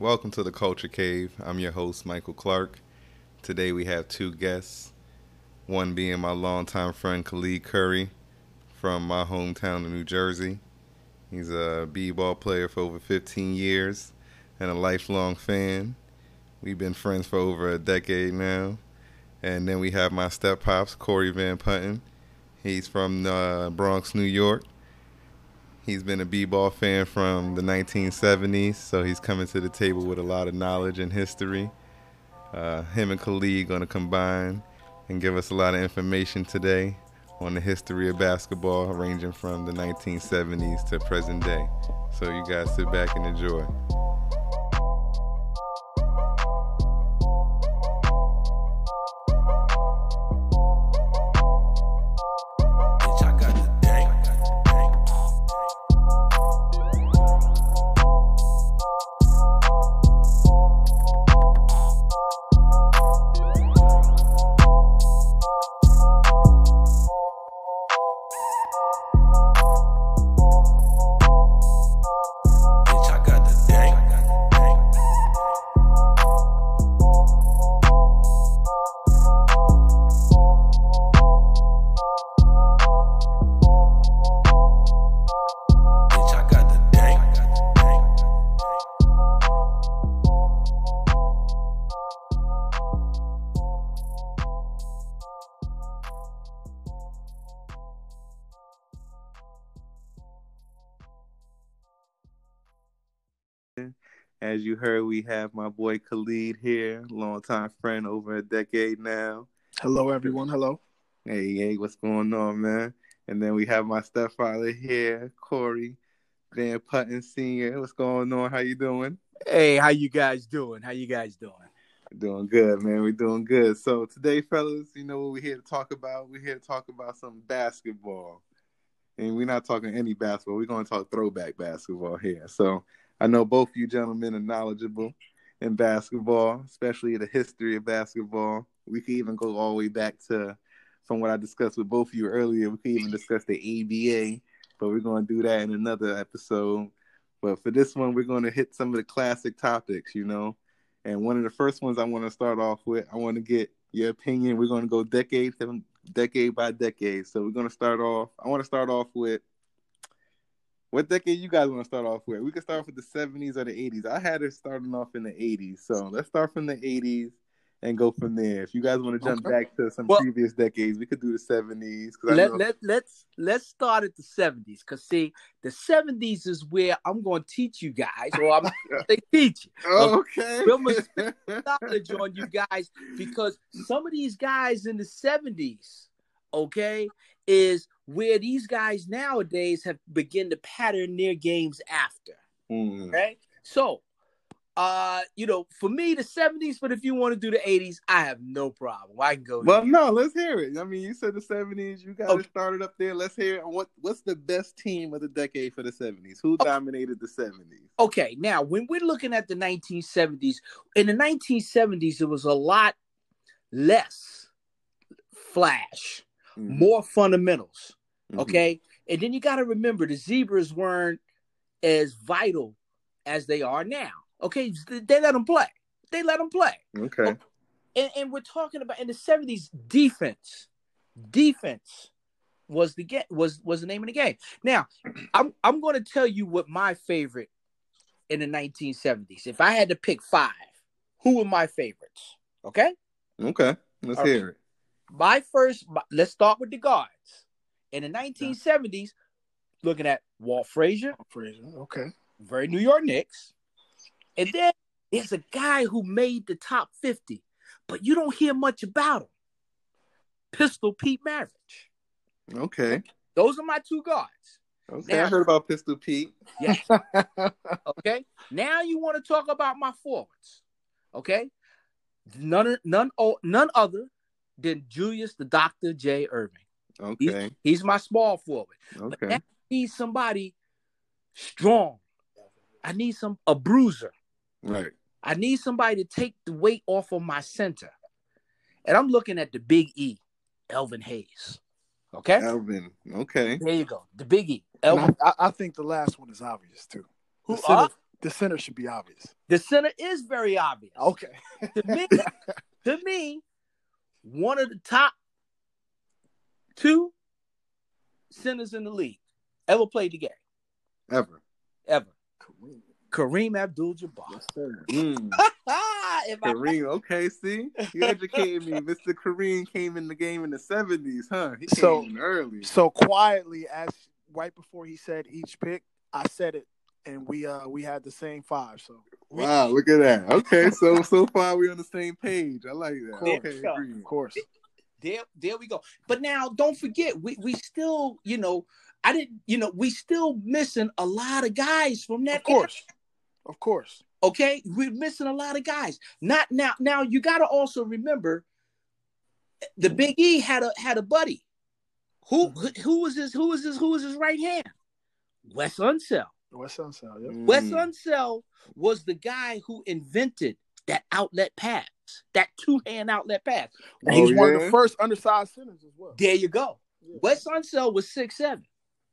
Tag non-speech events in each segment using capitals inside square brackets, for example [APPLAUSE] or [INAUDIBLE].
Welcome to the Culture Cave. I'm your host, Michael Clark. Today we have two guests, one being my longtime friend, Khalid Curry, from my hometown of New Jersey. He's a b-ball player for over 15 years and a lifelong fan. We've been friends for over a decade now. And then we have my step pops, Corey Van Putten. He's from uh, Bronx, New York. He's been a b-ball fan from the 1970s, so he's coming to the table with a lot of knowledge and history. Uh, him and Khalid going to combine and give us a lot of information today on the history of basketball, ranging from the 1970s to present day. So you guys sit back and enjoy. Boy Khalid here, longtime friend over a decade now. Hello, everyone. Hello. Hey, hey, what's going on, man? And then we have my stepfather here, Corey Van Putten Sr. What's going on? How you doing? Hey, how you guys doing? How you guys doing? Doing good, man. We're doing good. So today, fellas, you know what we're here to talk about? We're here to talk about some basketball. And we're not talking any basketball. We're going to talk throwback basketball here. So I know both you gentlemen are knowledgeable in basketball, especially the history of basketball. We could even go all the way back to from what I discussed with both of you earlier. We could even discuss the ABA, but we're going to do that in another episode. But for this one, we're going to hit some of the classic topics, you know. And one of the first ones I want to start off with, I want to get your opinion. We're going to go decade decade by decade. So we're going to start off. I want to start off with what decade you guys want to start off with? We can start off with the 70s or the 80s. I had it starting off in the 80s. So let's start from the 80s and go from there. If you guys want to jump Okay. back to some Well- previous decades, we could do the 70s. 'cause I Let, know- let, let's let's start at the 70s because see the 70s is where I'm going to teach you guys or I'm [LAUGHS] they teach you okay. We'll [LAUGHS] must- knowledge on you guys because some of these guys in the 70s okay is where these guys nowadays have begun to pattern their games after Mm. Okay. So, uh, you know, for me, the 70s, but if you want to do the 80s, I have no problem. I can go. Well, no, let's hear it. I mean, you said the 70s. You got Okay. started up there. Let's hear it. What What's the best team of the decade for the 70s? Who Okay. dominated the 70s? okay. Now, when we're looking at the 1970s, in the 1970s, it was a lot less flash, Mhm. more fundamentals. Mhm. Okay. And then you got to remember the zebras weren't as vital as they are now. Okay. They let them play. They let them play. Okay. and, and we're talking about in the 70s defense defense was the get was was the name of the game now [CLEARS THROAT] i'm i'm going to tell you what my favorite in the 1970s if i had to pick five who were my favorites okay Okay. Let's All right. hear it. My first my- let's start with the guards in the 1970s looking at walt frazier Fraser. Okay. very new york knicks and then there's a guy who made the top 50 but you don't hear much about him pistol pete maravich Okay. Those are my two guards. Okay. Now- I heard about Pistol Pete. Yes. [LAUGHS] okay. Now you want to talk about my forwards. Okay. None, none, oh, none other than Julius the Doctor J. Erving. Okay. he's my small forward. But Okay. now I need somebody strong. I need some a bruiser. Right. I need somebody to take the weight off of my center. And I'm looking at the big E, Elvin Hayes. Okay. Elvin. Okay. There you go. The big E. Elvin. I, I, I think the last one is obvious too. Who the center, are? The center should be obvious. The center is very obvious. Okay. To me, [LAUGHS] to me, one of the top two centers in the league ever played the game, Ever. ever. Kareem Abdul-Jabbar. Yes, sir. Mm. [LAUGHS] if I, Kareem, okay, see, you educated me. Mr. Kareem came in the game in the seventies, huh? He came So- in early. So quietly, as right before he said each pick, I said it, and we uh we had the same five. So Wow, look at that. Okay, so [LAUGHS] so far we're on the same page. I like that. Cool. Okay, Yeah. of course, there, there we go. But now, don't forget, we we still, you know, I didn't, you know, we still missing a lot of guys from that. of course, of course. Okay, we're missing a lot of guys. Not now. Now you got to also remember, the Big E had a had a buddy. Who who was his who was his who was his right hand? Wes Unseld. Wes Unseld. Yep. Wes Mm. Unseld was the guy who invented that outlet pass, that two hand outlet pass. And he was Oh, one of the first undersized centers as well. There you go. Yeah. Wes Unseld was six seven.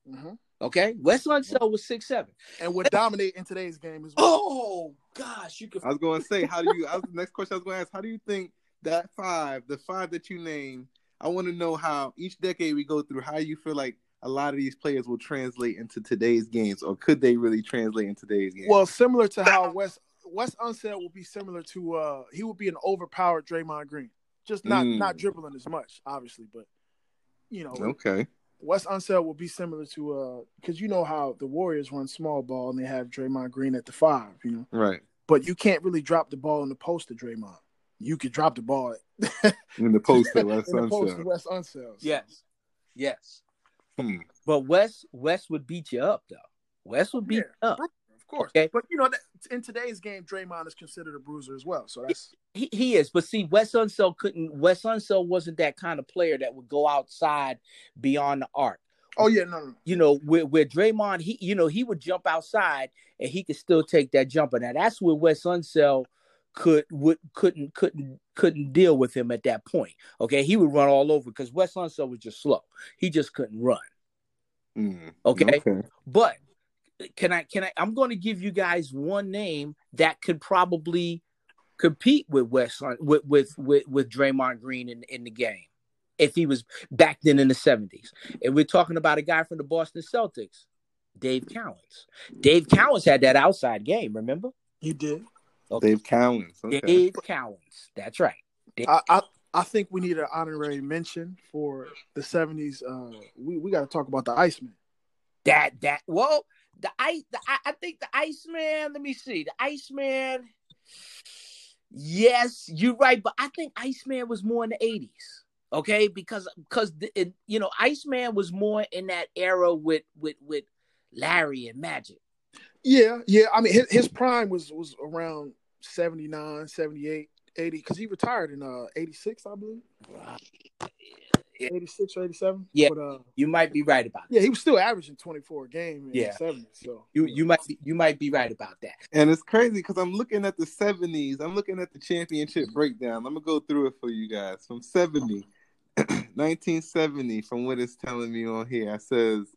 Mhm. Okay, Wes Unseld was six seven. and would dominate in today's game as well. Oh gosh, you could. I was going to say, how do you? I was, the next question I was going to ask, how do you think that five, the five that you named, I want to know how each decade we go through, how you feel like a lot of these players will translate into today's games, or could they really translate in today's games? Well, similar to how Wes Wes Unseld will be similar to uh he would be an overpowered Draymond Green. Just not Mm. not dribbling as much, obviously, but you know, okay, Wes Unseld will be similar to uh because you know how the Warriors run small ball and they have Draymond Green at the five, you know. right But you can't really drop the ball in the post to Draymond. You could drop the ball in the poster, [LAUGHS] Wes in the post to Sunset. Wes Unseld. Yes, yes. Hmm. But Wes Wes would beat you up though. Wes would beat Yeah. you up. Of course. Okay. But you know that in today's game, Draymond is considered a bruiser as well. So that's He, he is, but see, Wes Unseld couldn't. Wes Unseld wasn't that kind of player that would go outside beyond the arc. oh yeah, no, no. You know, where where Draymond, he you know he would jump outside and he could still take that jumper. Now that's where Wes Unseld could would couldn't couldn't couldn't deal with him at that point. Okay, he would run all over because Wes Unseld was just slow. He just couldn't run. Mm. Okay? okay. But can I can I I'm going to give you guys one name that could probably compete with West with with with, with Draymond Green in, in the game if he was back then in the 70s. And we're talking about a guy from the Boston Celtics, Dave Cowens. Dave Cowens had that outside game, remember? He did. Dave Cowens. Okay. Dave Cowens. That's right. Dave- I, I I think we need an honorary mention for the seventies. Uh, we we got to talk about the Iceman. that that well the ice the, I, I think the Iceman, let me see. The Iceman Yes, you're right, but I think Iceman was more in the 80s. Okay, because because the, it, you know Iceman was more in that era with with with Larry and Magic. Yeah, yeah. I mean, his, his prime was was around 79, 78, 80, because he retired in uh 86, I believe. 86 or 87. Yeah. But uh, You might be right about that. yeah, he was still averaging 24 a game in Yeah. the 70s. So You you might be, you might be right about that. And it's crazy because I'm looking at the 70s. I'm looking at the championship breakdown. I'm gonna go through it for you guys. From 70, [CLEARS THROAT] 1970, from what it's telling me on here, it says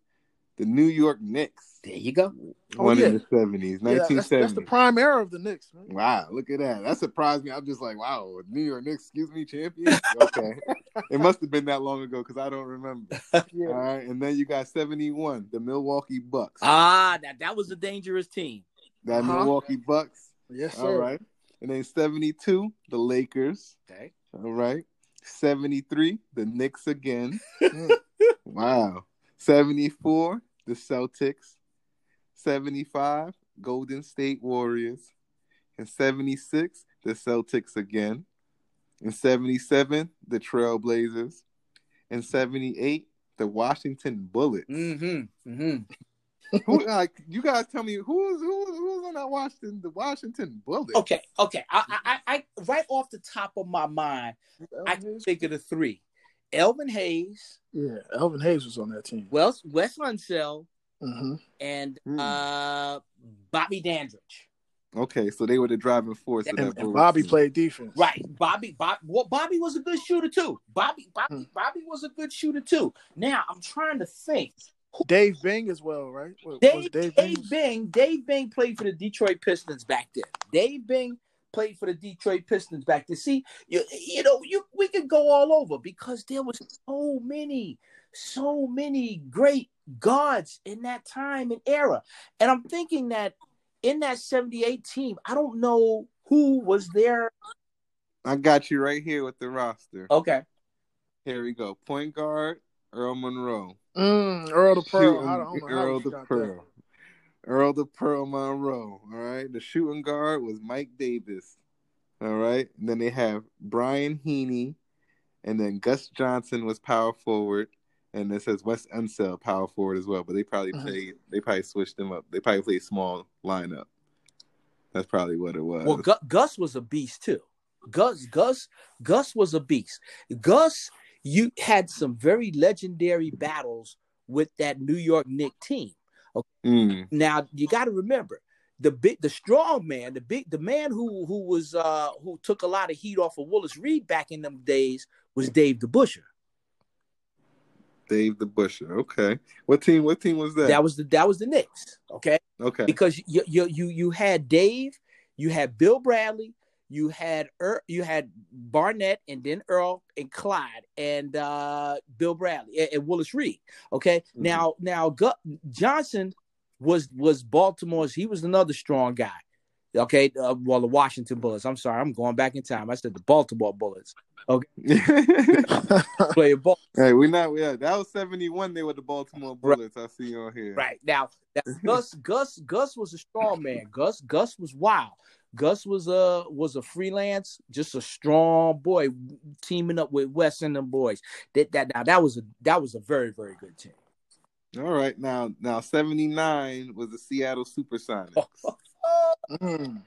the New York Knicks There you go. Oh, won yeah. in the 70s. yeah, that's, 1970. that's the prime era of the Knicks, man. Wow, look at that. That surprised me. I'm just like, wow, New York Knicks, excuse me, champions? Okay. [LAUGHS] it must have been that long ago because I don't remember. Yeah. All right. And then you got 71, the Milwaukee Bucks. Ah, that that was a dangerous team. that Uh-huh. Milwaukee Bucks. Yes, sir. All right. And then 72, the Lakers. Okay. All right. 73, the Knicks again. [LAUGHS] Mm. Wow. 74, the Celtics. 75, Golden State Warriors. And 76, the Celtics again. And 77, the Trailblazers. And 78, the Washington Bullets. Mm-hmm. Mm-hmm. [LAUGHS] Who, like, you guys tell me who's who, who's on that Washington the Washington Bullets? Okay, okay. I, I, I, I, right off the top of my mind, I can think of the three: Elvin Hayes, Yeah, Elvin Hayes was on that team. Wes Wes Unseld, hmm and Hmm. uh, Bobby Dandridge. Okay, so they were the driving force of And, that and Bobby played defense. Right, Bobby. Bob, well, Bobby was a good shooter too. Bobby, Bobby, Hmm. Bobby was a good shooter too. Now I'm trying to think. Dave Bing as well, right? Was Dave, Dave Dave, Bing? Bing, Dave Bing played for the Detroit Pistons back then. Dave Bing played for the Detroit Pistons back then. See, you, you know, you we could go all over because there was so many, so many great guards in that time and era. And I'm thinking that in that 78 team, I don't know who was there. I got you right here with the roster. Okay. Here we go. Point guard, Earl Monroe. Mm, Earl the Pearl. Shooting I don't, I don't know Earl the got Pearl. Earl the Pearl Monroe. All right. The shooting guard was Mike Davis. All right. And then they have Brian Heaney. And then Gus Johnson was power forward. And it says Wes Unseld power forward as well. But they probably Mhm. played they probably switched them up. They probably played small lineup. That's probably what it was. Well, Gu- Gus was a beast too. Gus, Gus, Gus was a beast. Gus, you had some very legendary battles with that New York Knick team. Mm, Now you got to remember the big, the strong man, the big, the man who who was uh who took a lot of heat off of Willis Reed back in them days was Dave DeBusschere. Dave DeBusschere. Okay. What team what team was that? That was the that was the Knicks. Okay. okay. because you you you you had Dave, you had Bill Bradley, you had er, you had Barnett, and then Earl and Clyde and uh, Bill Bradley and, and Willis Reed. Okay, Mhm. now now Gu- Johnson was was Baltimore's. He was another strong guy. Okay, uh, well the Washington Bullets. I'm sorry, I'm going back in time. I said the Baltimore Bullets. Okay, play a ball. hey, we're not yeah, that was 71 they were the Baltimore Right. Bullets. I see you on here. Right now, now, [LAUGHS] Gus, Gus, Gus was a strong man. Gus, Gus was wild. Gus was a was a freelance, just a strong boy, teaming up with Wes and them boys. That that now that was a that was a very very good team. All right. Now now 79 was the Seattle Supersonics. [LAUGHS] Mm.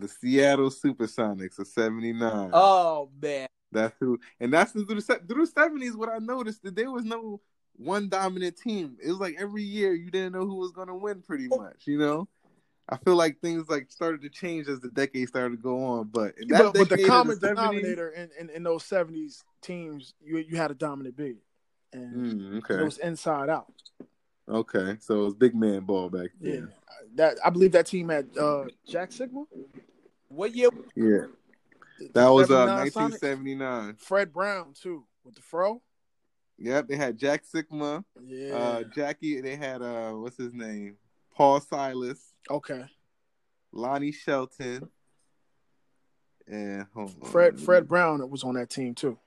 the Seattle Supersonics of 79. Oh man, That's who and that's through the through the 70s what I noticed that there was no one dominant team. It was like every year you didn't know who was gonna win pretty much, you know? I feel like things like started to change as the decade started to go on, but in that But, but the common 70s denominator in, in, in those seventies teams, you you had a dominant big, and Mm, it was inside out. Okay. So it was big man ball back then. Yeah, that I believe that team had uh, Jack Sikma. what year? Yeah. That was uh 79 Sonics. 1979. Fred Brown too with the fro. Yep, they had Jack Sikma, Yeah. uh Jackie, they had uh what's his name? Paul Silas, okay. Lonnie Shelton, and hold on. Fred Fred Brown was on that team too.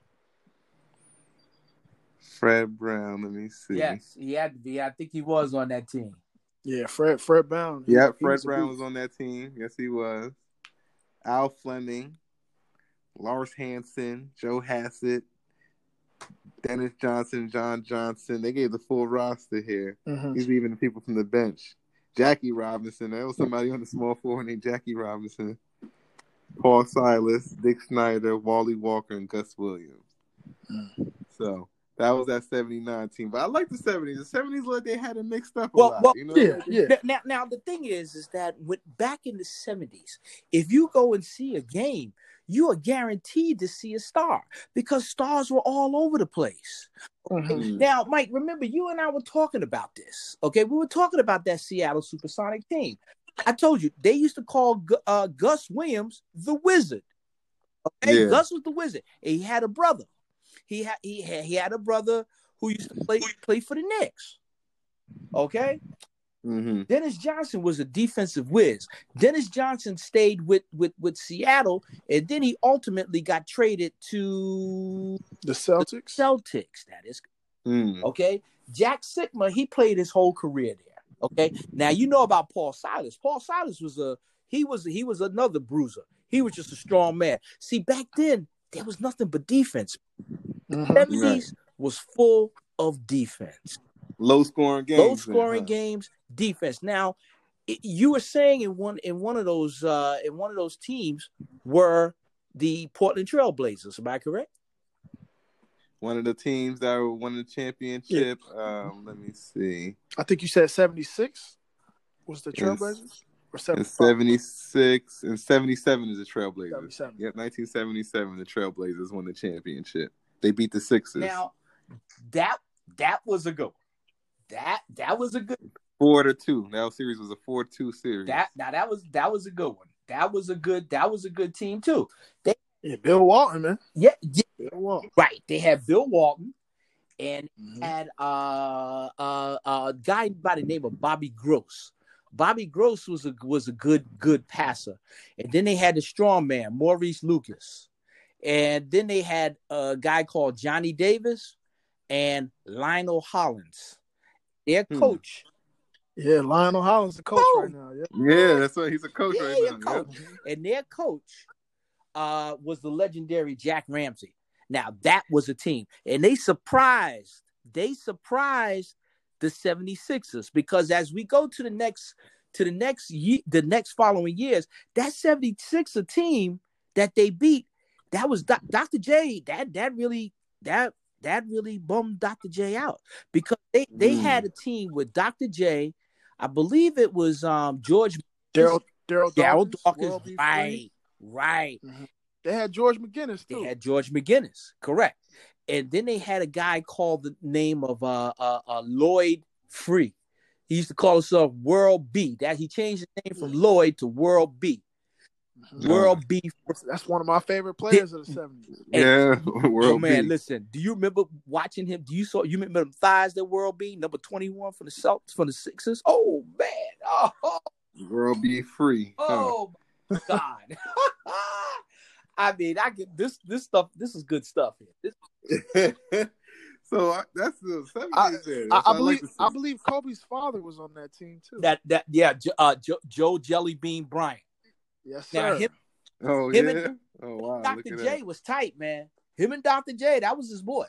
Fred Brown, let me see. Yes, he had to be. I think he was on that team. Yeah, Fred Fred Brown. Yeah, Fred was Brown was on that team. Yes, he was. Al Fleming, Lars Hansen, Joe Hassett, Dennis Johnson, John Johnson. They gave the full roster here. Mhm. He's even the people from the bench. Jackie Robinson. There was somebody on the small floor named Jackie Robinson. Paul Silas, Dick Snyder, Wally Walker, and Gus Williams. Mm. So that was that 79 team. But I like the 70s. The 70s look like they had it mixed up a Well- lot. well, you know? Yeah, yeah. Now, now, now the thing is, is that with back in the seventies, if you go and see a game, you are guaranteed to see a star because stars were all over the place. Mhm. Mm. Now, Mike, remember you and I were talking about this. Okay, we were talking about that Seattle Supersonic team. I told you they used to call Gu- uh, Gus Williams the Wizard. Okay, Yeah. Gus was the Wizard. And he had a brother. He had he had he had a brother who used to play play for the Knicks. Okay, hmm Dennis Johnson was a defensive whiz. Dennis Johnson stayed with with with Seattle, and then he ultimately got traded to The Celtics. Celtics. That is Mm. okay. Jack Sikma, he played his whole career there. Okay. Now you know about Paul Silas. Paul Silas was a he was he was another bruiser. He was just a strong man. See, back then there was nothing but defense. Mhm. 70s was full of defense. Low scoring games. Low scoring huh? games, defense. Now, i- you were saying in one in one of those uh in one of those teams were the Portland Trailblazers. Am I correct? One of the teams that won the championship. Um, let me see. I think you said seventy six was the Yes. Trailblazers or In seventy 76 and 77 is the Trailblazers. 77. Yep, 1977, the Trailblazers won the championship. They beat the Sixers. Now, that that was a good one. that that was a good Four to two. That series was a four-two series. that now that was that was a good one. That was a good that was a good team too. Yeah, Bill Walton, man. Yeah, yeah Bill Walton. right. They had Bill Walton and Mhm. had uh uh a guy by the name of Bobby Gross. Bobby Gross was a was a good good passer, and then they had the strong man Maurice Lucas, and then they had a guy called Johnny Davis and Lionel Hollins. Their Hmm. coach, Yeah, Lionel Hollins the coach Oh. right now. Yeah. yeah, that's right. He's a coach Yeah, right now. coach. and their coach uh, was the legendary Jack Ramsay. Now that was a team, and they surprised. They surprised the 76ers because as we go to the next to the next year, the next following years, that 76er team that they beat, that was Doc- Dr. J. That that really that that really bummed Dr. J out because they they Mm. had a team with Dr. J. I believe it was um George Daryl Daryl Dawkins, Dawkins, World B. Free. right, right. They had George McGinnis They had George McGinnis, correct, and then they had a guy called the name of uh, uh, uh Lloyd Free. He used to call himself World B. That he changed his name from Lloyd to World B. World B. That's- That's one of my favorite players of the seventies. Yeah, [LAUGHS] world oh man, beat. listen. Do you remember watching him? Do you saw you remember them thighs that World B number twenty one from the Celtics from the Sixers? Oh man, oh oh, World B free. huh? oh my God. [LAUGHS] I mean, I get this this stuff. This is good stuff here. This, [LAUGHS] so I, that's the seventies. I- there. I, I what like believe. I believe Kobe's father was on that team too. that that yeah, Jo- uh, Joe, Joe Jellybean Bryant. yes, sir. Now him, oh him yeah. and- oh wow. Look Dr. at J that. was tight, man. Him and Dr. J, that was his boy.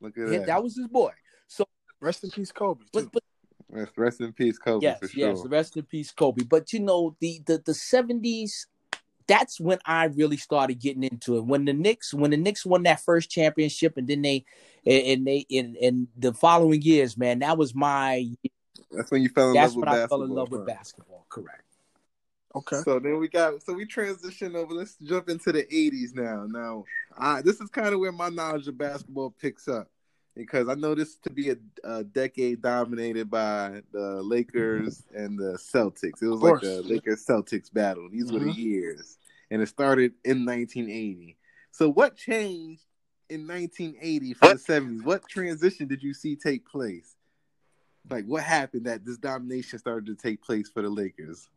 Look at Him- that. that was his boy. So rest in peace, Kobe. But, Too. but Rest, rest in peace, Kobe, yes, for yes, rest in peace, Kobe. But you know, the the the seventies. That's when I really started getting into it. When the Knicks, when the Knicks won that first championship, and then they, and they, in in the following years, man, that was my. That's when you fell in That's love with basketball. That's when I fell in love with basketball. Correct. Okay. So then we got so we transition over. Let's jump into the '80s now. Now, I, this is kind of where my knowledge of basketball picks up because I know this to be a, a decade dominated by the Lakers and the Celtics. It was like the Lakers Celtics battle. These were the Mhm. years, and it started in 1980. So, what changed in 1980 for the 70s? What transition did you see take place? Like, what happened that this domination started to take place for the Lakers?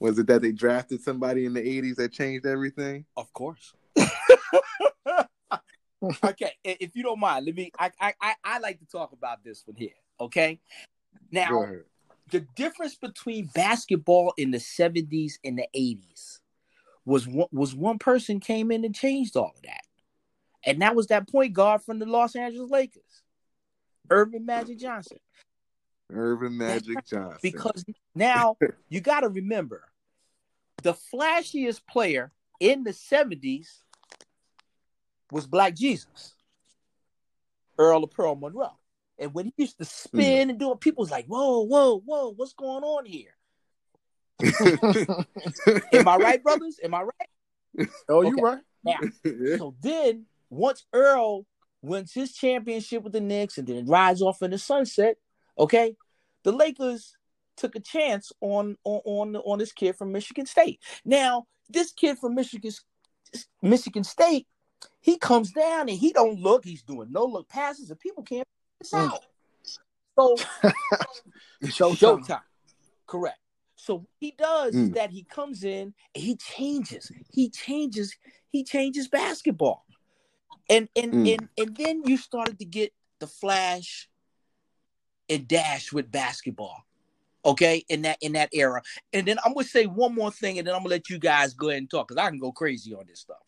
Was it that they drafted somebody in the 80s that changed everything? Of course. [LAUGHS] [LAUGHS] okay, if you don't mind, let me. I, I I like to talk about this one here. Okay, now the difference between basketball in the seventies and the eighties was one, was one person came in and changed all of that, and that was that point guard from the Los Angeles Lakers, Earvin Magic Johnson. Earvin Magic Johnson. Because now [LAUGHS] you got to remember the flashiest player in the 70s was Black Jesus, Earl of Pearl Monroe. And when he used to spin hmm. and do it, people was like, whoa, whoa, whoa, what's going on here? [LAUGHS] Am I right, brothers? Am I right? [LAUGHS] oh, you Okay. right. Now, [LAUGHS] so then once Earl wins his championship with the Knicks and then rides off in the sunset, okay, the Lakers took a chance on on on, on this kid from Michigan State. Now, this kid from Michigan Michigan State, he comes down and he don't look, he's doing no look passes, and people can't this Mm. out. So [LAUGHS] Showtime. Showtime. Correct. So what he does is Mm. that he comes in and he changes. He changes. He changes basketball. And and Mm. and and then you started to get the flash and dash with basketball. Okay, in that in that era. And then I'm gonna say one more thing, and then I'm gonna let you guys go ahead and talk because I can go crazy on this stuff.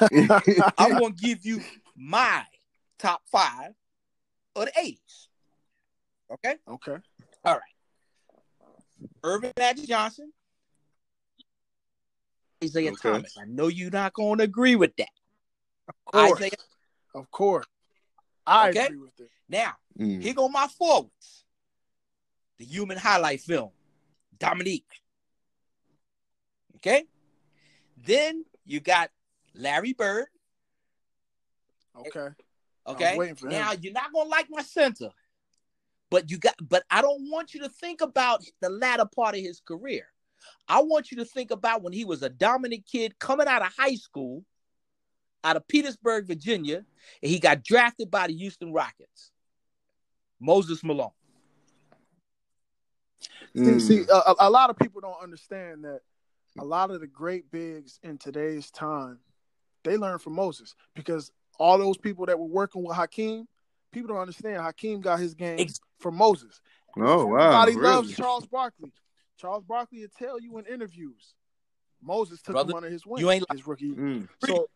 [LAUGHS] I'm gonna give you my top five of the 80s. Okay. Okay. All right. Earvin Magic Johnson, Isiah Okay. Thomas. I know you're not going to agree with that. Of course. Isiah. Of course. I Okay. agree with it. Now, Mm. here go my forwards. The human highlight film, Dominique. Okay. Then you got Larry Bird. Okay. Okay. waiting for him. Now you're not gonna like my center, But you got but I don't want you to think about the latter part of his career. I want you to think about when he was a dominant kid coming out of high school, out of Petersburg, Virginia, and he got drafted by the Houston Rockets. Moses Malone. Mm. See, a, a- a lot of people don't understand that a lot of the great bigs in today's time, they learned from Moses because all those people that were working with Hakeem, people don't understand. Hakeem got his game Ex- from Moses. oh wow, Everybody loves? Charles Barkley. Charles Barkley will tell you in interviews, Moses took Brother, him under his wing. you ain't his rookie. Mm. So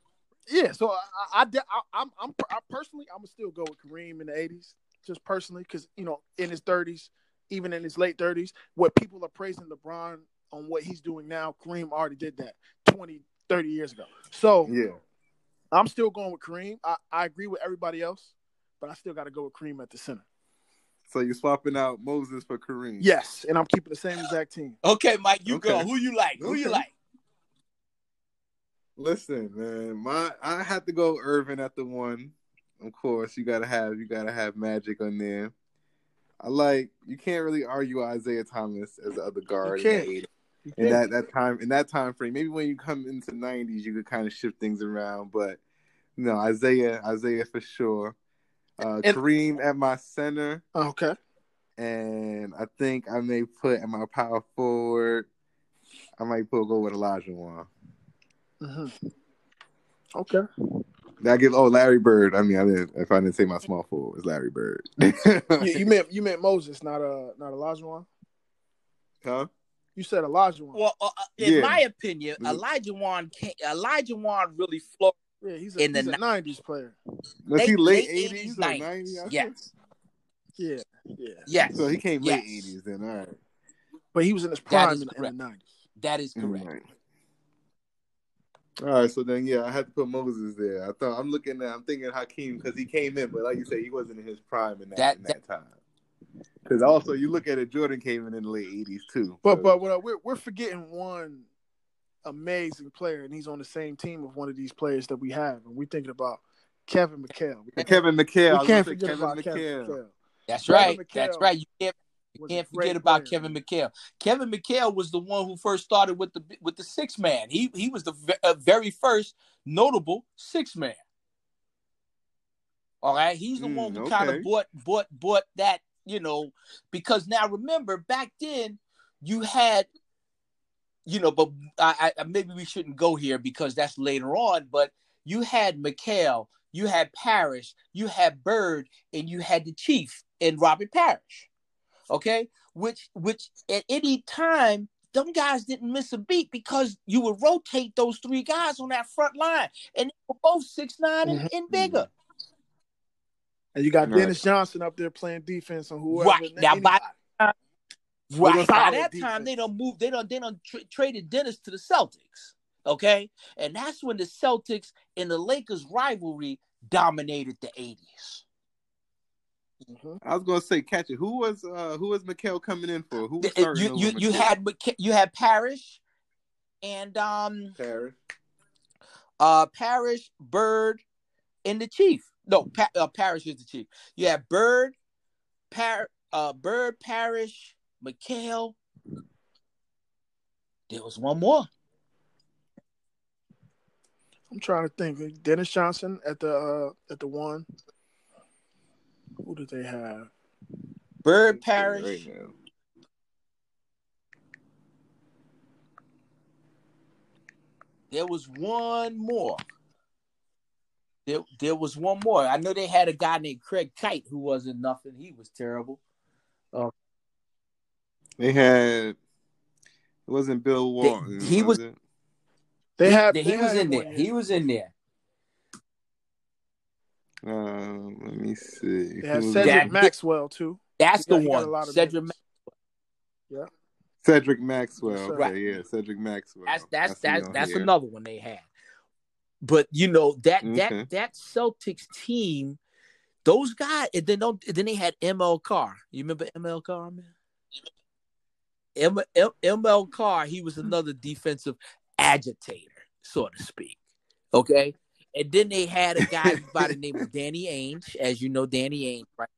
yeah, so I, I, I, I I'm, I'm, I personally, I'm gonna still go with Kareem in the '80s, just personally, because you know, in his 30s, even in his late 30s, what people are praising LeBron on what he's doing now, Kareem already did that 20, 30 years ago. So Yeah. I'm still going with Kareem. I, I agree with everybody else, but I still got to go with Kareem at the center. So you're swapping out Moses for Kareem. Yes, and I'm keeping the same exact team. [GASPS] Okay, Mike, you Okay. go. Who you like? Who you like? Listen, man, my I had to go Earvin at the one. Of course, you gotta have you gotta have Magic on there. I like you can't really argue Isiah Thomas as the other guard. You can't. 80s. in that [LAUGHS] that time in that time frame. Maybe when you come into nineties, you could kind of shift things around. But no, Isiah, Isiah for sure. Uh, And- Kareem at my center, Okay. and I think I may put at my power forward. I might put go with Olajuwon. hmm Okay. That gives oh Larry Bird. I mean, I didn't if I didn't say my small forward, it's Larry Bird. You, you meant you meant Moses, not uh not Elijah. huh? You said Elijah. Well, uh, uh, in Yeah. my opinion. Olajuwon can't, Olajuwon really flowed. yeah, he's a, in the he's a '90s player. Was he Late- late late eighties 80s, or 90s. nineties? Yes, Yeah, yeah. yes. So he came late Yes. eighties then. All right. But he was in his prime in, in the '90s. That is correct. Right. All right, so then yeah, I had to put Moses there. I thought I'm looking at I'm thinking Hakeem because he came in, but like you say, he wasn't in his prime in that, That- in that, time. Because also you look at it, Jordan came in in the late '80s too. But So- but what, we're we're forgetting one amazing player, and he's on the same team of one of these players that we have, and we're thinking about Kevin McHale. And Kevin McHale, I we can't forget Kevin about McHale. Kevin McHale. That's Kevin right. McHale That's right. You can't Was a can't forget about player. Kevin McHale. Kevin McHale was the one who first started with the with the six man. He he was the ve- uh, very first notable six man. All right, he's the Mm, one who kind of bought bought bought that you know because now remember back then you had you know but I, I maybe we shouldn't go here because that's later on but you had McHale, you had Parish, you had Bird, and you had the Chief and Robert Parish okay? Which which at any time them guys didn't miss a beat because you would rotate those three guys on that front line and they were both six nine and, and mm-hmm. bigger And you got Right. Dennis Johnson up there playing defense on whoever. Right. Now, by- anybody. right by that defense. time they don't move they don't they don't tra- traded dennis to the celtics okay and that's when the celtics and the lakers rivalry dominated the 80s Mhm. I was gonna say catch it. Who was uh who was McHale coming in for? Who was The- starting you you, you had McK- you had Parish and um Parish. uh Parish, Bird, and the Chief. No, pa- uh, Parish is the Chief. You have Bird, Par- uh, Bird, Parish, McHale. There was one more. I'm trying to think. Dennis Johnson at the uh, at the one. Who did they have? Bird, Parish. Right. There was one more. There, there was one more. I know they had a guy named Greg Kite who wasn't nothing. He was terrible. They had. It wasn't Bill Walton. he was- it? They had. he, they was had in there. He was in there. Um, let me see. They had Cedric That- Maxwell too. That's He got- the he got a one. lot of Cedric. minutes. Yeah. Cedric Maxwell. Yes. Okay, Right. yeah, Cedric Maxwell. That's I that's that's that's another one they had. But you know that Okay. that mm-hmm. that Celtics team, those guys, and then don't then they had ML Carr. You remember ML Carr, man? M, M, ML Carr, he was another defensive agitator, so to speak. Okay. And then they had a guy by the name of [LAUGHS] Danny Ainge, as you know, Danny Ainge, right?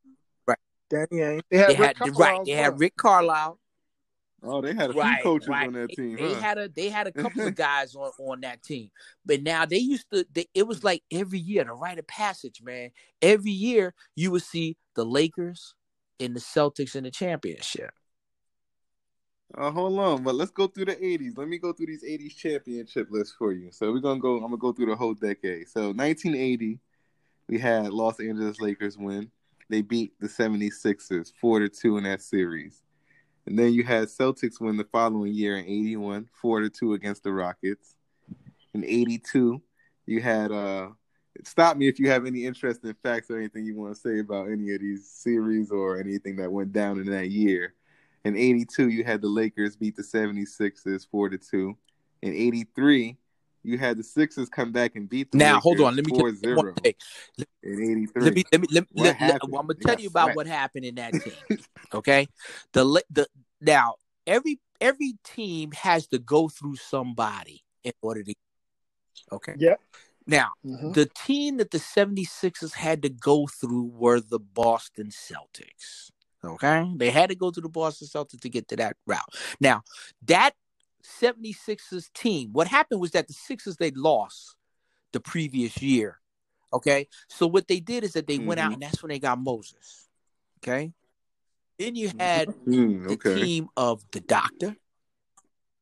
Right. Danny Ainge. They had They Rick had Carlisle right. They well. had Rick Carlisle. Oh, they had a few coaches right. on that team. They huh? had a they had a couple of [LAUGHS] guys on on that team, but now they used to. They, it was like every year the rite of passage, man. Every year you would see the Lakers and the Celtics in the championship. Uh, hold on, but let's go through the '80s. Let me go through these '80s championship lists for you. So we're gonna go. I'm gonna go through the whole decade. So 1980, we had Los Angeles Lakers win. They beat the 76ers four to two in that series, and then you had Celtics win the following year in '81, four to two against the Rockets. In '82, you had uh. Stop me if you have any interesting facts or anything you want to say about any of these series or anything that went down in that year. In 82, you had the Lakers beat the 76ers 4 to 2. In 83, you had the Sixers come back and beat the Now hold on, let me 4 tell you one thing. In 83. Let me let me let, What let, let- well, I'm gonna tell you about swept. what happened in that game. [LAUGHS] Okay, the the now every every team has to go through somebody in order to. Okay. Yeah. Now Mhm. the team that the 76ers had to go through were the Boston Celtics. Okay. They had to go to the Boston Celtics to get to that route. Now, that 76ers team, what happened was that the Sixers they lost the previous year. Okay. So what they did is that they went out Mhm. and that's when they got Moses. Okay. Then you had Mm, the okay. team of the doctor.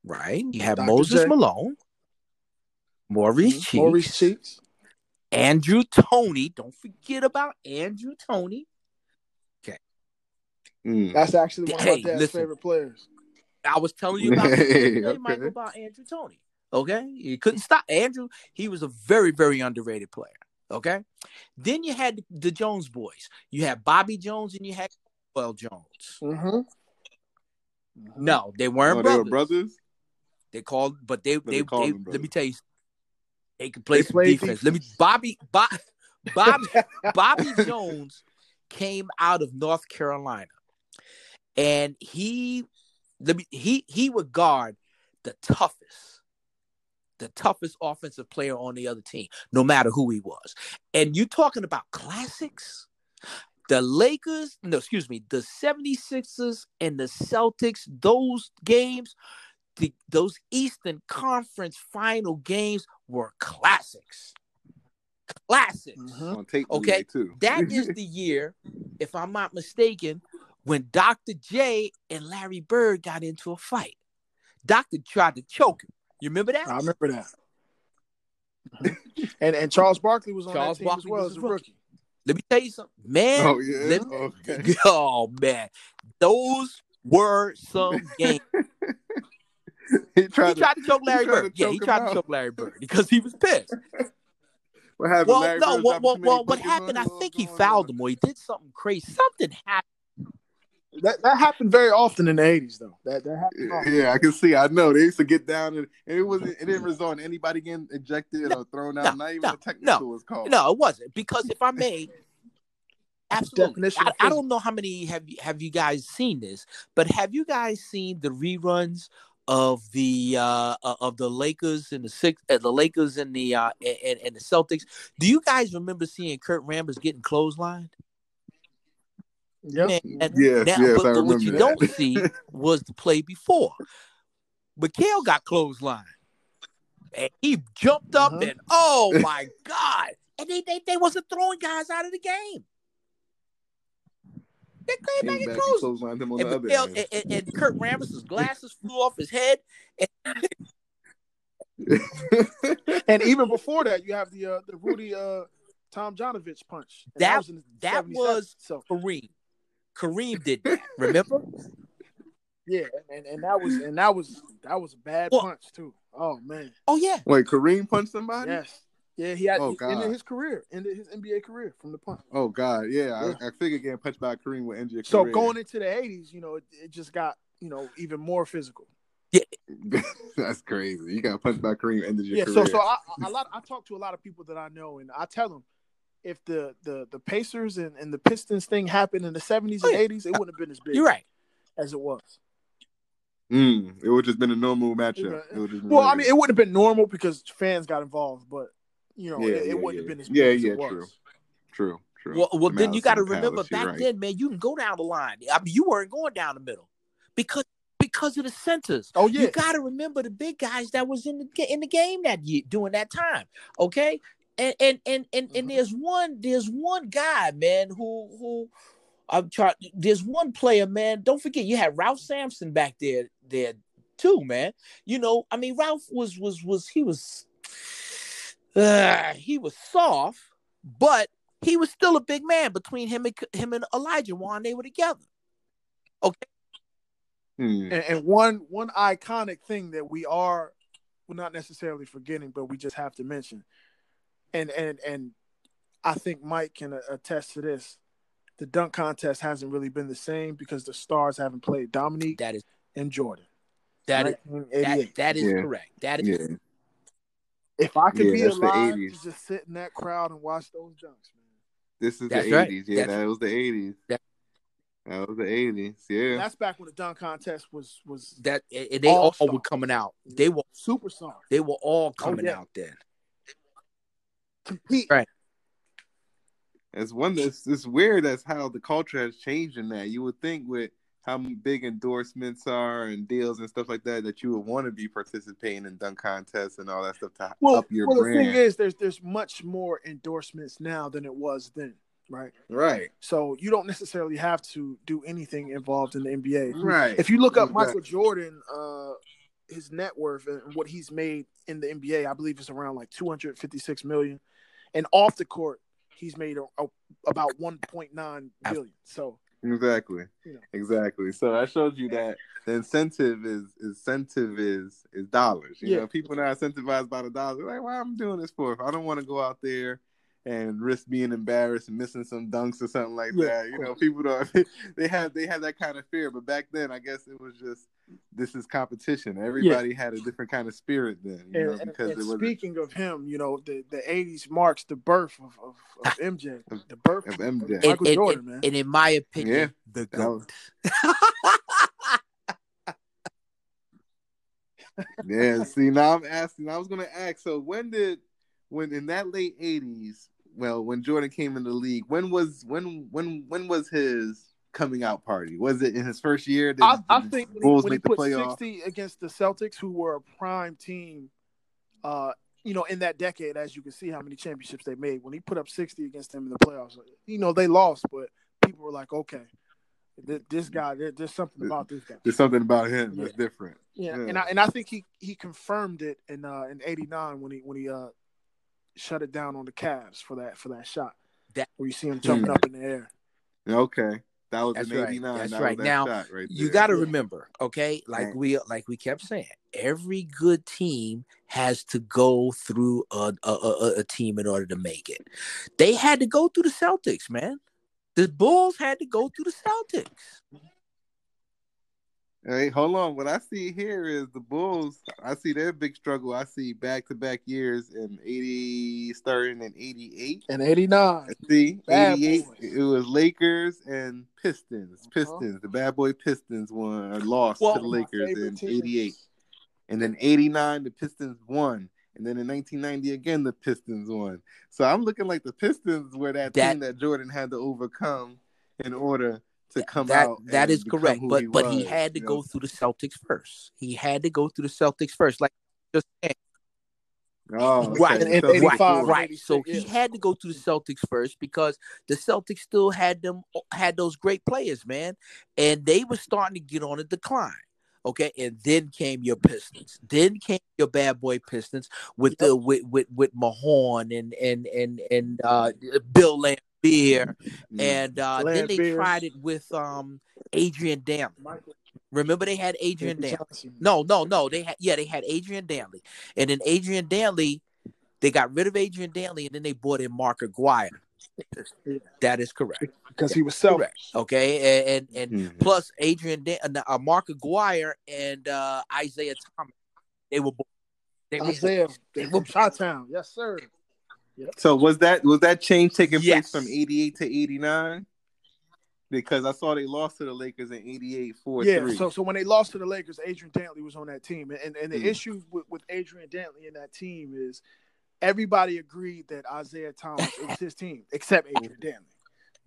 Right. You had Dr. Moses J. Malone, Maurice Cheeks, Maurice Cheeks. Andrew Toney. Don't forget about Andrew Toney. Mm. That's actually one of my dad's listen. favorite players. I was telling you about Hey, okay. [LAUGHS] Michael, about Andrew Toney. Okay, you couldn't stop Andrew. He was a very, very underrated player. Okay, then you had the Jones boys. You had Bobby Jones and you had Well Jones. Mm-hmm. No, they weren't Oh, they brothers. were brothers? They called, but they they, they they let me tell you, they could play They some played defense. Let me. Bobby Bob, [LAUGHS] Bob Bobby Jones came out of North Carolina, and he let me he he would guard the toughest, the toughest offensive player on the other team, no matter who he was. And you talking about classics? The Lakers, no, excuse me, the 76ers and the Celtics, those games, the, those Eastern Conference final games were classics. Classics. Mhm. Okay, too. That is [LAUGHS] the year, if I'm not mistaken, when Dr. J and Larry Bird got into a fight. Doctor tried to choke him. You remember that? I remember that. [LAUGHS] And and Charles Barkley was on Charles that team Barkley as well was as a rookie. rookie. Let me tell you something, man. Oh, yeah? me- Okay. [LAUGHS] oh man, those were some [LAUGHS] games. he He tried to, tried to choke Larry tried to Bird. Yeah, he choke him tried to choke Larry Bird because he was pissed. what happened? Well, Larry no, well, well, well what happened? I oh, think he oh, fouled on? him or he did something crazy. Something happened. That that happened very often in the eighties though. That that happened often. Yeah, I can see. I know they used to get down, and, and it wasn't. It didn't result in anybody getting ejected or thrown out. no, not even no, a technical was called. No, it wasn't because if I may, [LAUGHS] absolutely. I, I don't know how many have you have you guys seen this, but have you guys seen the reruns of the uh uh, of the Lakers and the six uh, the Lakers and the uh and, and the Celtics? Do you guys remember seeing Kurt Rambis getting clotheslined? Yep. Man, and Yes, now, yes, but, I but what you that. don't see was the play before. McHale got clotheslined. And he jumped up Mhm. and oh my God. And they, they they wasn't throwing guys out of the game. They came back Came and back closed. and clotheslined him on And, the other end. and, and, and Kurt Rambis' glasses flew off his head. [LAUGHS] And even before that, you have the uh, the Rudy uh, Tomjanovich punch. And That- was in that was- so Kareem. Kareem did that. Remember? yeah, and, and that was and that was that was a bad Well- punch too. Oh man, Oh yeah. Wait, Kareem punched somebody? yes, yeah, he had Oh, he God. ended his career, ended his NBA career from the punch. Oh God, yeah. Yeah. I, I figured getting punched by Kareem would end your So career. going into the eighties, you know, it, it just got you know even more physical. Yeah, [LAUGHS] that's crazy. You got punched by Kareem, ended your yeah, career. so so I, I- a lot I talk to a lot of people that I know, and I tell them if the the the Pacers and, and the Pistons thing happened in the seventies Oh, and yeah. eighties, it wouldn't have been as big You're right. as it was. Mm, it would just been a normal matchup. Yeah. It would just been Well, I mean, it wouldn't have been normal because fans got involved, but you know, yeah, it, yeah, wouldn't yeah. have been as yeah, big as yeah, it was. true, true, true. Well, well, From then you got to remember Palace, back right. then, man, you can go down the line. I mean, you weren't going down the middle because because of the centers. Oh yeah, You got to remember the big guys that was in the in the game that year during that time. Okay, and and and and, and Mhm. there's one there's one guy, man, who who I'm trying. There's one player, man. Don't forget, you had Ralph Sampson back there there too, man. You know, I mean, Ralph was was was he was uh, he was soft, but he was still a big man between him and him and Olajuwon. They were together. Okay. Hmm. and, and one one iconic thing that we are well, not necessarily forgetting, but we just have to mention, and and and I think Mike can uh, attest to this. The dunk contest hasn't really been the same because the stars haven't played Dominique That is and Jordan. That is that, that is Yeah. correct. That is Yeah. if I could Yeah, be alive to just sit in that crowd and watch those dunks, man. This is That's the right. 80s. Yeah, That's- that was the 80s. That- That was the 80s. And Yeah. that's back when the dunk contest was was that and they all All-star. were coming out. They were superstar. they were all coming yeah. out then. Compete. Right. It's one that's it's weird as how the culture has changed in that. You would think with how big endorsements are and deals and stuff like that that you would want to be participating in dunk contests and all that stuff to Well, up your well the thing is, there's there's much more endorsements now than it was then, right? right. So you don't necessarily have to do anything involved in the NBA. Right. If you look up Exactly. Michael Jordan, uh, his net worth and what he's made in the NBA, I believe it's around like 256 million, and off the court, he's made a, a, about 1.9 billion. So Exactly. You know. Exactly. So I showed you that the incentive is incentive is is dollars. You Yeah. know, people not incentivized by the dollars. They're like, well, I'm doing this for. If I don't want to go out there and risk being embarrassed and missing some dunks or something like Yeah, that. You know, people don't [LAUGHS] they have they have that kind of fear. But back then I guess it was just this is competition. Everybody had a different kind of spirit then, you know, and, and- because and it was speaking of him, you know, the, the 80s marks the birth of, of, of [LAUGHS] MJ, the birth of of, MJ. And, Michael and- Jordan, and- man. and in my opinion, Yeah. the goat. [LAUGHS] yeah, see now I'm asking. I was gonna ask. So when did when in that late eighties? Well, when Jordan came in the league, when was when when when was his coming out party? Was it in his first year? Did, I, I the think when he, when he put playoff? 60 against the Celtics, who were a prime team, uh, you know, in that decade, as you can see how many championships they made. When he put up 60 against them in the playoffs, you know, they lost, but people were like, okay, th- this guy, there, there's something about this guy. There's something about him that's different. Yeah, Yeah. and I and I think he he confirmed it in uh in '89 when he when he uh shut it down on the Cavs for that for that shot. That- where you see him jumping Hmm. up in the air. Okay, that was That's right. '89. That's that right. That Now, right you got to Yeah. remember, okay? Like Right. we like we kept saying, every good team has to go through a, a, a, a team in order to make it. They had to go through the Celtics, man. The Bulls had to go through the Celtics. Hey, hold on. What I see here is the Bulls. I see their big struggle. I see back to back years in '80, starting in '88. and '89, See, 88, it was Lakers and Pistons. Uh-huh. Pistons, the bad boy Pistons won or lost Well, to the Lakers in 88. And then 89, the Pistons won. And then in 1990, again, the Pistons won. So I'm looking like the Pistons were that, That- team that Jordan had to overcome in order to come that out. that and is correct. But but he had to you go know? through the Celtics first. He had to go through the Celtics first. Like just saying. Oh, okay. Right, So- 85, right, right. 86, So he had to go to the Celtics first because the Celtics still had them had those great players, man, and they were starting to get on a decline. Okay, and then came your Pistons. Then came your bad boy Pistons with the with with with Mahorn and and and and uh, Bill Laimbeer, Mm. and uh, then they Laimbeer. tried it with um Adrian Dantley. Remember they had Adrian David Dantley. No, no, no. They had yeah, they had Adrian Dantley, and then Adrian Dantley, they got rid of Adrian Dantley, and then they brought in Mark Aguirre. That is correct. because he was selfish. Correct. Okay, and and, and Mhm. plus Adrian Dan- uh, uh, Mark Aguirre and uh, Isiah Thomas, they were. bo- They were Isiah they from Chi Town, yes sir. So was that was that change taking Yes. place from 88 to 89? Because I saw they lost to the Lakers in 88 4 Yeah, so so when they lost to the Lakers, Adrian Dantley was on that team, and and the Mm. issue with, with Adrian Dantley and that team is everybody agreed that Isiah Thomas it was his [LAUGHS] team except Adrian Dantley.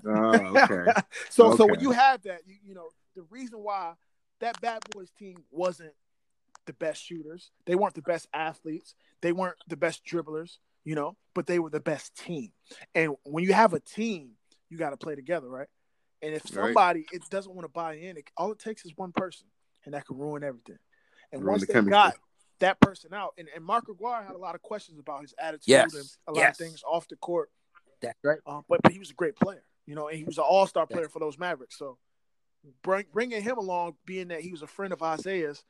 Oh, okay. [LAUGHS] so so when you have that, you, you know the reason why that bad boys team wasn't the best shooters, they weren't the best athletes, they weren't the best dribblers, you know, but they were the best team. And when you have a team, you got to play together, right? And if Right. somebody it doesn't want to buy in, it, all it takes is one person, and that can ruin everything. And Ruin once the they chemistry. got that person out, and, and Mark Aguirre had a lot of questions about his attitude Yes. and a lot Yes. of things off the court. That's right. Um, but, but he was a great player, you know, and he was an all star player for those Mavericks. So bring, bringing him along, being that he was a friend of Isiah's,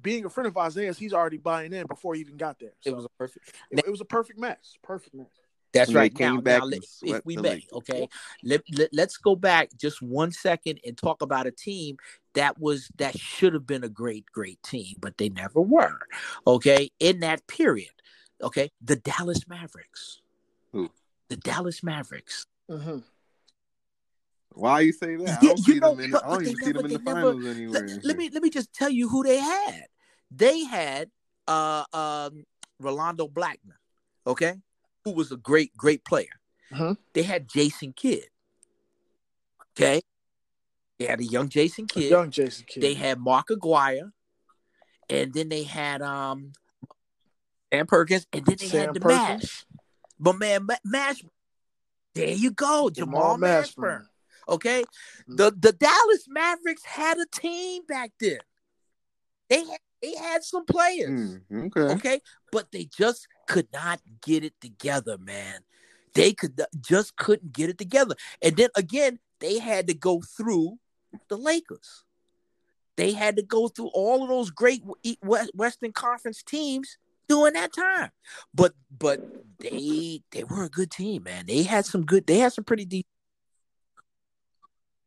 being a friend of Isiah's, he's already buying in before he even got there. So It was a perfect. it, it was a perfect match. Perfect match. That's right. came Now, back now let, if we the may, Lakers. okay, let, let, let's go back just one second and talk about a team that was that should have been a great, great team, but they never were. Okay, in that period, okay, the Dallas Mavericks. Who? The Dallas Mavericks. Mm-hmm. Why you say that? I don't you see know, them in. but- I don't even see them in the they never- finals anywhere. Let, let me let me just tell you who they had. They had uh um Rolando Blackman, okay, who was a great, great player. Mhm. They had Jason Kidd. Okay. They had a young Jason Kidd. Young Jason Kidd. They had Mark Aguirre, and then they had um Sam Perkins, and then they Sam had the Perkins. Mash. But man, Ma- Mash. There you go, Jamal, Mashburn. Okay, Mhm. the the Dallas Mavericks had a team back then. They had, they had some players. Hmm, okay. Okay, but they just could not get it together, man. They could just couldn't get it together, and then again, they had to go through the Lakers. They had to go through all of those great Western Conference teams during that time. But but they they were a good team, man. They had some good. They had some pretty deep.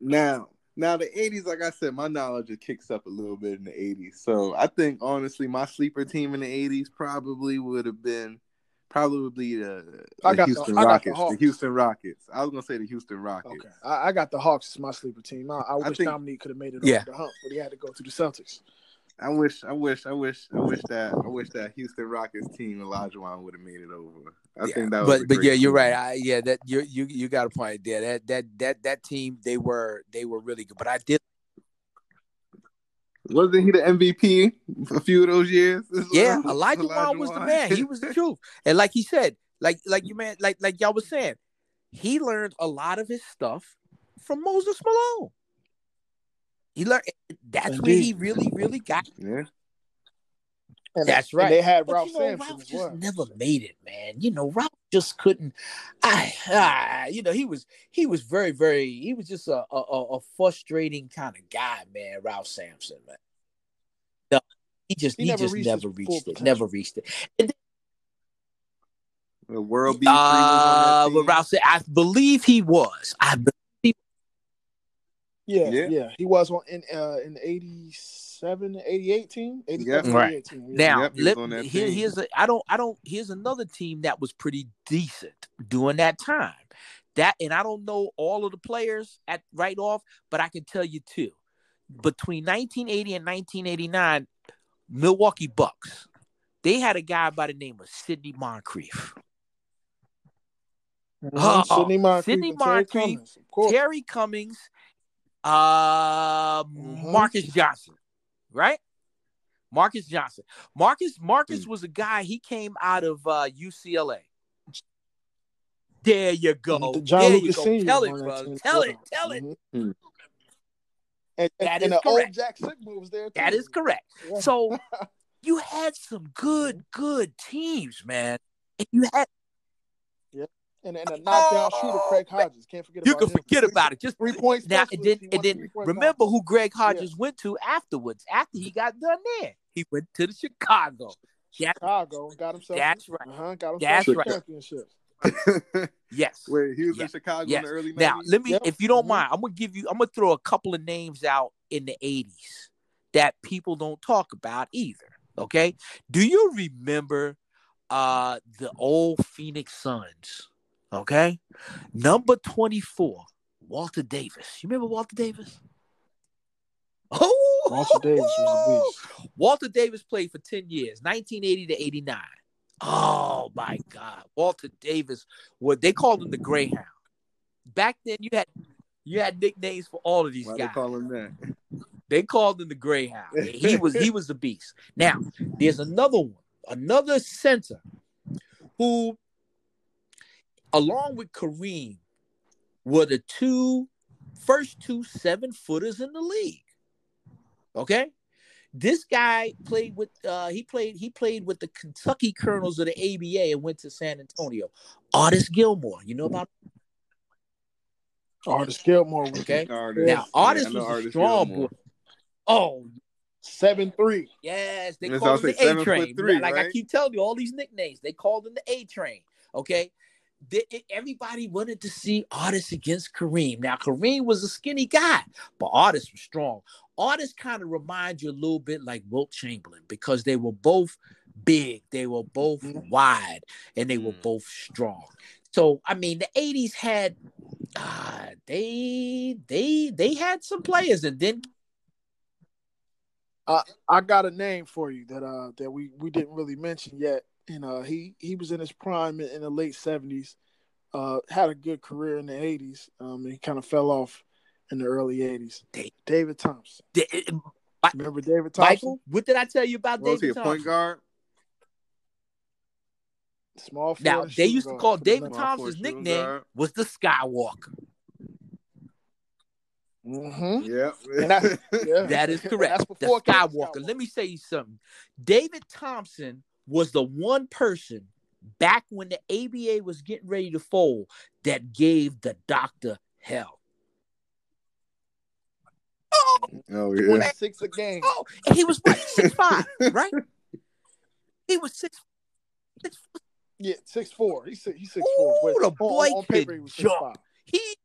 Now, now the '80s, like I said, my knowledge just kicks up a little bit in the '80s. So I think honestly, my sleeper team in the '80s probably would have been probably the, uh, I the got the- Houston I got the Rockets. The, Hawks. Houston Rockets. I was gonna say the Houston Rockets. Okay, I, I got the Hawks as my sleeper team. I, I wish think- Dominique could have made it Yeah. over the hump, but he had to go to the Celtics. I wish, I wish, I wish, I wish that, I wish that Houston Rockets team Olajuwon would have made it over. I Yeah, think that was. but but yeah, you're right. I, yeah, that you you you got a point there. That that that that team they were they were really good. But I did Wasn't he the MVP a few of those years? [LAUGHS] yeah, Olajuwon was the man. He was the truth. And like he said, like like you man, like like y'all was saying, he learned a lot of his stuff from Moses Malone. He learned that's where he really really got. yeah. And That's and right. they had But Ralph you know, Sampson Ralph as just well. never made it, man. You know, Ralph just couldn't. I, ah, you know, he was he was very very. He was just a a, a a frustrating kind of guy, man. Ralph Sampson, man. No, he just He he, never just reached never reached it. Never reached it. The World B. Free was Uh, that. Ralph said, I believe he was. I be- Yeah, Yeah. yeah, He was on in uh in the 87, 88 team. 87, Right. 88 team. Yeah. now Yep, let, on that here, team. here's a I don't I don't here's another team that was pretty decent during that time. That and I don't know all of the players at right off, but I can tell you two. Between 1980 and 1989, Milwaukee Bucks, they had a guy by the name of Sidney Moncrief. Mhm. Oh, Sidney Moncrief. Sidney and Terry Cummings. Terry Cummings, uh, Mhm. Marques Johnson, right? Marques Johnson. Marques Marques Hmm. was a guy. He came out of uh, UCLA. There you go. The John there Lucas you go. Senior Tell it, on bro. Tell it. Tell it. Mhm. Hmm. And, and, That and is the old correct. Jack Sikma was there too. That is correct. Yeah. So [LAUGHS] you had some good, good teams, man. And you had and, and a knockdown Oh, shooter, Craig Hodges. Can't forget about it. you about can him. forget about it. Just Three points. now and then and then remember who Greg Hodges went to afterwards. After he got done there, he went to the Chicago. Yeah. Chicago got himself. That's right. Uh-huh, got himself That's some right. championships. [LAUGHS] Yes. Wait, he was Yeah. in Chicago Yeah. in the early 90s? Now, let me, Yep. if you don't Mhm. mind, I'm gonna give you, I'm gonna throw a couple of names out in the 80s that people don't talk about either. Okay. Do you remember uh the old Phoenix Suns? Okay. Number 24, Walter Davis. You remember Walter Davis? Oh, Walter Davis was a beast. Walter Davis played for 10 years, 1980 to 89. Oh my God. Walter Davis, what they called him the Greyhound. Back then you had You had nicknames for all of these Why guys. they call him that? They called him the Greyhound. [LAUGHS] He was he was the beast. Now, there's another one, another center who, along with Kareem, were the two first two seven footers in the league. Okay. This guy played with uh he played he played with the Kentucky Colonels of the ABA and went to San Antonio. Artis Gilmore, you know about Artis Gilmore. okay. Artis. Now Yeah, Artis I know was a Artis strong Gilmore. boy. Oh Seven three. Yes, they That's called him the A train. foot three, like I keep telling you, all these nicknames, they called him the A train. Okay. They- it- everybody wanted to see Artis against Kareem. Now, Kareem was a skinny guy, but Artis was strong. Artis kind of reminds you a little bit like Wilt Chamberlain because they were both big, they were both Mhm. wide, and they were Mm. both strong. So, I mean, the 80s had uh, they they they had some players and then I got a name for you that uh that we we didn't really mention yet, and uh he he was in his prime in, in the late seventies, uh had a good career in the eighties, um he kind of fell off in the early eighties. Da- David Thompson, they, remember David Thompson? Michael, what did I tell you about What was he, David a Thompson? point guard? Small. Now they used to call David Thompson's nickname guard. was the Skywalker. Mm-hmm. Yep. And that's- [LAUGHS] Yeah. That is [LAUGHS] That's correct. The before Skywalker. Let me say you something. David Thompson was the one person back when the ABA was getting ready to fold that gave the doctor hell. Oh, oh He yeah. six a game. oh, and he was what [LAUGHS] six five, right? He was six. six Yeah, six four. He's six, he's six Ooh, four. the boy on, on paper could he was jump. six five. he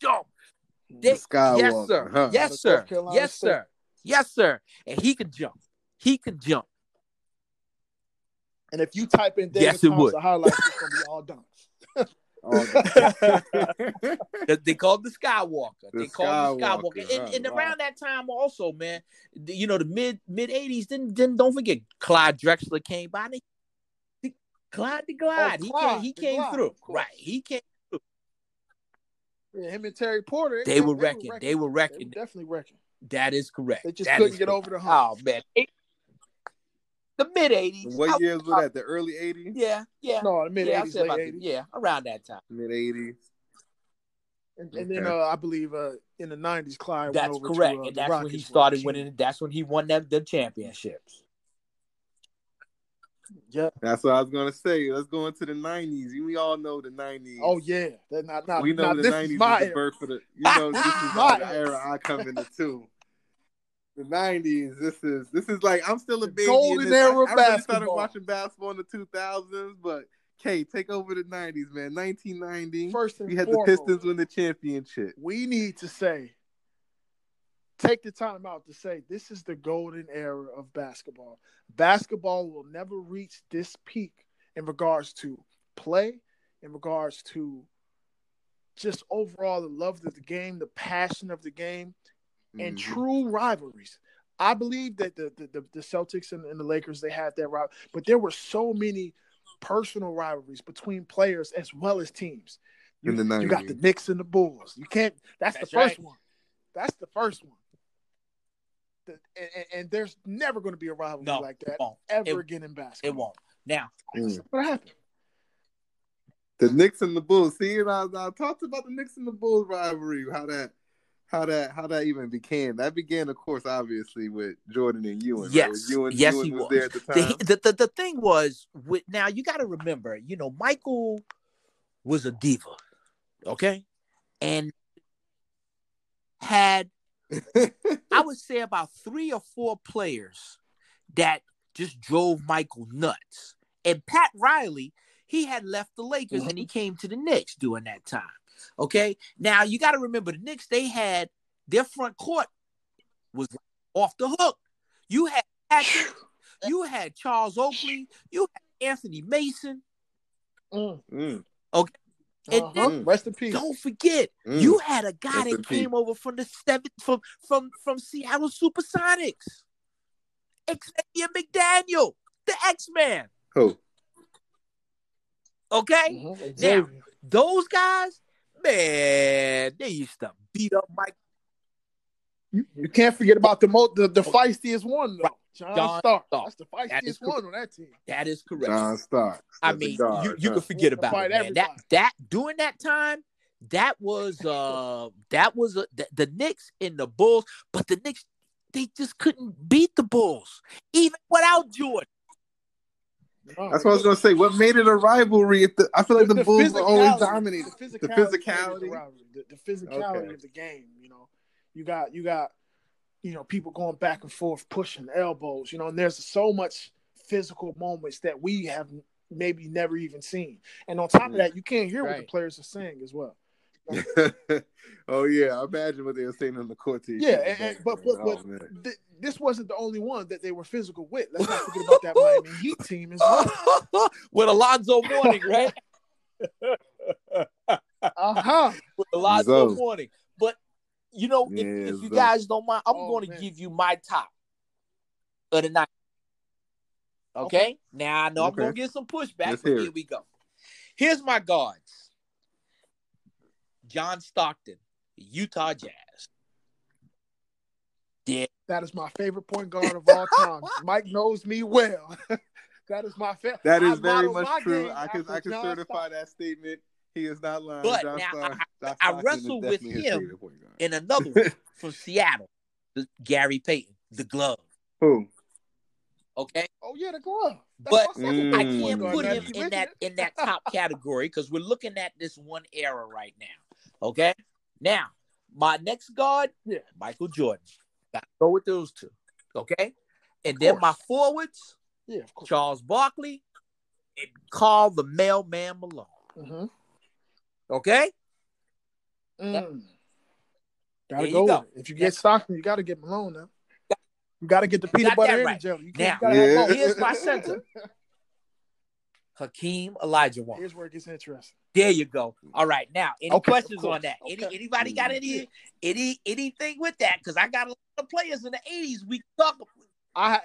jumped. They- Skywalker. yes, sir. huh? Yes, sir. North Carolina Yes, State. sir. Yes, sir. And he could jump. He could jump. And if you type in David Yes, it Thompson would. highlights, it's gonna be all dunks. [LAUGHS] They- They called the Skywalker. The they called the Skywalker, Skywalker. And, huh, and wow. around that time also, man, the- you know, the mid mid eighties. Then then don't forget Clyde Drexler came by. They, he- Clyde the Glide. he Oh, Clyde came. He came Glide, through. Right. He came. through. Yeah, him and Terry Porter. They were wrecking. They were They wrecking. were definitely wrecking. That is correct. They just That couldn't get correct. over the hump. Oh man. It- the mid eighties. what years were that? The early '80s, Yeah. Yeah. No, the mid yeah, I eighties, said about late eighties. yeah, around that time. mid '80s. And, and then uh, I believe uh, in the nineties, Clyde That's went over correct, to uh, and the that's when he started winning. That's when he won them the championships. Yeah. That's what I was gonna say. Let's go into the '90s. We all know the '90s. Oh yeah. That not not. we know not, the this '90s is was my the birth of the. You know, this is [LAUGHS] My the era I come into too. The '90s. This is this is like I'm still a baby. golden era I, I really started watching basketball in the 2000s, but K, take over the '90s, man. 1990. First and we had the Pistons win the championship. we need to say, take the time out to say this is the golden era of basketball. Basketball will never reach this peak in regards to play, in regards to just overall the love of the game, the passion of the game, and Mhm. true rivalries. I believe that the the, the, the Celtics and, and the Lakers they had that rivalry, but there were so many personal rivalries between players as well as teams. You, In the you got the 90s. Knicks and the Bulls. You can't. That's, That's the first right. one. That's the first one. The, and, and- and there's never going to be a rivalry No, like that ever It- again in basketball. It won't. Now, Mm. What happened? The Knicks and the Bulls. See, I, I talked about the Knicks and the Bulls rivalry. How that, how that, how that even became. That began, of course, obviously with Jordan and Ewing. Yes. right? Ewing, Yes, Ewing he was was. there at the time. the, the, the, the thing was with now you got to remember, you know, Michael was a diva, okay, and had I would say about three or four players that just drove Michael nuts. And Pat Riley, he had left the Lakers mm-hmm. and he came to the Knicks during that time. Okay. Now you got to remember the Knicks, they had their front court was off the hook. You had Patrick, [SIGHS] you had Charles Oakley, you had Anthony Mason. Mm. Mm, And Uh-huh. then Rest in peace. don't forget, mm. you had a guy Rest that came peace. over from the seven from from from Seattle Supersonics. Xavier McDaniel, the X-Man. Who? Okay? Mhm. Now, those guys, Man, they used to beat up Mike. You, you can't forget about the mo- the, the feistiest one though, John, John Stark. Stark. That's the That is feistiest one on that team. That is correct. John Stark. I That's a mean, guard, you, you huh? can forget about it, man. That that during that time, that was uh that was uh, the, the Knicks and the Bulls, but the Knicks they just couldn't beat the Bulls even without Jordan. No, That's what I was gonna say. What made it a rivalry? If the, I feel like the, Bulls were always physicality- dominated. The The physicality, physicality. the, rivalry, the, the physicality Okay. of the game. You know, you got you got you know people going back and forth, pushing elbows. You know, and there's so much physical moments that we have maybe never even seen. And on top of mm. that, you can't hear what the players are saying as well. [LAUGHS] oh yeah, I imagine what they were saying on the court. to each Yeah, and, and- but but, but Oh, th- this wasn't the only one that they were physical with. Let's not forget about that Miami Heat [LAUGHS] team as well. [LAUGHS] With Alonzo Mourning, right? Uh huh. With Alonzo Zo. Mourning. But you know, if, Yeah, if you Zo. guys don't mind, I'm Oh, going to give you my top of the night. Okay? Now I know I'm gonna get some pushback, Let's but here it. we go. Here's my guards. John Stockton, Utah Jazz. Yeah, That is my favorite point guard of all time. [LAUGHS] Mike knows me well. [LAUGHS] that is my favorite. That is very much true. I can I can John certify Stockton. that statement. He is not lying. But John now, Stark- I- John I Stockton is wrestle with him favorite point guard. and another one [LAUGHS] from Seattle, the- Gary Payton, the glove. Who? Okay. Oh yeah, the glove. That's But Mm. I can't put him in that in that top category because we're looking at this one era right now. Okay. Now, my next guard, Yeah. Michael Jordan. Got to go with those two. Okay. And then my forwards, Yeah, of course. Charles Barkley and Karl the Mailman Malone. Mhm. Okay. Mm. Gotta There you go. go. If you get Stockton, you got to get Malone now. You got to get the peanut butter that and right. jelly. You Now, can't. you gotta Yeah. both. here's my center. [LAUGHS] Hakeem Olajuwon. Here's where it gets interesting. There you go. All right. Now, any Okay, questions on course. that? Any anybody got any any anything with that? Because I got a lot of players in the 80s we talk I,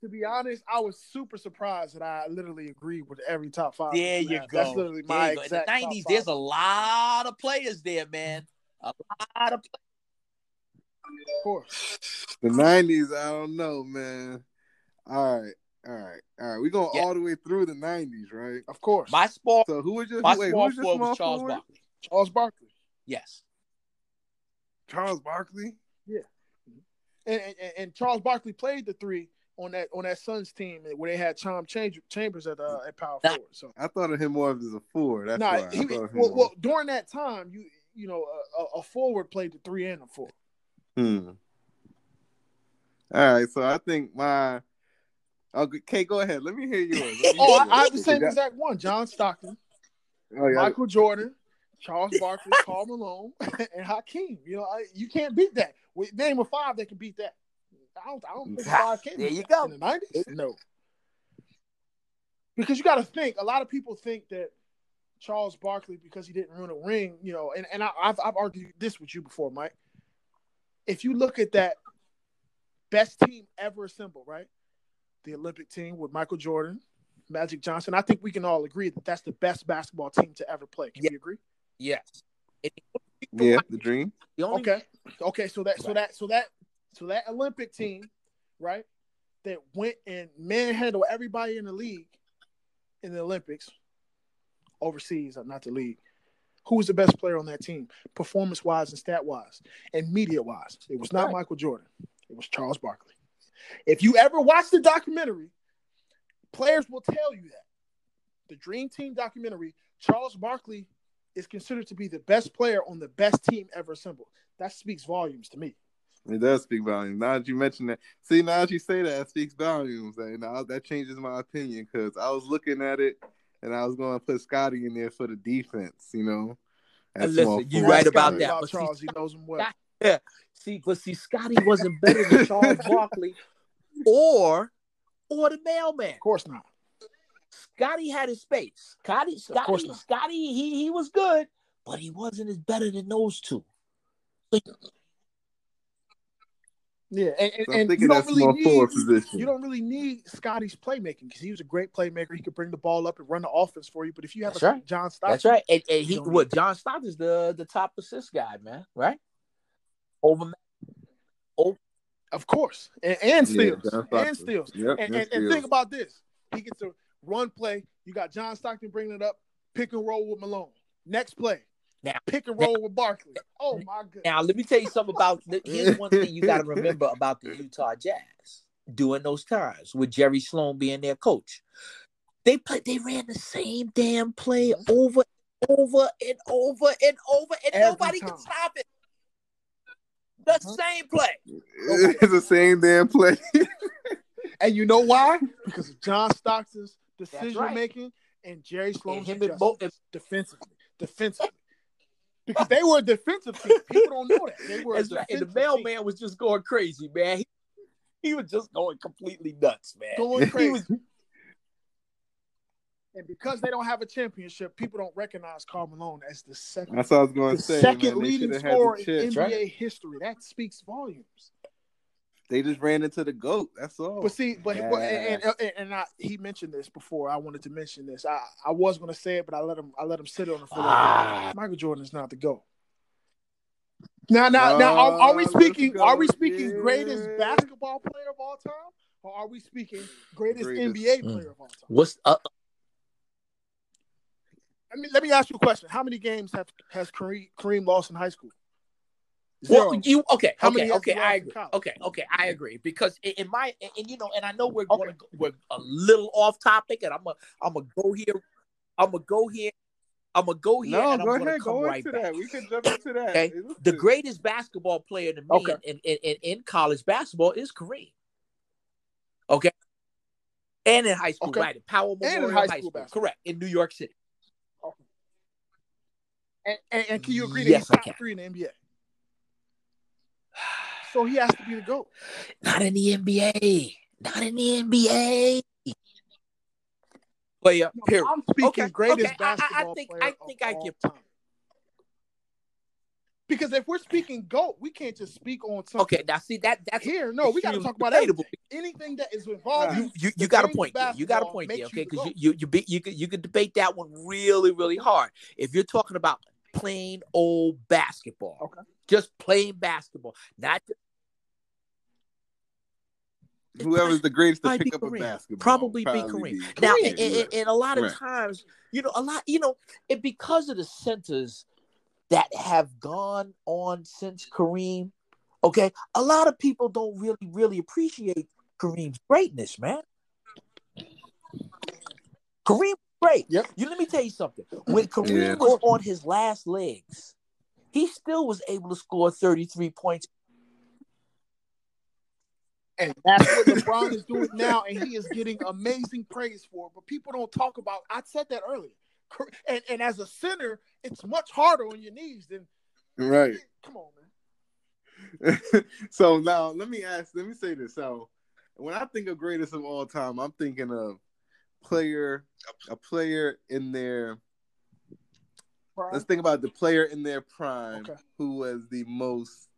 to be honest, I was super surprised that I literally agreed with every top five. There you have. go. That's literally There my you go. In exact the top nineties, five. there's a lot of players there, man. A lot of Players. Of course. The nineties, I don't know, man. All right, all right, all right. We're going Yeah. all the way through the nineties, right? Of course. my small So who was your my wait, who small was your forward small was Charles forward? Barkley. Charles Barkley. Yes. Charles Barkley. And, and, and Charles Barkley played the three on that on that Suns team where they had Tom Chambers, Chambers at uh, at power Nah. forward. So I thought of him more as a four. That's nah, why. He, thought of him well, well, during that time, you you know a, a- a forward played the three and the four. Hmm. All right, so I think my. Okay, go ahead. Let me hear yours. Me oh, hear Oh, yours. I, I have the same That- exact one: John Stockton, Oh, yeah. Michael Jordan, Charles Barkley, Karl Malone, [LAUGHS] and Hakeem. You know, I, you can't beat that. We, name a five that can beat that. I don't. I don't think five can. There you go. In the nineties, no. Because you got to think. A lot of people think that Charles Barkley, because he didn't win a ring, you know, and, and I, I've I've argued this with you before, Mike. If you look at that best team ever assembled, right? The Olympic team with Michael Jordan, Magic Johnson. I think we can all agree that that's the best basketball team to ever play. Can Yeah. we agree? Yes. Yeah, the dream. The only Okay. Okay. So that so Right. that so that so that Olympic team, right? That went and manhandled everybody in the league in the Olympics, overseas, not the league. Who was the best player on that team, performance wise and stat wise and media wise? It was not Right. Michael Jordan. It was Charles Barkley. If you ever watch the documentary, players will tell you that. The Dream Team documentary, Charles Barkley is considered to be the best player on the best team ever assembled. That speaks volumes to me. It does speak volumes. Now that you mention that, see, now that you say that, it speaks volumes. And now that changes my opinion because I was looking at it and I was going to put Scotty in there for the defense, you know. And listen, you forward. right about Scotty that, but see, Charles, he knows him well. [LAUGHS] Yeah. see, but see, Scotty wasn't better than Charles [LAUGHS] Barkley or or the mailman. Of course not. Scotty had his space. Scotty, Of course Scotty, not. Scotty, he he was good, but he wasn't as better than those two. Yeah, and, and, So I'm and you don't really need forward position. you don't really need Scotty's playmaking because he was a great playmaker. He could bring the ball up and run the offense for you. But if you have That's a right. John Stockton, That's right. And, and he what John Stockton's the the top assist guy, man. Right? Over of course, and, and steals, John and Stockton. steals. Yep, And, and and, and think about this: he gets a run play. You got John Stockton bringing it up, pick and roll with Malone. Next play, Now- pick and roll with Barkley. Oh my goodness! Now, let me tell you something about. Here's one thing you got to remember about the Utah Jazz during those times with Jerry Sloan being their coach. They play. They ran the same damn play mm-hmm. over, over and over and over, and Every nobody time. could stop it. The same play. it's the same damn play. [LAUGHS] And you know why? Because of John Stockton's decision right. making and Jerry Sloan's him and Bo- adjustments defensively. Defensively. Because they were a defensive team. People don't know that. They were a That's right. And the defensive team. mailman was just going crazy, man. He, he was just going completely nuts, man. going He crazy. was and because they don't have a championship, people don't recognize Karl Malone as the second, That's what I was going the to say. second man. Leading shoulda scorer in. NBA right. history. That speaks volumes. They just ran into the goat. That's all. But see, but, but and, and, and I, he mentioned this before. I wanted to mention this. I, I was going to say it, but I let him. I let him sit on it for a little ah, Michael Jordan is not the GOAT. Now, now, now, are, are we speaking? Are we go. speaking greatest basketball player of all time, or are we speaking greatest, Greatest. NBA Mm. player of all time? what's uh, I mean, let me ask you a question: How many games have has Kareem, Kareem lost in high school? Well, Zero. you okay? How okay, many okay. I agree. Okay, okay. I agree because in, in my and, and, you know, and I know we're Okay. going to we're a little off topic, and I'm a I'm gonna go here. I'm gonna go here. I'm gonna go here, no, and I'm go gonna ahead. come Go right into back. that. We can jump into that. Okay. The greatest basketball player to me Okay. in, in, in, in college basketball is Kareem. Okay. And in high school, Okay. right? Power in high High, school School, correct? In New York City. And, and, and can you agree that he's I top three in the NBA? So he has to be the GOAT. Not in the NBA. Not in the NBA. Player, No, period. I'm speaking Okay, greatest okay. I- I- I basketball think- player I of think I all give- time. Because if we're speaking GOAT, we can't just speak on something. Okay, now see that that's Here, no, we got to talk about debatable. everything. anything that is involved. You you, the you got a point there. You got a point there, okay? Because you you you, be, you could you could debate that one really really hard. If you're talking about plain old basketball, Okay. just plain basketball, not just, Whoever's the greatest to probably pick be up a Kareem. basketball. probably be Kareem. Now, Kareem, and, and- and a lot of Right. times, you know, a lot, you know, it because of the centers that have gone on since Kareem. Okay, a lot of people don't really, really appreciate Kareem's greatness, man. Kareem was great. Yep. You let me tell you something. [CLEARS THROAT] When Kareem Yeah. was on his last legs, he still was able to score 33 points. And that's what LeBron is doing now, and he is getting amazing praise for it. But people don't talk about. I said that earlier. And, and as a center, it's much harder on your knees than. Right. Come on, man. [LAUGHS] so now let me ask, let me say this. So when I think of greatest of all time, I'm thinking of player, a player in their let's think about the player in their prime Okay. who was the most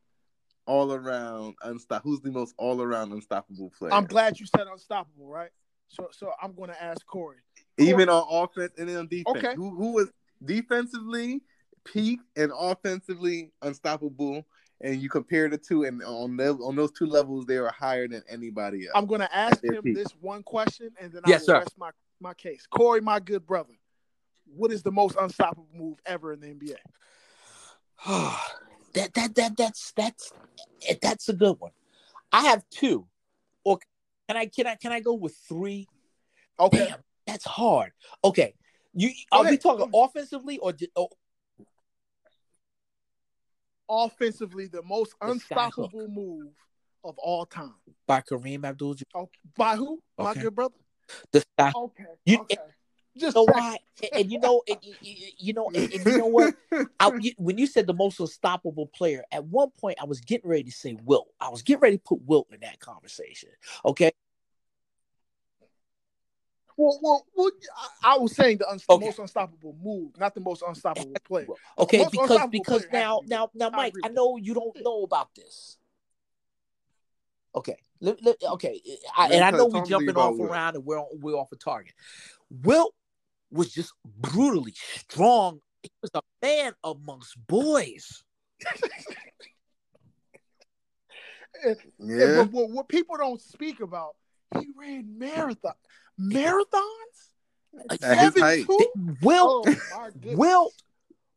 all around unstop who's the most all around unstoppable player. I'm glad you said unstoppable, right? So, so I'm going to ask Corey. Even on offense and then on defense. Okay. Who who was defensively peak and offensively unstoppable and you compare the two and on the, on those two levels they are higher than anybody else. I'm going to ask their him peak. this one question, and then Yes, I sir. will rest my my case. Corey, my good brother, what is the most unstoppable move ever in the NBA? [SIGHS] that that that that's that's eh, that's a good one. I have two, or can I can I can I go with three? Okay, Damn, that's hard. Okay, you Go are we talking offensively or, ju- or offensively, the most The unstoppable move of all time. by Kareem Abdul? Oh, by who? My good brother. The sky. Okay, You- okay. Just You know why? And, and you know, and, you- you you know, and, and you know what? [LAUGHS] I, you, when you said the most unstoppable player, at one point I was getting ready to say Wilt. I was getting ready to put Wilt in that conversation. Okay, Well, well, well I, I was saying the uns- Okay. most unstoppable move, not the most unstoppable player. okay, most because because now now now, Mike, agree I know you don't know about this. Okay, let- let- okay, I, and I know we're jumping off Wilt. around and we're on, we're off a target. Wilt was just brutally strong. He was a man amongst boys. [LAUGHS] And- Yeah. But what, what people don't speak about, he ran marathon marathons. At his Seven two. Wilt Oh. Wilt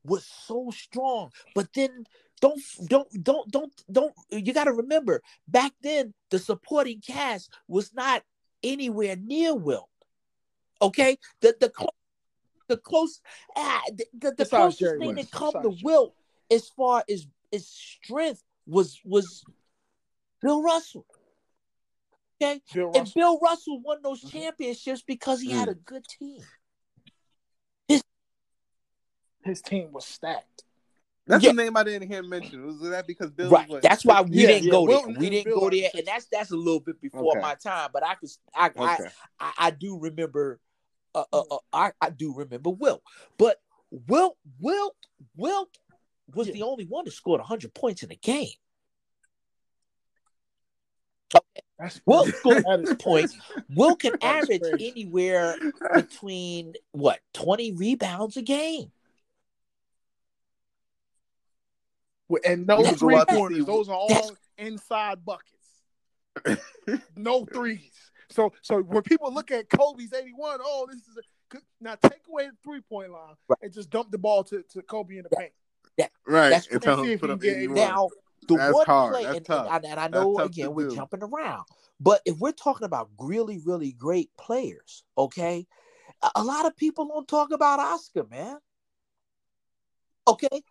was so strong, but then don't don't don't don't don't you got to remember back then the supporting cast was not anywhere near Wilt. Okay, the the clo- the close ah, the, the, the closest Jerry thing West. that come to Besides Wilt as far as as strength was was Bill Russell. Okay, Bill and Bill Russell won those Mhm. championships because he had a good team. His His team was stacked. That's Yeah. the name I didn't hear mentioned. Was that because Bill? right. Was That's why we Yeah, didn't yeah, go Wilton there. We and didn't Bill go there, and that's that's a little bit before Okay. my time. But I could, I, Okay. I, I, I do remember. Uh, uh, uh, I, I do remember Wilt, but Wilt, Wilt, Wilt was Yeah. the only one that scored hundred points in a game. That's Wilt crazy. scored [LAUGHS] That is points. crazy. Can That is average crazy. anywhere between what twenty rebounds a game. And no Let's three go pointers. Those are all That's- inside buckets. no threes. So so when people look at Kobe's 81, oh, this is a, now take away the three point line Right. and just dump the ball to, to Kobe in the paint. right. That's and correct. tell See him put up 81. Now, the That's one hard. play, That's and, and, and I know again we're do. jumping around, but if we're talking about really, really great players, okay, a, a lot of people don't talk about Oscar, man. Okay,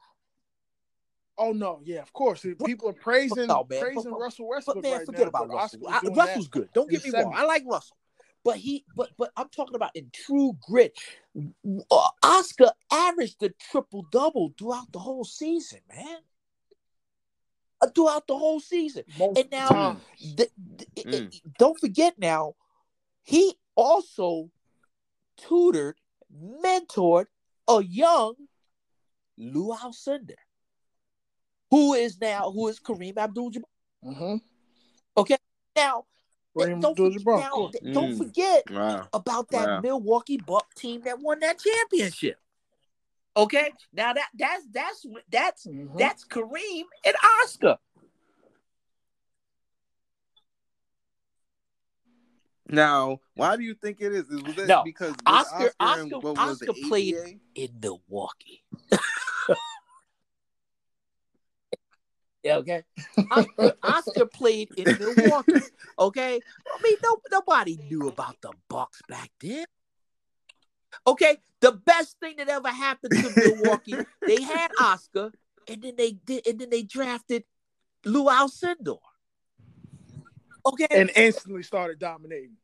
Oh no, yeah, of course. People are praising No, man, praising but- Russell but man, right forget now, about Russell. I- Russell's good. Don't get the me wrong. I like Russell, but he, but but I'm talking about in true grit. Uh, Oscar averaged a triple double throughout the whole season, man. Uh, throughout the whole season. Most And now- times. The- the- Mm. don't forget now, he also tutored, mentored a young Lou Alcindor, who is now who is Kareem Abdul-Jabbar. Mm-hmm. Now, Kareem don't, forget, Abdul-Jabbar, now course. don't Mm. forget Wow. about that Wow. Milwaukee Buck team that won that championship. Okay, now that that's that's that's Mhm. that's Kareem and Oscar. Now, why do you think it is? Is- Was that No, because was Oscar- Oscar, and Oscar- was Oscar the played- in Milwaukee. [LAUGHS] Yeah, okay. Oscar, Oscar played in Milwaukee. [LAUGHS] Okay. I mean, no, nobody knew about the Bucks back then. Okay. The best thing that ever happened to Milwaukee, [LAUGHS] they had Oscar, and then they did, and then they drafted Lou Alcindor. Okay. and instantly started dominating.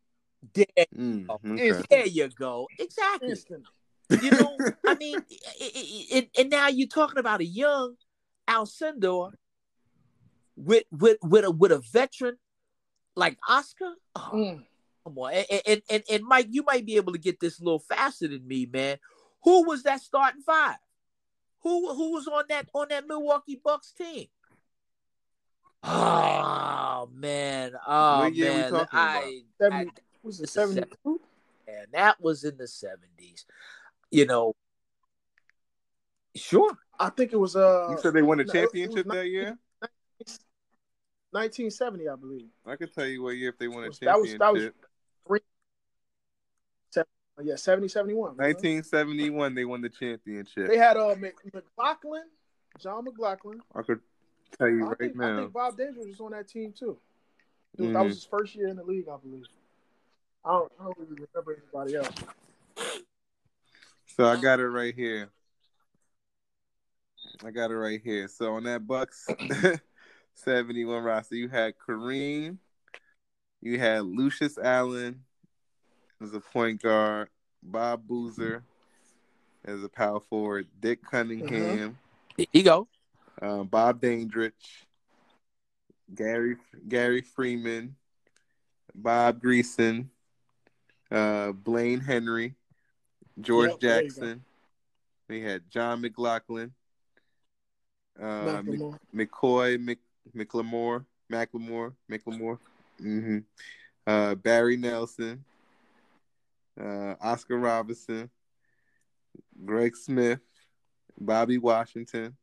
there, Mm, okay. there you go. Exactly. Instantly. You know, I [LAUGHS] mean, i- i- i- and now you're talking about a young Alcindor with with with a with a veteran like Oscar. Oh, Mm. Come on, and, and and and Mike, you might be able to get this a little faster than me, man. Who was that starting five? Who who was on that on that Milwaukee Bucks team? Oh man, oh What year we man, talking I, about? I Seventy was it the 72? and that was in the seventies. You know, sure. I think it was uh You said they won a no, it was championship not- that year. 1970, I believe. I could tell you what year if they won a That was- championship. that was- Oh, yeah, 70, 71. 1971, they won the championship. They had uh McGlocklin, John McGlocklin. I could tell you I right think, I now. think Bob Dandridge was on that team too. Was- Mhm. That was his first year in the league, I believe. I don't, I don't really remember anybody else. So I got it right here. I got it right here. So on that Bucks [LAUGHS] 71 roster, you had Kareem, you had Lucius Allen as a point guard, Bob Boozer as a power forward, Dick Cunningham, There you go. um, Bob Dandridge, Gary Gary Freeman, Bob Greacen, uh, Blaine Henry, George Yep, there you go. Jackson. We had John McGlocklin, uh. McCoy, Mc, McLemore, McLemore, McLemore, hmm Uh, Barry Nelson, uh, Oscar Robinson, Greg Smith, Bobby Washington,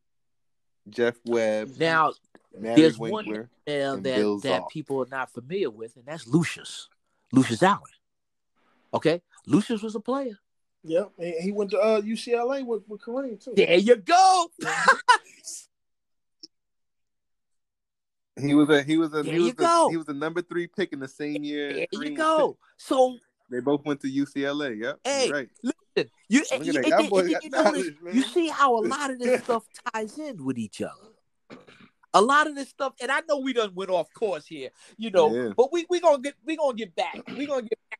Jeff Webb, Now, Marv there's one Winkler. uh, that Bill that Zoll. people are not familiar with, and that's Lucius, Lucius Allen. Okay, Lucius was a player. Yep. And he went to uh, UCLA with, with Kareem too. There you go. [LAUGHS] He was a he was a There he was you the, go. he was the number three pick in the same year. there you go. picked. So They both went to UCLA. Yep. Hey, right. listen, you and, you, that. and That then- boy and you notice, you see how a [LAUGHS] lot of this stuff ties in with each other. A lot of this stuff, and I know we done went off course here, you know, Yeah. but we we gonna get we gonna get back. We gonna get back.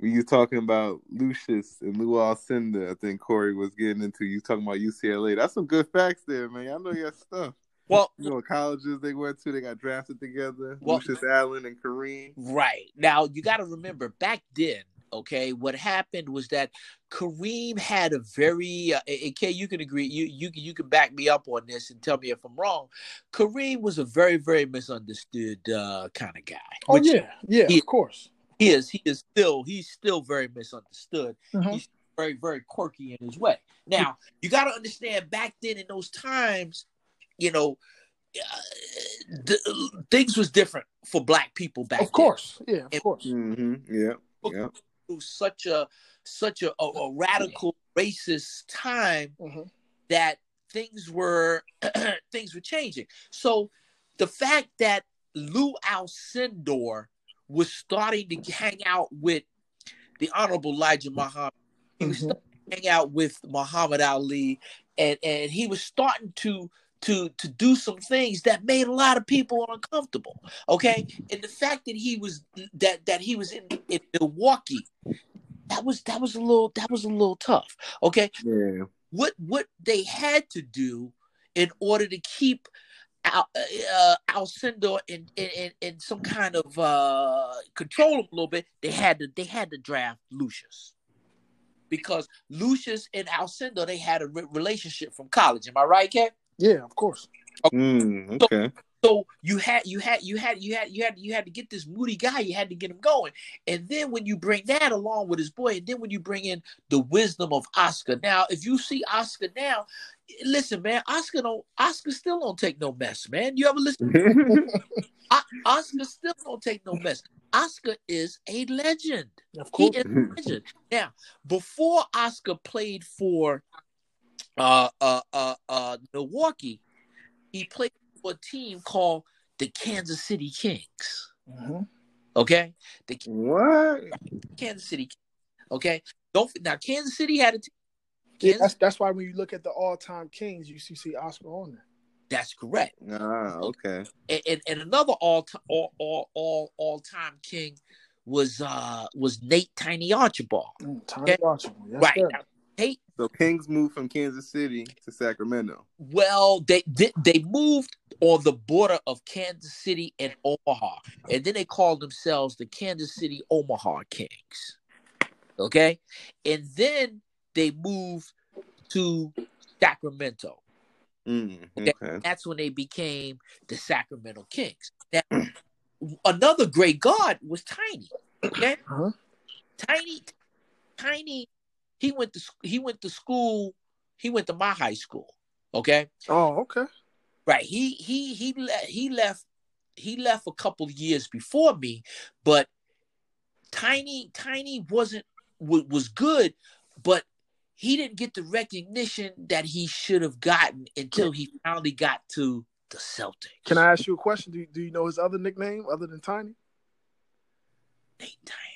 We you talking about Lucius and Lou Alcindor. I think Corey was getting into. You talking about UCLA. That's some good facts there, man. I know your stuff. Well. You know colleges they went to. They got drafted together. Well- Lucius Allen and Kareem. Right. Now you got to remember back then, okay, what happened was that Kareem had a very uh, and Kay, you can agree, you you can- you can back me up on this and tell me if I'm wrong. Kareem was a very very misunderstood uh, kind of guy. Oh yeah, yeah, he- of course. he is he is still he's still very misunderstood. Mhm. He's very very quirky in his way. Now you got to understand back then in those times, you know. Uh, the, things was different for black people back Of course, yeah, of And- course. Mm-hmm. Yeah. Yeah. then through such a such a, a, a radical racist time Mhm. that things were [CLEARS THROAT] things were changing. So the fact that Lou Alcindor was starting to hang out with the Honorable Elijah Muhammad, he was Mhm. starting to hang out with Muhammad Ali, and and he was starting to to to do some things that made a lot of people uncomfortable. Okay, and the fact that he was that that he was in, in Milwaukee, that was that was a little that was a little tough. Okay, Yeah. what what they had to do in order to keep Al, uh, Alcindor in, in in in some kind of uh, control him a little bit, they had to they had to draft Lucius because Lucius and Alcindor they had a re- relationship from college. Am I right, Kev? Yeah, of course. Mm, okay. So you had you had you had you had you had you had to get this moody guy. You had to get him going, and then when you bring that along with his boy, and then when you bring in the wisdom of Oscar. Now, if you see Oscar now, listen, man, Oscar don't Oscar still don't take no mess, man. You ever listen? [LAUGHS] O- Oscar still don't take no mess. Oscar is a legend. Of He course. is a legend. [LAUGHS] Now, before Oscar played for uh uh uh uh Milwaukee, he played for a team called the Kansas City Kings. Mhm. Okay, the what? Kansas City. Okay, don't now Kansas City had a team. Yeah, that's that's why when you look at the all-time kings, you see, see Oscar on there. that's correct. Ah, okay. And, and, and another all time all all all all time king was uh was Nate Tiny Archibald. Mm, Tommy Okay. Archibald. Yes, right sir. now, Nate So Kings moved from Kansas City to Sacramento. Well, they they, they moved on the border of Kansas City and Omaha, and then they called themselves the Kansas City Omaha Kings. Okay, and then they moved to Sacramento. Mm, Okay. okay. That's when they became the Sacramento Kings. Now, [CLEARS THROAT] another great guard was Tiny. Okay, Uh-huh. Tiny, Tiny, he went to he went to school. He went to my high school. Okay. Oh, okay. Right. He he he le- he left he left a couple of years before me, but Tiny Tiny wasn't wa- was good, but he didn't get the recognition that he should have gotten until he finally got to the Celtics. Can I ask you a question? Do you, do you know his other nickname other than Tiny? Nate Tiny.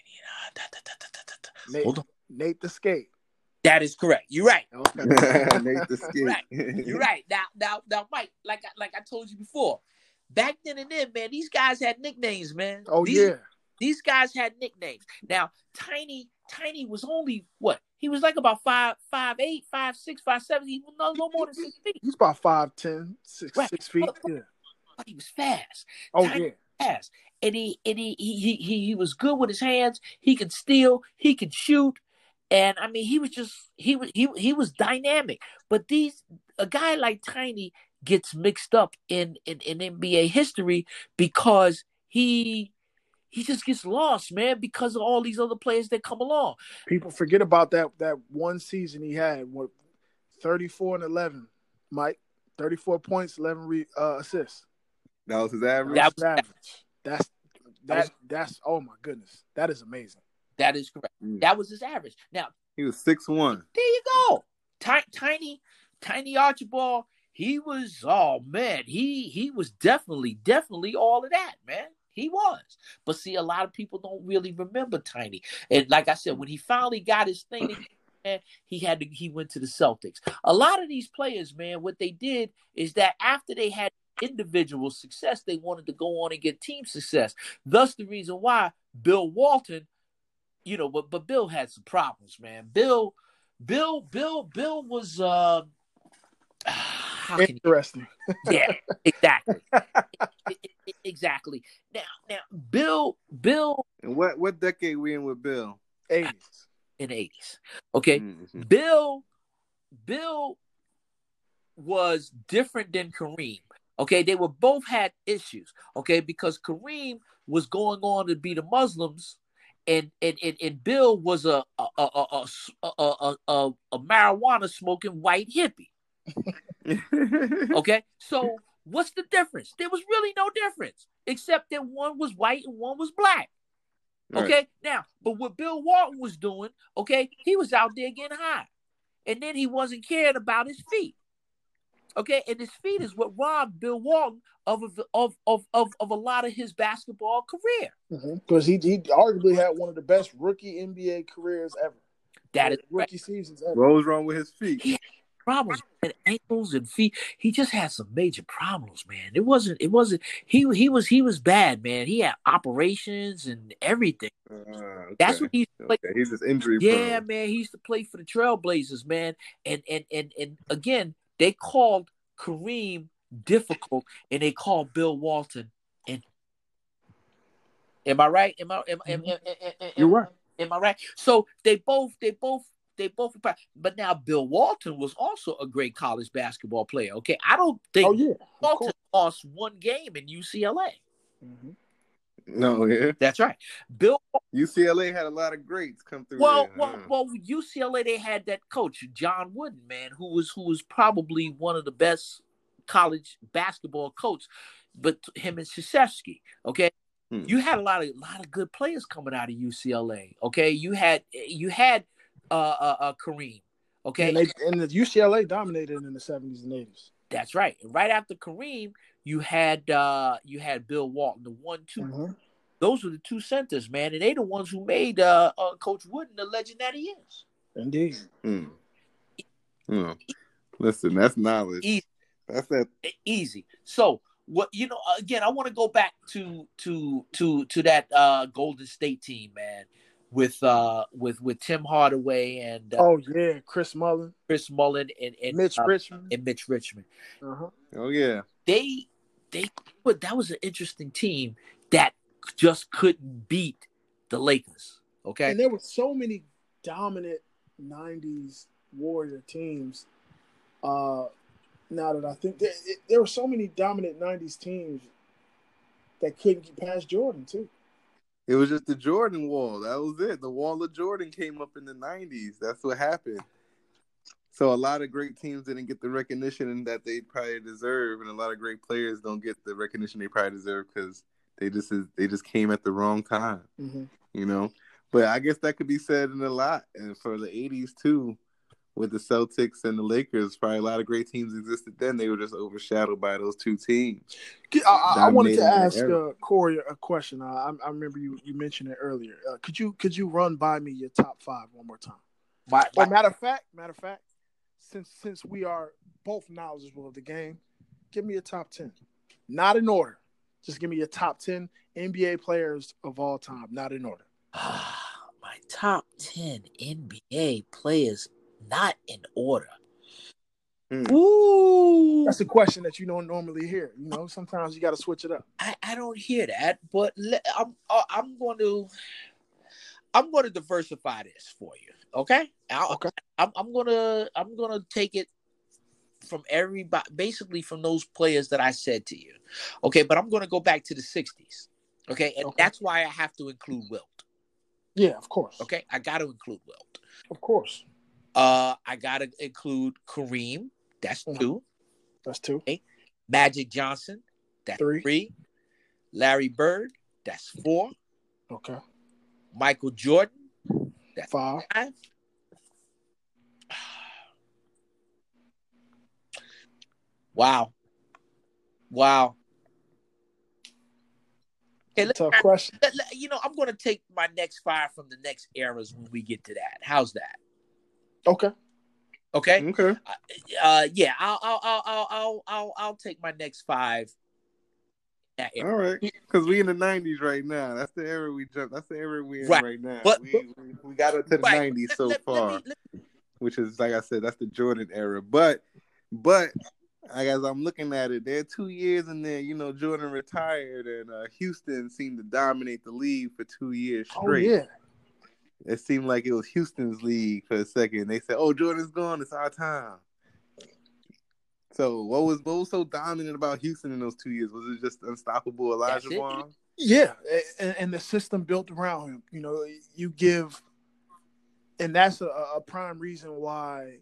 da, da, da. Nate, Hold on. Nate the Skate. That is correct. You're right. [LAUGHS] Okay. [LAUGHS] Nate the Skate. Right. [LAUGHS] You're right. Now, now, now, Mike. Like, I- like I told you before, back then and then, man, these guys had nicknames, man. Oh These- yeah. These guys had nicknames. Now, Tiny, Tiny was only what? He was like about five, five, eight, five, six, five, seven. He was no, no more than six feet. He's about five ten, six, six, Right. six feet. Yeah. But he was fast, Oh Tiny- yeah. fast, and he and he he he he, he was good with his hands. He could steal. He could shoot, and I mean, he was just he was he he was dynamic. But these a guy like Tiny gets mixed up in, in, in NBA history because he he just gets lost, man, because of all these other players that come along. People forget about that that one season he had with 34 and 11, Mike. 34 points, 11 re, uh, assists. That was his average. That- That's average. That's that that's oh my goodness. That is amazing. That is correct. Mm. That was his average. Now, He was six one. there you go. Ti- tiny, tiny Archibald. He was oh man, he he was definitely, definitely all of that, man. He was. But see, a lot of people don't really remember Tiny. And like I said, when he finally got his thing, [LAUGHS] man, he had to he went to the Celtics. A lot of these players, man, what they did is that after they had individual success, they wanted to go on and get team success. Thus the reason why Bill Walton, you know, but but Bill had some problems, man. Bill, Bill, Bill, Bill was uh how can you Interesting. [LAUGHS] yeah, exactly. Exactly. Now, now, Bill, Bill And what what decade we in with Bill? 80s. in the eighties. Okay, Mhm. Bill, Bill was different than Kareem. Okay, they were both had issues. Okay, because Kareem was going on to be the Muslims, and and and, and Bill was a a a a, a, a, a, a marijuana smoking white hippie. [LAUGHS] Okay, so what's the difference? There was really no difference, except that one was white and one was black. Right. Okay, now, but what Bill Walton was doing, okay, he was out there getting high, and then he wasn't caring about his feet. Okay, and his feet is what robbed Bill Walton of of of of, of a lot of his basketball career. Because he he arguably had one of the best rookie NBA careers ever. That is correct. rookie seasons ever. What was wrong with his feet? He- had problems and ankles and feet. He just had some major problems, man. It wasn't. It wasn't. He he was he was bad, man. He had operations and everything. Uh, okay. That's what he used to play. Okay, he's just injury Yeah, prone. man. He used to play for the Trailblazers, man. And and and and again, they called Kareem difficult, and they called Bill Walton. And am I right? Am I? Am, am, am, am, am, You're right. Am I right? So they both, they both, they both. But now Bill Walton was also a great college basketball player. Okay, I don't think Oh yeah. Walton lost one game in UCLA. Mhm. No, yeah. That's right. Bill UCLA had a lot of greats come through. Well, there, well, huh? well, UCLA they had that coach John Wooden, man, who was who was probably one of the best college basketball coach, but him and Krzyzewski, okay. Hmm. You had a lot of a lot of good players coming out of UCLA. Okay, you had you had uh, uh, uh Kareem. Okay, And, they, and the UCLA dominated in the 70s and 80s. that's right. And right after Kareem, you had uh you had Bill Walton, the one two. Mhm. Those were the two centers, man, and they the ones who made uh, uh Coach Wooden the legend that he is. Indeed. Hmm. Hmm. Listen, that's knowledge. Easy. That's that. Easy. So what you know again, I want to go back to to to to that uh Golden State team, man, with uh with with Tim Hardaway and uh, Oh yeah, Chris Mullin, Chris Mullin and and Mitch uh, Richmond. and Mitch Richmond. Uh-huh. Oh yeah. They they but that was an interesting team that just couldn't beat the Lakers. Okay. And there were so many dominant '90s Warrior teams. Uh, now that I think there, it, there were so many dominant '90s teams that couldn't get past Jordan too. It was just the Jordan wall. That was it. The wall of Jordan came up in the '90s. That's what happened. So a lot of great teams didn't get the recognition that they probably deserve, and a lot of great players don't get the recognition they probably deserve because they just is, they just came at the wrong time. Mm-hmm. You know. But I guess that could be said in a lot, and for the '80s too, with the Celtics and the Lakers, probably a lot of great teams existed then. They were just overshadowed by those two teams. I, I, I wanted to ask uh, Corey a question. Uh, I, I remember you, you mentioned it earlier. Uh, could you could you run by me your top five one more time? My, Or my- matter of fact, matter of fact, since since we are both knowledgeable of the game, give me a top ten. Not in order. Just give me your top ten NBA players of all time, not in order. [SIGHS] my top 10 NBA players not in order. Hmm. Ooh. That's a question that you don't normally hear. You know, sometimes you got to switch it up. I, I don't hear that, but le- I'm uh, I'm going to I'm going to diversify this for you. Okay. I'll- Okay. I'm I'm gonna I'm gonna take it from everybody, basically from those players that I said to you. Okay, but I'm going to go back to the '60s. Okay, and Okay. that's why I have to include Wilt. Yeah, of course. Okay, I got to include Wilt. Of course. Uh, I got to include Kareem. That's Mhm. two. That's two. Okay. Magic Johnson. That's Three. three. Larry Bird. That's four. Okay. Michael Jordan. Five. Five. [SIGHS] Wow. Wow. Okay, let- Tough question. let- let- you know, I'm going to take my next five from the next eras when we get to that. How's that? Okay. Okay. Okay. Uh, yeah, I'll, I'll, I'll, I'll, I'll, I'll, I'll take my next five. That era. All right. Because we in the '90s right now. That's the era we jump. That's the era we in Right. right, now. But- we, we we got into the Right. '90s so let- let far, me- let- which is like I said, that's the Jordan era. But but as I'm looking at it, there are two years in there. You know, Jordan retired, and uh, Houston seemed to dominate the league for two years Oh straight. yeah. It seemed like it was Houston's league for a second. They said, "Oh, Jordan's gone. It's our time." So, what was what was so dominant about Houston in those two years? Was it just unstoppable Elijah That's. Vaughn? Yeah, and, and the system built around him. You know, you give, and that's a, a prime reason why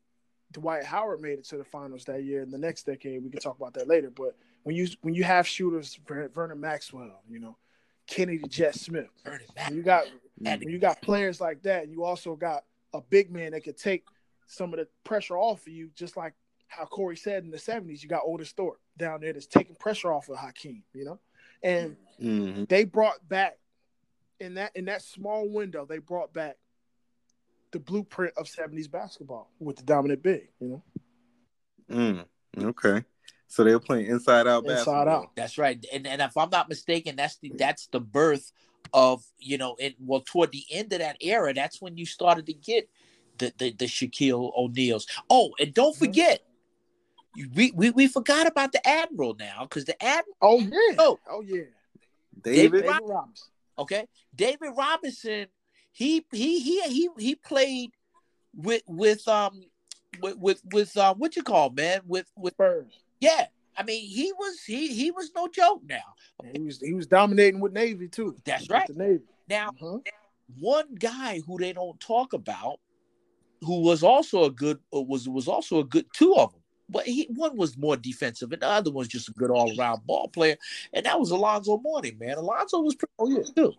Dwight Howard made it to the finals that year. In the next decade, we can talk about that later. But when you when you have shooters, Vernon Maxwell, you know, Kenny the Jet Smith, Bernie you got when you got players like that, and you also got a big man that could take some of the pressure off of you, just like how Corey said in the '70s, you got Otis Thorpe down there that's taking pressure off of Hakeem, you know, and hmm they brought back in that in that small window, they brought back the blueprint of '70s basketball with the dominant big, you know, Mm, okay. So they were playing inside out Inside basketball. out. That's right. And and if I'm not mistaken, that's the that's the birth of you know, it well toward the end of that era, that's when you started to get the the, the Shaquille O'Neals. Oh, and don't Mhm. forget, you, we, we we forgot about the Admiral now because the Admiral. Oh yeah, Oh. oh yeah, David. David Robinson. Okay, David Robinson, he he he he he played with with um with with with um what you call man with with Spurs. yeah. I mean, he was he he was no joke now. He was he was dominating with Navy too. That's With right. the Navy. Now, Uh-huh. one guy who they don't talk about, who was also a good uh, was was also a good two of them. But he one was more defensive, and the other was just a good all around ball player, and that was Alonzo Mourning. Man, Alonzo was pretty Oh yeah, good too.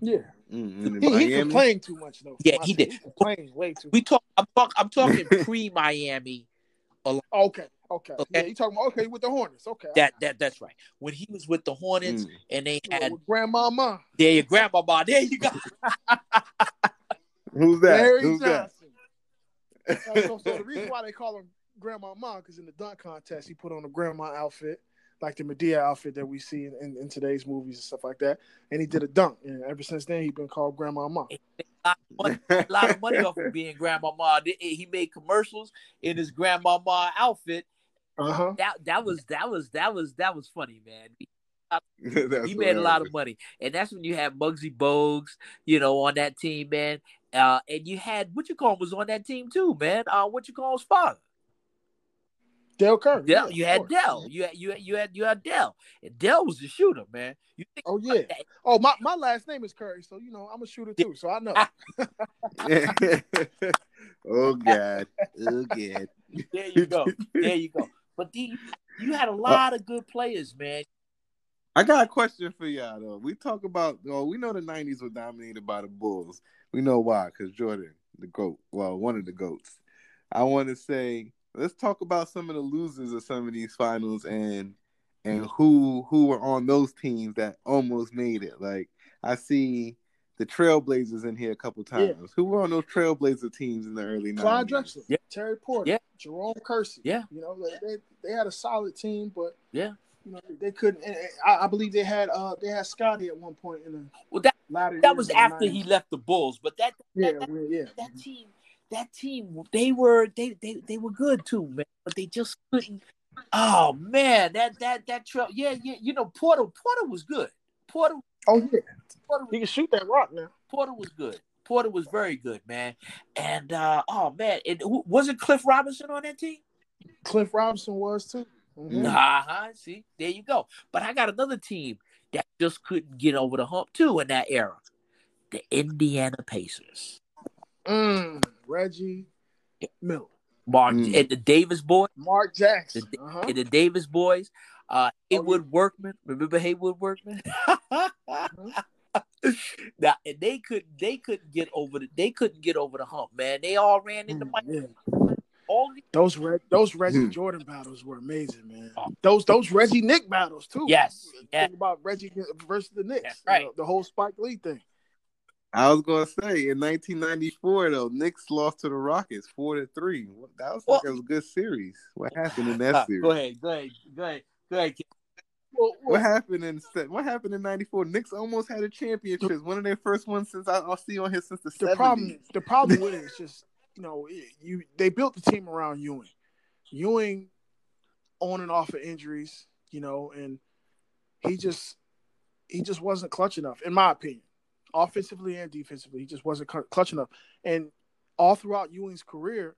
yeah. Mm, in He, he Miami. complained too much though. Yeah, he team. did. He complained way too. We talk. I'm talk. I'm talking [LAUGHS] pre Miami. Okay, okay. Okay. Yeah, you talking about okay with the Hornets? Okay. That that that's right. When he was with the Hornets, Mm. and they With- had with Grandmama. there your grandmama. There you go. [LAUGHS] Who's that? Larry Who's that? Johnson. Uh, so, so the reason why they call him Grandma Ma because in the dunk contest he put on a grandma outfit, like the Madea outfit that we see in, in, in today's movies and stuff like that, and he did a dunk. And ever since then, he's been called Grandma Ma. a lot of money, a lot of money off of being grandmama. He made commercials in his Grandma Ma outfit. Uh huh. That that was that was that was that was funny, man. He [LAUGHS] made a lot of money, and that's when you had Muggsy Bogues, you know, on that team, man. Uh, and you had what you call him was on that team too, man. Uh, what you call his father? Dale Curry. Dell. yeah, you had course. Dell. You had you had you had you had Dell. And Dell was the shooter, man. You think Oh yeah. Oh my, my last name is Curry, so you know I'm a shooter too. So I know. [LAUGHS] [LAUGHS] oh God. Oh God. there you go, there you go. But the, you had a uh, lot of good players, man. I got a question for y'all though. We talk about well, we know the '90s were dominated by the Bulls. We know why, because Jordan, the goat, well, one of the goats. I want to say, let's talk about some of the losers of some of these finals and and who who were on those teams that almost made it. Like I see the Trailblazers in here a couple Yeah. times. Who were on those Trailblazer teams in the early Clyde 90s? Drexler, Yeah. Terry Porter, Yeah. Jerome Kersey. Yeah. You know, they, they they had a solid team, but Yeah. you know they couldn't. And and I, I believe they had uh they had Scotty at one point in the Well, that latter. that was after 90s. he left the Bulls, but that Yeah, that, yeah. that team, that team, they were they they they were good too, man. But they just couldn't. Oh man, that that that trail, yeah, yeah. You know, Porter Porter was good. Porter Oh yeah, Porter he can shoot that rock now. Porter was good. Porter was very good, man. And uh oh man, and who, wasn't Cliff Robinson on that team? Cliff Robinson was too. Mhm. Uh-huh. See, there you go. But I got another team that just couldn't get over the hump too in that era. The Indiana Pacers. Mm, Reggie Miller, Mark Mm. and the Davis boys. Mark Jackson. The- Uh-huh. and the Davis boys, uh, yeah. Workman. Remember Haywoode Workman? [LAUGHS] now, and they couldn't. They couldn't get over the. They couldn't get over the hump, man. They all ran into Mm, my yeah. all. the- Those Reg, those Reggie Hmm. Jordan battles were amazing, man. Oh. Those those Reggie Knick battles too. Yes, Think yeah. about Reggie versus the Knicks. That's right. You know, the whole Spike Lee thing. I was gonna say in 1994 though, Knicks lost to the Rockets four to three. That was like Well- a good series. What [LAUGHS] happened in that series? go ahead, go ahead, go ahead, go ahead. Well, What happened in what happened in '94? Knicks almost had a championship. One of their first ones since I, I'll see on here since the the 70s. problem the problem [LAUGHS] with it is just you know it- you they built the team around Ewing. Ewing on and off of injuries, you know, and he just he just wasn't clutch enough, in my opinion, offensively and defensively. He just wasn't cl- clutch enough, and all throughout Ewing's career,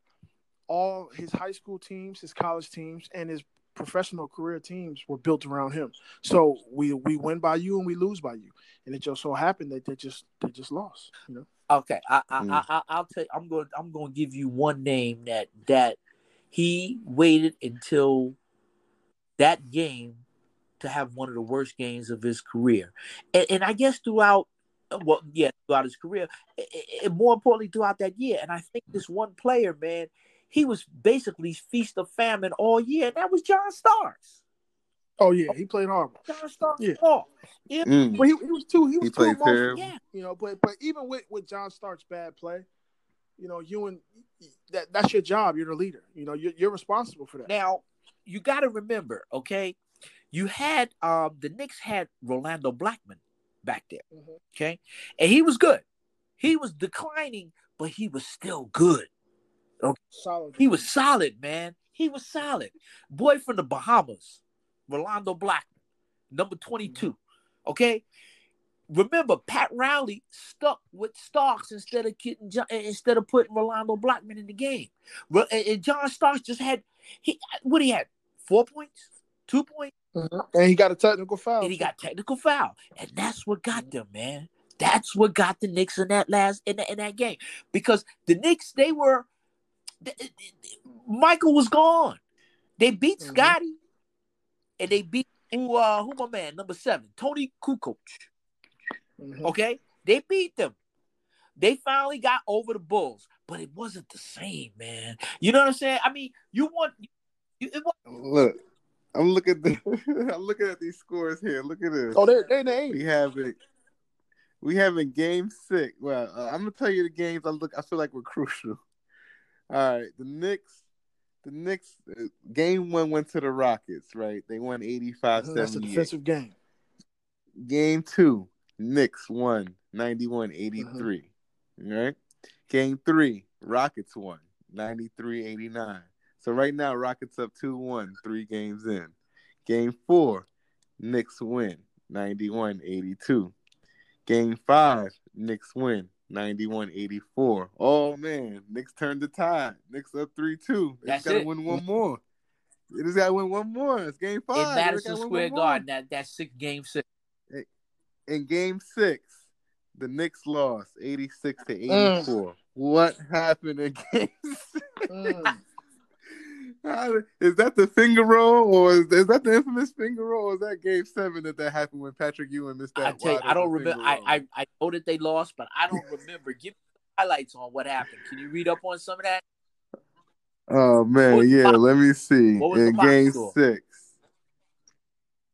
all his high school teams, his college teams, and his professional career teams were built around him. So we we win by you and we lose by you, and it just so happened that they just they just lost. You know. Okay, I, I, Mm. I, I, I'll tell. you, I'm going. I'm going to give you one name that that he waited until that game to have one of the worst games of his career, and, and I guess throughout, well, yeah, throughout his career, a- a- and more importantly throughout that year. And I think this one player, man, he was basically feast of famine all year, and that was John Starks. Oh yeah, he played horrible. John Starks, Yeah. ball. Mm. But he, he was too. He was He too emotional. terrible. Yeah, You know, but but even with with John Stark's bad play, you know, you and that that's your job. You're the leader. You know, you're, you're responsible for that. Now, you got to remember, okay, you had um the Knicks had Rolando Blackman back there, Mhm. okay, and he was good. He was declining, but he was still good. Solid. He was solid, man. He was solid. Boy from the Bahamas, Rolando Blackman, number twenty-two. Okay. Remember, Pat Riley stuck with Starks instead of getting instead of putting Rolando Blackman in the game. And John Starks just had he what he had four points, two points, Mhm. and he got a technical foul. and he got technical foul, and that's what got them, man. That's what got the Knicks in that last in that, in that game because the Knicks they were th- th- th- Michael was gone. They beat Mhm. Scotty, and they beat who uh who my man number seven Toni Kukoc. Mhm. Okay, they beat them. They finally got over the Bulls, but it wasn't the same, man. You know what I'm saying? I mean, you want you, it was, Look, I'm looking. The, [LAUGHS] I'm looking at these scores here. Look at this. Oh, they're, they in the 80s. we have it. We have in game six. Well, uh, I'm gonna tell you the games. I look. I feel like we're [LAUGHS] crucial. All right, the Knicks. The Knicks. uh, Game one went to the Rockets. Right, they won 85 Mhm, That's a 78. defensive game. Game two, Knicks won 91 83. Right? Game three, Rockets won 93 89. So right now, Rockets up 2 1, three games in. Game four, Knicks win 91 82. Game five, Knicks win 91 84. Oh man, Knicks turned the tide. Knicks up 3 2. They That's just got to win one more. They just got to win one more. It's game five. in Madison Square Garden that that six game six. in game six, the Knicks lost 86 to Mm. 84. What happened in [LAUGHS] game six? Mm. Is that the finger roll or is, is that the infamous finger roll or is that game seven that that happened when Patrick Ewing missed that? I tell you, I don't remember. I. I I know that they lost, but I don't remember. Give me highlights on what happened. Can you read up on some of that? Oh man, yeah. Let me see. In game score? six,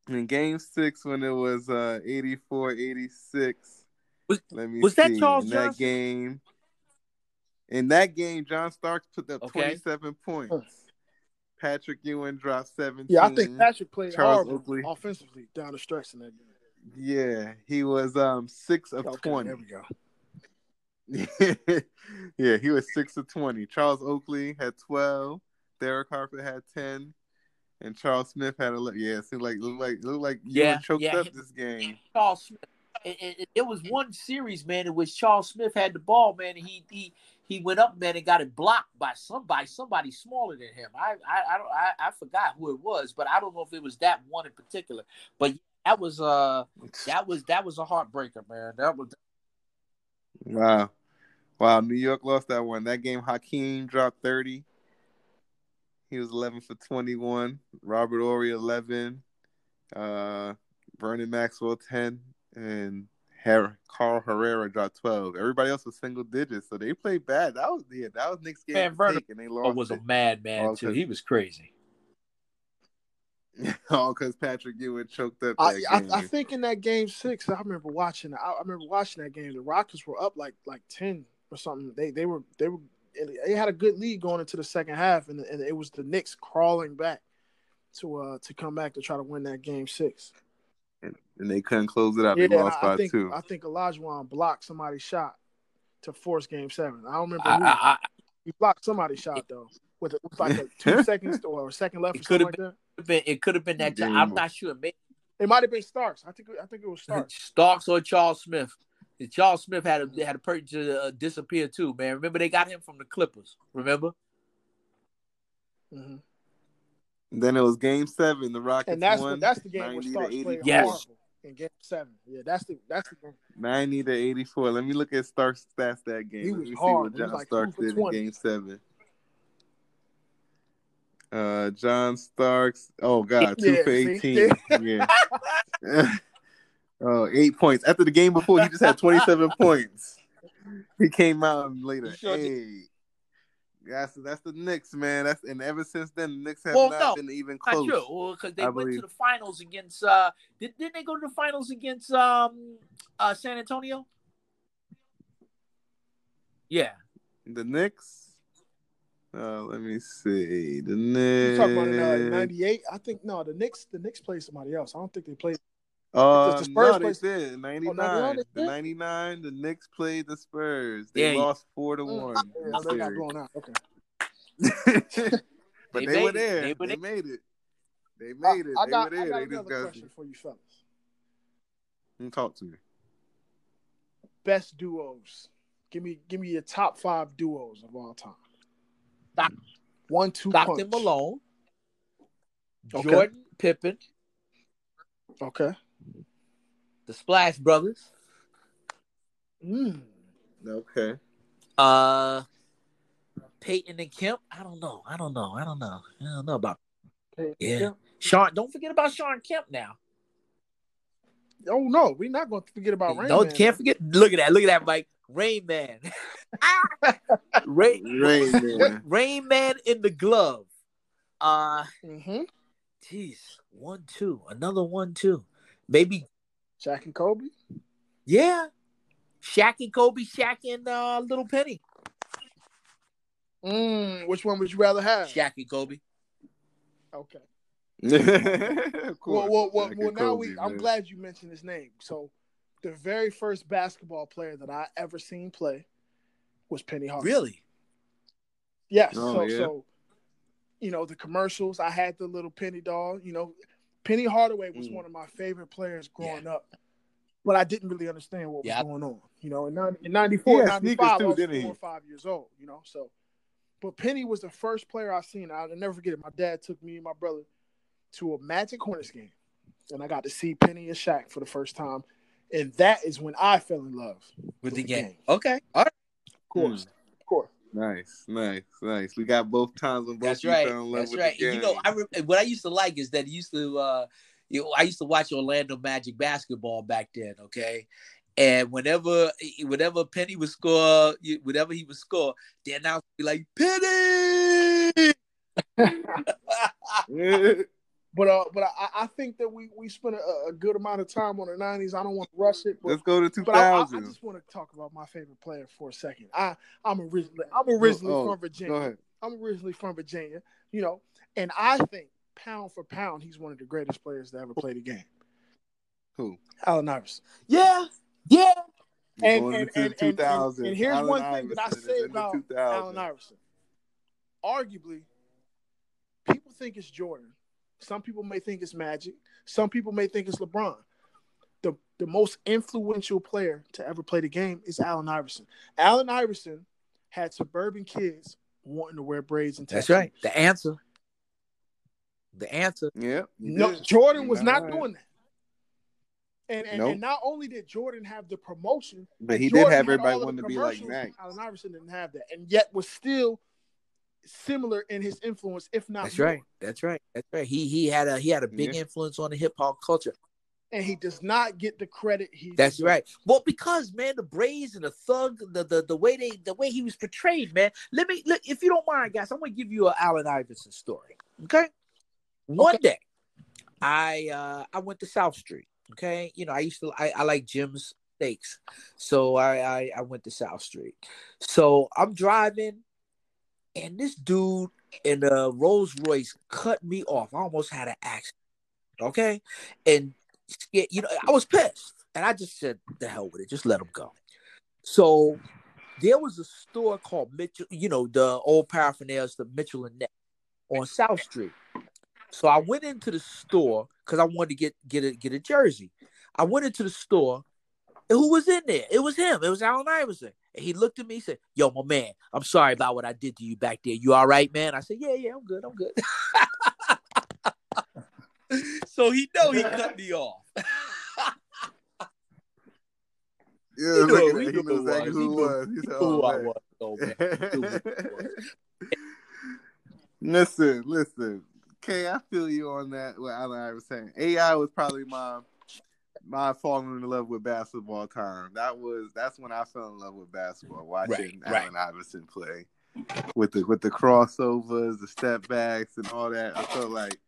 in game six when it was uh 84-86. Was- let me was that see. Charles in that Johnson? game? In that game, John Starks put up Okay. twenty-seven points. Patrick Ewing dropped seventeen. Yeah, I think Patrick played Charles horrible Oakley. offensively down the stretch in that game. Yeah, he was um six of Okay, twenty. there we go. [LAUGHS] yeah, he was six of twenty. Charles Oakley had twelve. Derek Harper had ten, and Charles Smith had eleven. Yeah, it seemed like looked like looked like you Yeah, were choked yeah. up this game. Charles Smith. and, and, and there was one series, man, in which Charles Smith had the ball, man, and he he he went up, man, and got it blocked by somebody, somebody smaller than him. I I I don't I, I forgot who it was, but I don't know if it was that one in particular. But that was uh that was that was a heartbreaker, man. That was Wow. Wow. New York lost that one. That game, Hakeem dropped 30. He was 11 for 21. Robert Horry, 11. Uh, Vernon Maxwell, 10. And Her- Carl Herrera dropped 12. Everybody else was single digits. So they played bad. That was, yeah, that was Nick's game. Man, Vernon take, and they lost. was a it. madman All too. He was crazy. [LAUGHS] All because Patrick Ewing choked up I, that I, game. I think in that game six, I remember watching. I, I remember watching that game. The Rockets were up like like ten or something. They they were they were they had a good lead going into the second half, and, and it was the Knicks crawling back to uh to come back to try to win that game six. And they couldn't close it out. Yeah, They lost I, I think two. I think Olajuwon blocked somebody's shot to force game seven. I don't remember I, who I, I, he blocked somebody's shot though with, with like a two [LAUGHS] seconds or a second left It or something could've like that. been, it could have been that. Game I'm over. not sure. Maybe It might have been Starks. I think I think it was [LAUGHS] Starks. Starks or Charles Smith. And Charles Smith had a had a purchase to uh, disappear too, man. Remember they got him from the Clippers. Remember? hmm then it was game seven. The Rockets And that's won. what that's the game where Starks played 84. Yes. horrible in game seven. Yeah, that's the that's the game. 90 to 84. Let me look at Stark's stats that game. He Let was me hard. see He what was John like Starks two for did in 20. game seven. Uh, John Starks. Oh God, two Yeah, for eighteen. [LAUGHS] Yeah. oh, eight points. After the game before, he just had twenty-seven points. He came out later. He sure did. hey, that's that's the Knicks, man. That's and ever since then, the Knicks have Well, not no, been even Not close. sure. Well, because they I went believe. to the finals against. uh did, Didn't they go to the finals against um uh San Antonio? Yeah. The Knicks. Uh, let me see. The Knicks. You Knicks. talking about in uh, '98? I think no. The Knicks the Knicks played somebody else. I don't think they played. Uh, the Spurs no, they plays- did. 99. 99 the 99, the Knicks played the Spurs. They Yeah. lost 4 to Mm, 1. yeah, they're not going out. Okay. [LAUGHS] but They they, were there. They They, were there. made it. They made it. I they got, were I there. got They just another got question for you fellas. Mm, Talk to me. Best duos. Give me give me your top five duos of all time. Stock- One two Stockton punch. Malone, Okay. Jordan Pippen, Okay. The Splash Brothers, Mm. Okay. uh Peyton and Kemp. I don't know. I don't know. I don't know. I don't know about Okay. Yeah. Shawn. Don't forget about Shawn Kemp now. Oh no, we're not going to forget about Rain no, Man. can't forget. Look at that. Look at that, Mike. Reign Man. [LAUGHS] Rain, Reign Man. Reign Man in the glove. Uh, Mm-hmm. jeez, one, two, another one, two, maybe. Shaq and Kobe. Yeah, Shaq and Kobe, Shaq and uh, Little Penny. Mm, which one would you rather have? Shaq and Kobe. Okay. [LAUGHS] of Well, well, well, well now Kobe, we. I'm glad you mentioned his name. So, the very first basketball player that I ever seen play was Penny Hardaway. Really? Yes. Oh, so, yeah. so, you know, the commercials. I had the little Penny doll. You know, Penny Hardaway was Mm. one of my favorite players growing up, but I didn't really understand what was going on. You know, in, 90, in 94, He had sneakers 95, too, I was didn't four he? or five years old. You know, so. But Penny was the first player I seen. I'll never forget it. My dad took me and my brother to a Magic Hornets game, and I got to see Penny and Shaq for the first time, and that is when I fell in love With the the game. game. Okay. All right. Of course, of course. Nice, nice, nice. We got both times when both That's right. fell in love That's with right. the And you know. I re- what I used to like is that he used to, uh, you know, I used to watch Orlando Magic basketball back then. Okay, and whenever, whenever Penny would score, you- whenever he would score, the announcer would be like, "Penny." [LAUGHS] [LAUGHS] [LAUGHS] But uh, but I, I think that we we spent a, a good amount of time on the '90s. I don't want to rush it, but, Let's go to but I, I, I just want to talk about my favorite player for a second. I I'm originally I'm originally Oh, from Virginia. I'm originally from Virginia, you know, and I think pound for pound, he's one of the greatest players to ever play the game. Who? Allen Iverson. yeah, yeah. And- and- and- and- and here's Allen one thing that I Iverson say about Allen Iverson. Arguably, people think it's Jordan. Some people may think it's Magic. Some people may think it's LeBron. The the most influential player to ever play the game is Allen Iverson. Allen Iverson had suburban kids wanting to wear braids and That's right. The answer. The answer. Yep. you No, did. Jordan was not right. doing that. And and, Nope. and not only did Jordan have the promotion, But he Jordan did have everybody wanting to be like commercials, Mac. Allen Iverson didn't have that, and yet was still similar in his influence, if not That's more. right. That's right. That's right. He he had a he had a big Yeah. influence on the hip hop culture. And he does not get the credit he. That's deserves. right. Well, because man, the Braves and the Thug, the, the the way they the way he was portrayed, man. Let me look if you don't mind, guys. I'm gonna give you a Allen Iverson story. Okay. One day, I uh I went to South Street. Okay, you know I used to I, I like Jim's steaks, so I, I I went to South Street. So I'm driving, and this dude in a Rolls Royce cut me off. I almost had an accident. Okay, and you know, I was pissed. And I just said, the hell with it, just let him go. So there was a store called Mitchell, you know, the old paraphernalia, the Mitchell and Ness on South Street. So I went into the store because I wanted to get get a get a jersey. I went into the store, and who was in there? It was him. It was Allen Iverson. And he looked at me and said, Yo, my man, I'm sorry about what I did to you back there. You all right, man? I said, Yeah, yeah, I'm good. I'm good. [LAUGHS] so he know he cut me off. [LAUGHS] Yeah, He look at he. He knew knew exactly who was. it was. He said, oh, Who "Oh, I was, though, man. He knew who it was. [LAUGHS] listen, listen. Kay, I feel you on that. What Allen Iverson saying. AI was probably my my falling in love with basketball time. That was that's when I fell in love with basketball. Watching Right, Allen Iverson play with the with the crossovers, the step backs, and all that. I felt like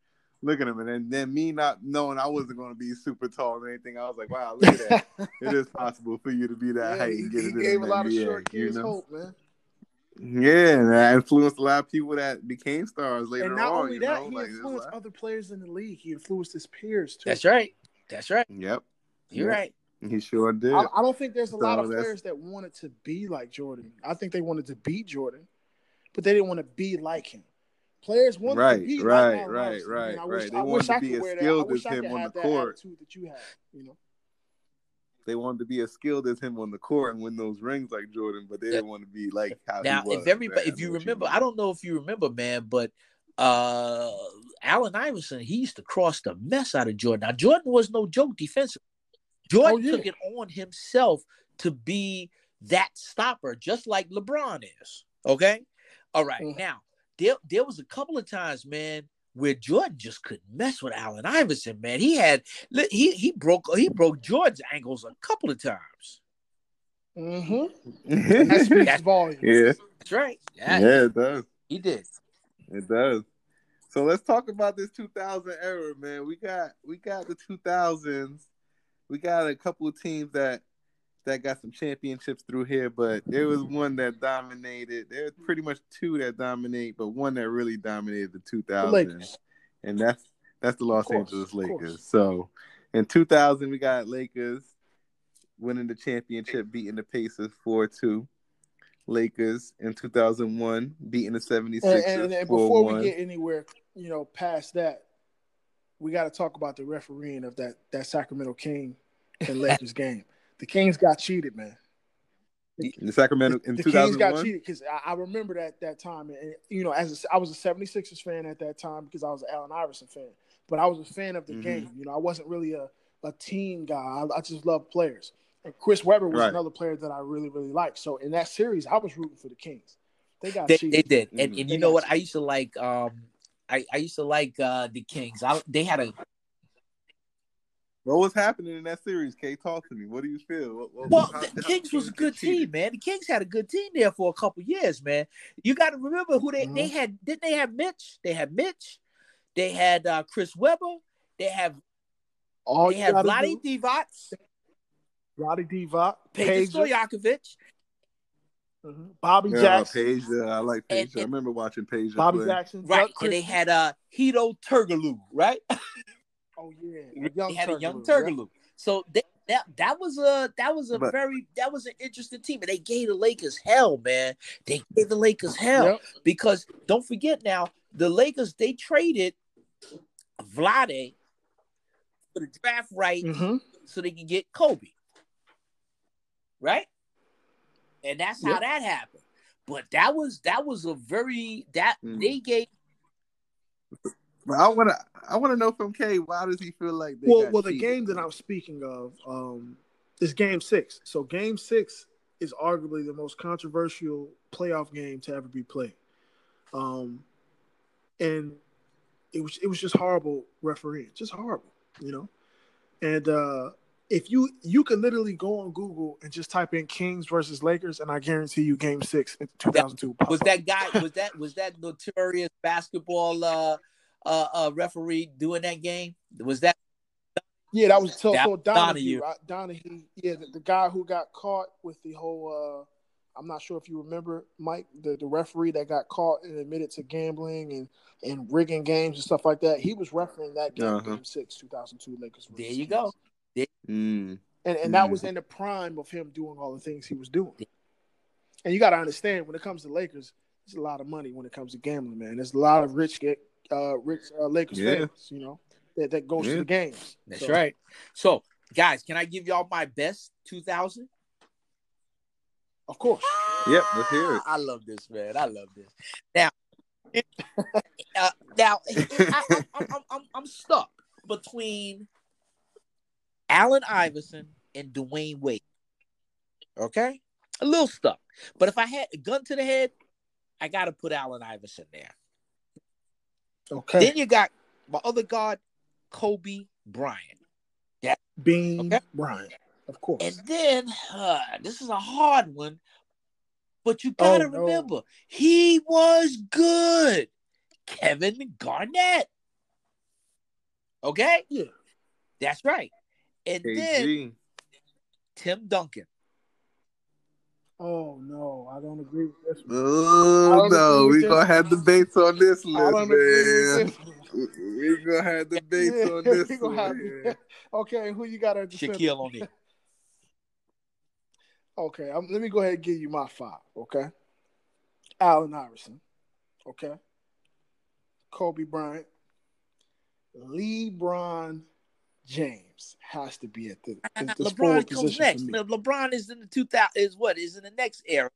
look at him, and then, then me not knowing I wasn't going to be super tall or anything. I was like, wow, look at that. [LAUGHS] it is possible for you to be that Yeah, height he, and get he it in gave the a lot of NBA, short you know? hope, man. Yeah, and that influenced a lot of people that became stars later on. and not on. only you that, know? he Like, influenced other players in the league. He influenced his peers too. That's right. That's right. Yep, You're Yep. right. he sure did. I, I don't think there's a lot of that's- players that wanted to be like Jordan. I think they wanted to beat Jordan, but they didn't want to be like him. Players wanted Right, to be right, like Allen right, Iverson. right, And I right. wish, They I wanted wish to be as wear that. I skilled as him on the court. attitude that you had. You know, They wanted to be as skilled as him on the court and win those rings like Jordan, but they didn't want to be like how Now, he was. if everybody, man. if you remember, mean. I don't know if you remember, man, but uh Allen Iverson, he used to cross the mess out of Jordan. Now, Jordan was no joke defensively. Jordan Oh, yeah. took it on himself to be that stopper, just like LeBron is. Okay, all right. Mhm. Now, there there was a couple of times, man, where Jordan just couldn't mess with Allen Iverson. Man, he had he he broke he broke Jordan's ankles a couple of times. mm-hmm. and [LAUGHS] that speaks That's- volumes. yeah, That's right. Yeah, yeah, it does. he did. It does. So let's talk about this 2000 era, man. We got we got the 2000s. We got a couple of teams that that got some championships through here, but there was one that dominated. There's pretty much two that dominate, but one that really dominated the 2000s, Lakers. and that's that's the Los course, Angeles. Lakers. So in 2000, we got Lakers winning the championship, beating the Pacers 4-2. Lakers in 2001 beating the 76ers And, and, and before 4-1. we get anywhere, you know, past that, we got to talk about the refereeing of that that Sacramento King and [LAUGHS] Lakers game. The Kings got cheated, man. in the Sacramento in the Kings got cheated because I, I remember that that time, and you know, as a, I was a 76ers fan at that time because I was an Allen Iverson fan, but I was a fan of the Mhm. game. You know, I wasn't really a, a team guy. I, I just loved players. And Chris Webber was Right. another player that I really really liked. So in that series, I was rooting for the Kings. They got They, cheated. they did, and, Mhm. and They you know got what? I used to like. Um, I, I used to like uh the Kings. I, they had a What was happening in that series? K, talk to me. What do you feel? What, what, well. how- The how Kings was a good team, man. The Kings had a good team there for a couple years, man. You got to remember who they they Mhm. had. Didn't they have Mitch? They had Mitch. They had uh Chris Webber. They have All they you had gotta Vlade do, Divac, Vlade Divac, Peja Peja, Stojakovic, mhm, Bobby Yeah, Jackson, Page. Uh, I like Page. And- I remember watching Page. Bobby play. Jackson, right? Doug And they Christie. had uh Hedo Turkoglu, right? [LAUGHS] oh yeah, young they had a young Turkoglu, yeah. So they, that that was a that was a But- very that was an interesting team, and they gave the Lakers hell, man. They gave the Lakers hell Yep. because don't forget now the Lakers they traded Vlade for the draft right Mhm. so they can get Kobe. Right? And that's how that happened. But that was that was a very that Mm. they gave But I wanna I wanna know from K why does he feel like they well, got well, the game that I'm speaking of um, is Game Six. So Game Six is arguably the most controversial playoff game to ever be played, um, and it was it was just horrible refereeing, just horrible, you know. And uh, if you you could literally go on Google and just type in Kings versus Lakers, and I guarantee you Game Six in 2002 was that guy was that was that notorious basketball uh uh, uh referee doing that game? Was that Yeah, that was so, That so Donaghy. Donaghy. Right? Donaghy, yeah, the, the guy who got caught with the whole. uh I'm not sure if you remember, Mike, the, the referee that got caught and admitted to gambling and, and rigging games and stuff like that. He was refereeing that game, Uh-huh. Game Six, 2002 Lakers. there you Kings. Go. Mm. And and that Mhm. was in the prime of him doing all the things he was doing. And you got to understand when it comes to Lakers, there's a lot of money when it comes to gambling, man. There's a lot of rich get uh rich uh, Lakers Yeah. fans, you know, that, that goes Yeah. to the games. That's So- right. So guys, can I give y'all my best 2000? Of course. Yep, let's hear it. I love this, man. I love this. Now, [LAUGHS] uh, now I, I, I'm, I'm, I'm, I'm stuck between Allen Iverson and Dwyane Wade. Okay, a little stuck. But if I had a gun to the head, I got to put Allen Iverson there. Okay. Then you got my other guard, Kobe Bryant. Yeah. Bean Okay. Bryant, of course. And then uh, this is a hard one, but you gotta Oh, no. remember he was good. Kevin Garnett. Okay, yeah. that's right. And then Tim Duncan. Oh no, I don't agree with this one. Oh I don't no, [LAUGHS] we this. gonna have debates on this I list, man. with this. We gonna have debates Yeah, on this we have- okay, who you got at the center? Shaquille O'Neal. [LAUGHS] Okay, um, let me go ahead and give you my five. Okay, Allen Iverson. Okay, Kobe Bryant, LeBron James has to be at the, uh, the, the LeBron comes next. for. Now, LeBron is in the 2000 is what is in the next era.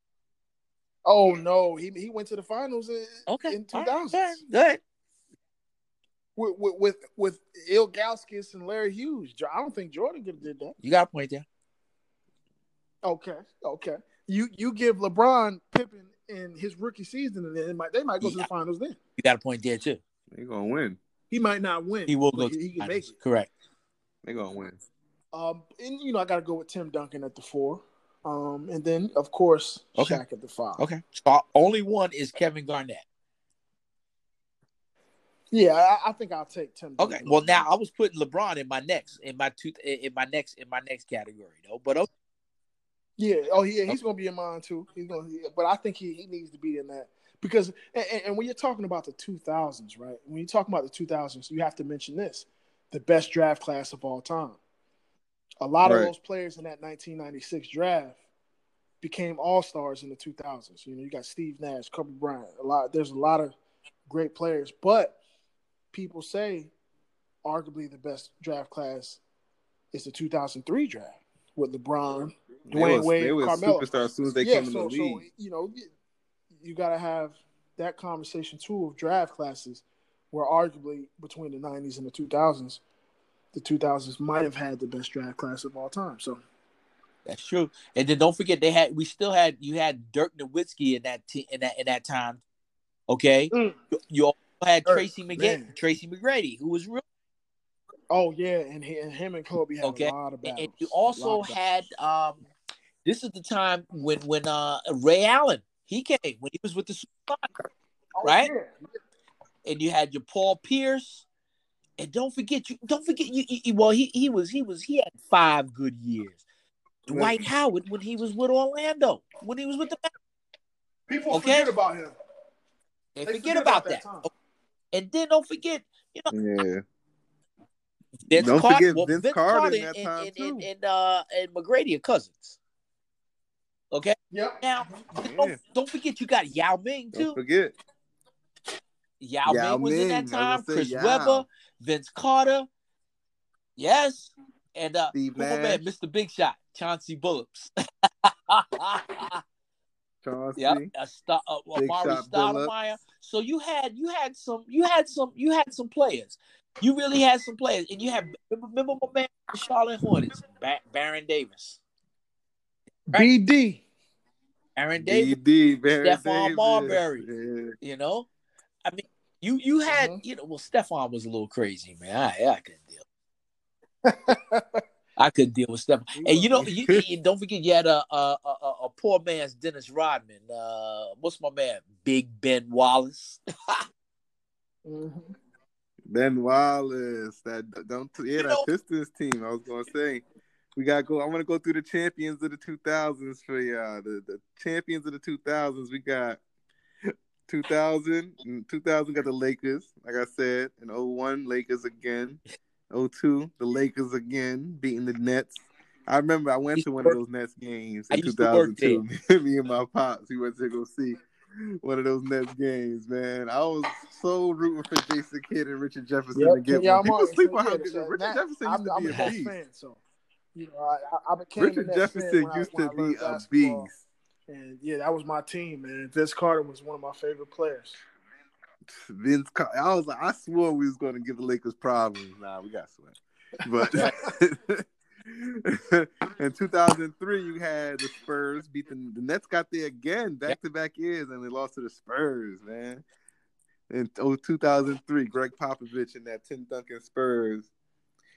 Oh no, he he went to the finals in, Okay, in All 2000s. right, Go ahead. With with with, with Ilgauskas and Larry Hughes. I don't think Jordan could have did that. You got a point there. Okay, okay. You you give LeBron Pippen in his rookie season, and then might, they might go to the finals. Then You got a point there too. They're gonna win. he might not win. He will go. To He, he the can make it. Correct. They gonna win. Um, and you know I got to go with Tim Duncan at the four. Um, and then of course Okay. Shaq at the five. Okay. So only one is Kevin Garnett. Yeah, I, I think I'll take Tim. Okay. Well, now I was putting LeBron in my next, in my two, in my next, in my next category though. But okay. Yeah. Oh, yeah. He's gonna be in mine too. He's gonna. but I think he, he needs to be in that because and, and- and when you're talking about the 2000s, right? When you're talking about the 2000s, you have to mention this: the best draft class of all time. A lot of those players in that 1996 draft became all stars in the 2000s. You know, you got Steve Nash, Kobe Bryant. A lot. There's a lot of great players, but people say arguably the best draft class is the 2003 draft with LeBron, They Dwyane was, Wade, they was Carmelo. superstars as soon as they yeah, came in so, the so league. you know, you, you got to have that conversation too of draft classes, where arguably between the '90s and the 2000s, the 2000s might have had the best draft class of all time. So That's true. And then don't forget they had we still had you had Dirk Nowitzki in that te- in that in that time. Okay. Mm. You- also had Dirk, Tracy McGrady. Tracy McGrady, who was real. Oh yeah, and, he, and him and Kobe had Okay. a lot of battles. and you also lot of battles. had um this is the time when when uh Ray Allen he came when he was with the Supersonics, Oh, right? yeah. And you had your Paul Pierce. And don't forget you don't forget you, you- you- well he he was he was he had five good years. Dwight Howard when he was with Orlando, when he was with the People Okay. forget about him. They, They forget, about, that. time. And then don't forget, you know, Yeah. Vince Don't Carter, forget well, Vince Vince Carter Carter in that and, time, and, and, too. and, uh, and McGrady are cousins. Okay, Yep. now Yeah. don't, don't forget you got Yao Ming Don't too. forget. Yao, Yao Ming was in that time. Chris Yao. Webber, Vince Carter, yes, and uh, Steve who my man, Mr. Big Shot, Chauncey Billups. [LAUGHS] Chauncey. Yep, a star, uh, Big Amar'e Shot Stoudemire. So you had you had some you had some you had some players. You really had some players, and you had remember, remember my man, the Charlotte Hornets, ba- Baron Davis, Right. BD. Aaron Davis. DD, Barry Stephon Davis. Marbury. Yeah. You know, I mean, you you had Mhm. you know, well, Stephon was a little crazy, man. I I couldn't deal. [LAUGHS] I couldn't deal with Stephon. And you know, you, [LAUGHS] you- don't forget you had a a, a a- a poor man's Dennis Rodman. Uh, what's my man? Big Ben Wallace. [LAUGHS] Mhm. Ben Wallace. That don't yeah, You that know- Pistons team. I was gonna say. We gotta go. I want to go through the champions of the 2000s for y'all. The, the champions of the 2000s. We got 2000. 2000 got the Lakers. Like I said, in 01, Lakers again. 02, the Lakers again, beating the Nets. I remember I went to to one of those Nets games in used to work 2002. [LAUGHS] Me and my pops, we went to go see one of those Nets games, man. I was so rooting for Jason Kidd and Richard Jefferson Yep, to get yeah, one. I'm People sleep on how good Richard that- Jefferson used I'm, to I'm be a a beast. fan, so you know, I, I, I became Richard Nets Jefferson when used when to I be a beast. And yeah, that was my team, man. Vince Carter was one of my favorite players. Vince, Car- I was like, I swore we was going to give the Lakers problems. Nah, we got sweat. But [LAUGHS] in 2003, you had the Spurs beat the, the Nets. Got there again, back to back years, and they lost to the Spurs, man. In oh, 2003, Gregg Popovich and that Tim Duncan Spurs.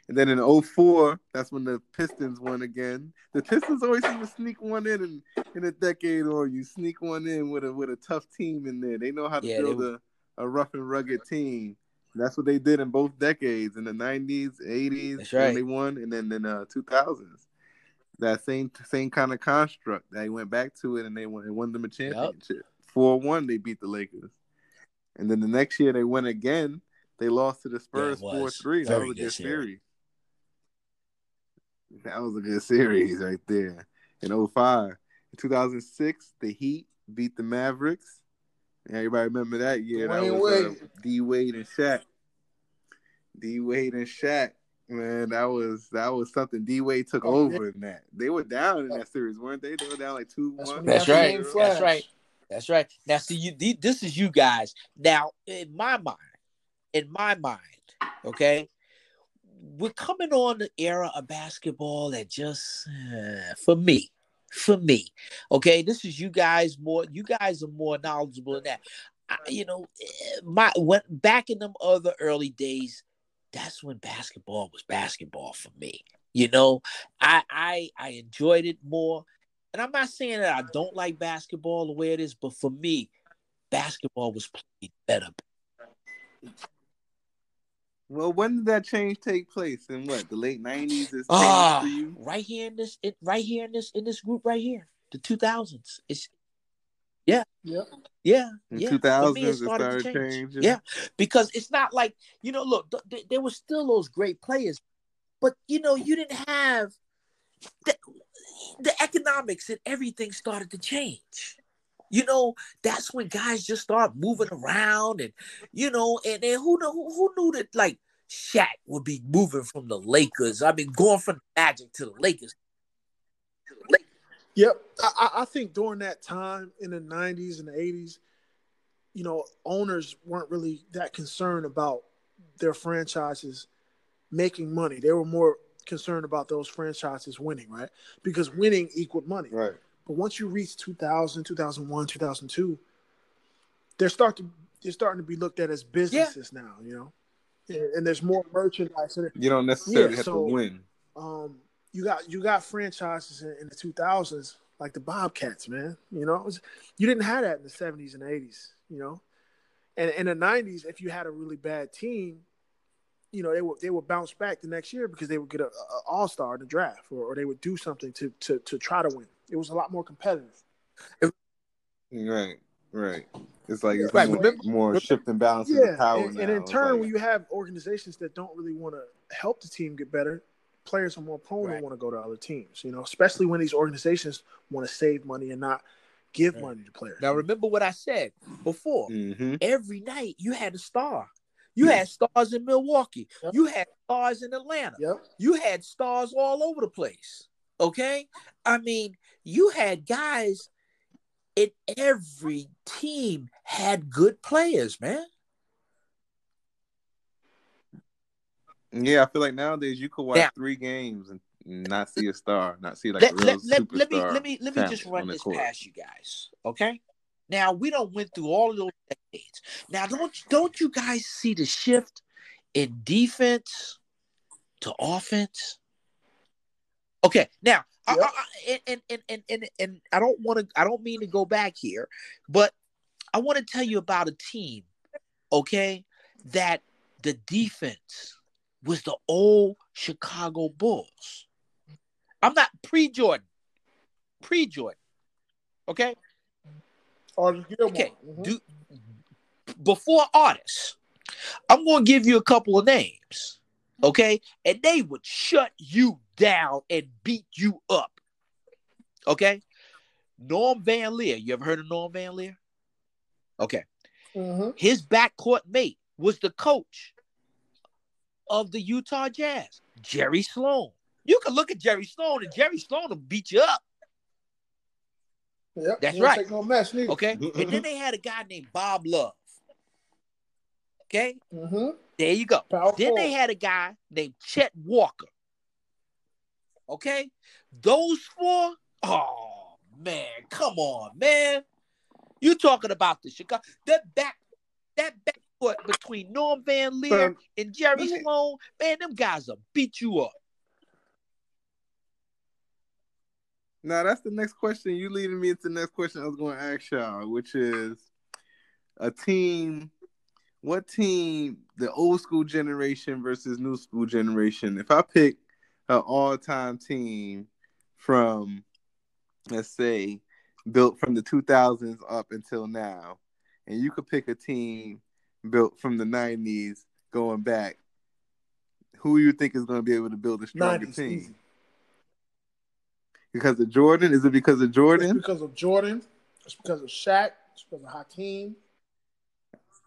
And then in 04, that's when the Pistons won again. The Pistons always seem to sneak one in in, in a decade or you sneak one in with a with a tough team in there. They know how to Yeah, build were- a, a rough and rugged team. That's what they did in both decades, in the 90s, 80s, That's when right. they won, and then in uh, 2000s. That same same kind of construct. They went back to it and they won, and won them a championship. 4 1, they beat the Lakers. And then the next year they went again. They lost to the Spurs 4 3. That was a good series. Series. That was a good series right there. In 05. In 2006, the Heat beat the Mavericks. Everybody remember that year? That Dwyane was uh, D Wade and Shaq. D Wade and Shaq. Man, that was that was something. D Wade took Oh, over in that. They were down in that series, weren't they? They were down like two That's one. when That's got the right. That's right. That's right. Now, see, you this is you guys. Now, in my mind, in my mind, okay, we're coming on the era of basketball that just uh, for me, for me, okay, this is you guys more. You guys are more knowledgeable than that. I, you know, eh, my when back in them other early days, that's when basketball was basketball for me. You know, I I I enjoyed it more. And I'm not saying that I don't like basketball the way it is, but for me, basketball was played better. Well, when did that change take place? In what the late nineties? Is Ah, right here in this, it, right here in this, in this group right here, the 2000s. It's Yep. yeah, In yeah. two For me, thousands, it it started to started change. changing. Yeah, because it's not like you know. Look, th- th- there were still those great players, but you know, you didn't have the, the economics and everything started to change. You know, that's when guys just start moving around, and you know, and, then who know who, who knew that like Shaq would be moving from the Lakers. I mean, going from the Magic to the Lakers. Yep. I, I- I think during that time in the 90s and the 80s, you know, owners weren't really that concerned about their franchises making money. They were more concerned about those franchises winning, right? Because winning equaled money. Right. But once you reach 2000, 2001, 2002, they're start to they're starting to be looked at as businesses now, you know. And, and there's more merchandise. And You don't necessarily Yeah, have so- to win. um, you got you got franchises in, in the 2000s like the Bobcats, man. You know, it was, you didn't have that in the 70s and 80s. You know, and in the 90s, if you had a really bad team, you know they would they would bounce back the next year because they would get a, a all star in the draft, or, or they would do something to, to to try to win. It was a lot more competitive. Right. Right. It's like it's Right, more, remember- more shift and balance of Yeah, the power and, now. and in turn, like- when you have organizations that don't really want to help the team get better, players are more prone Right. to want to go to other teams. You know, especially when these organizations want to save money and not give Right. money to players. Now, remember what I said before. Mhm. Every night you had a star. You had stars in Milwaukee. Yep. You had stars in Atlanta. Yep. You had stars all over the place. Okay? I mean, you had guys in every team had good players, man. Yeah, I feel like nowadays you could watch Now- three games and not see a star, not see like let, a real let, let, let me let me let me just run this court. past you guys. Okay? Now we don't went through all of those decades. Now don't don't you guys see the shift in defense to offense? Okay, now I-. I, and, and and and and I don't want to I don't mean to go back here, but I want to tell you about a team, okay, that the defense was the old Chicago Bulls. I'm not pre-Jordan, pre-Jordan, okay. Artis Gilmore. Okay, Mhm. do before artists, I'm gonna give you a couple of names, okay? And they would shut you down and beat you up. Okay? Norm Van Lier. You ever heard of Norm Van Lier? Okay. Mhm. His backcourt mate was the coach of the Utah Jazz, Jerry Sloan. You can look at Jerry Sloan, and Jerry Sloan will beat you up. Yep. That's right. No mess, neither. Okay. and then they had a guy named Bob Love. Okay. Mm-hmm. There you go. Power Then they had a guy named Chet Walker. Okay? Those four, oh man, come on, man. You talking about the Chicago that back that backcourt between Norm Van Lier Son, and Jerry Sloan, man, them guys will beat you up. Now that's the next question. You leading me into the next question I was going to ask y'all, which is a team. What team, the old school generation versus new school generation? If I pick an all-time team from, let's say, built from the 2000s up until now, and you could pick a team built from the 90s going back, who you think is going to be able to build a stronger 90s, team? easy. Because of Jordan? Is it because of It's Jordan? because of Jordan. It's because of Shaq. It's because of Hakeem.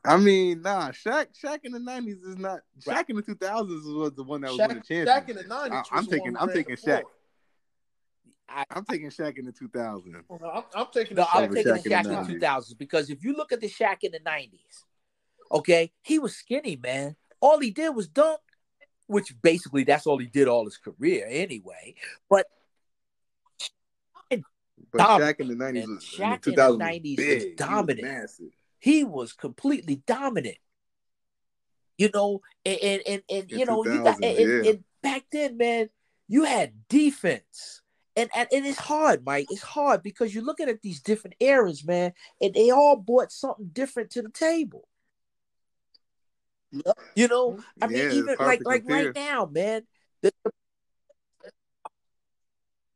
I mean, nah, Shaq, Shaq in the nineties is not. Shaq in the two thousands was the one that was Shaq, winning Shaq in the nineties. I- I'm taking- I'm taking Shaq. I, I'm taking Shaq in the two thousands. I'm, I'm taking no, the I'm taking Shaq the in the Shaq in the 2000s because if you look at the Shaq in the 90s, okay, he was skinny, man. All he did was dunk, which basically that's all he did all his career anyway. But But Shaq in the nineties man. was Shaq in in the the two thousands 90s was big. Was dominant. massive. He was completely dominant. You know, and and and, and you know, you got 2000s, and, yeah. and back then, man, you had defense. And, and and it's hard, Mike. It's hard because you're looking at these different eras, man, and they all brought something different to the table. You know, I mean, Yeah, even like like right now, man. The,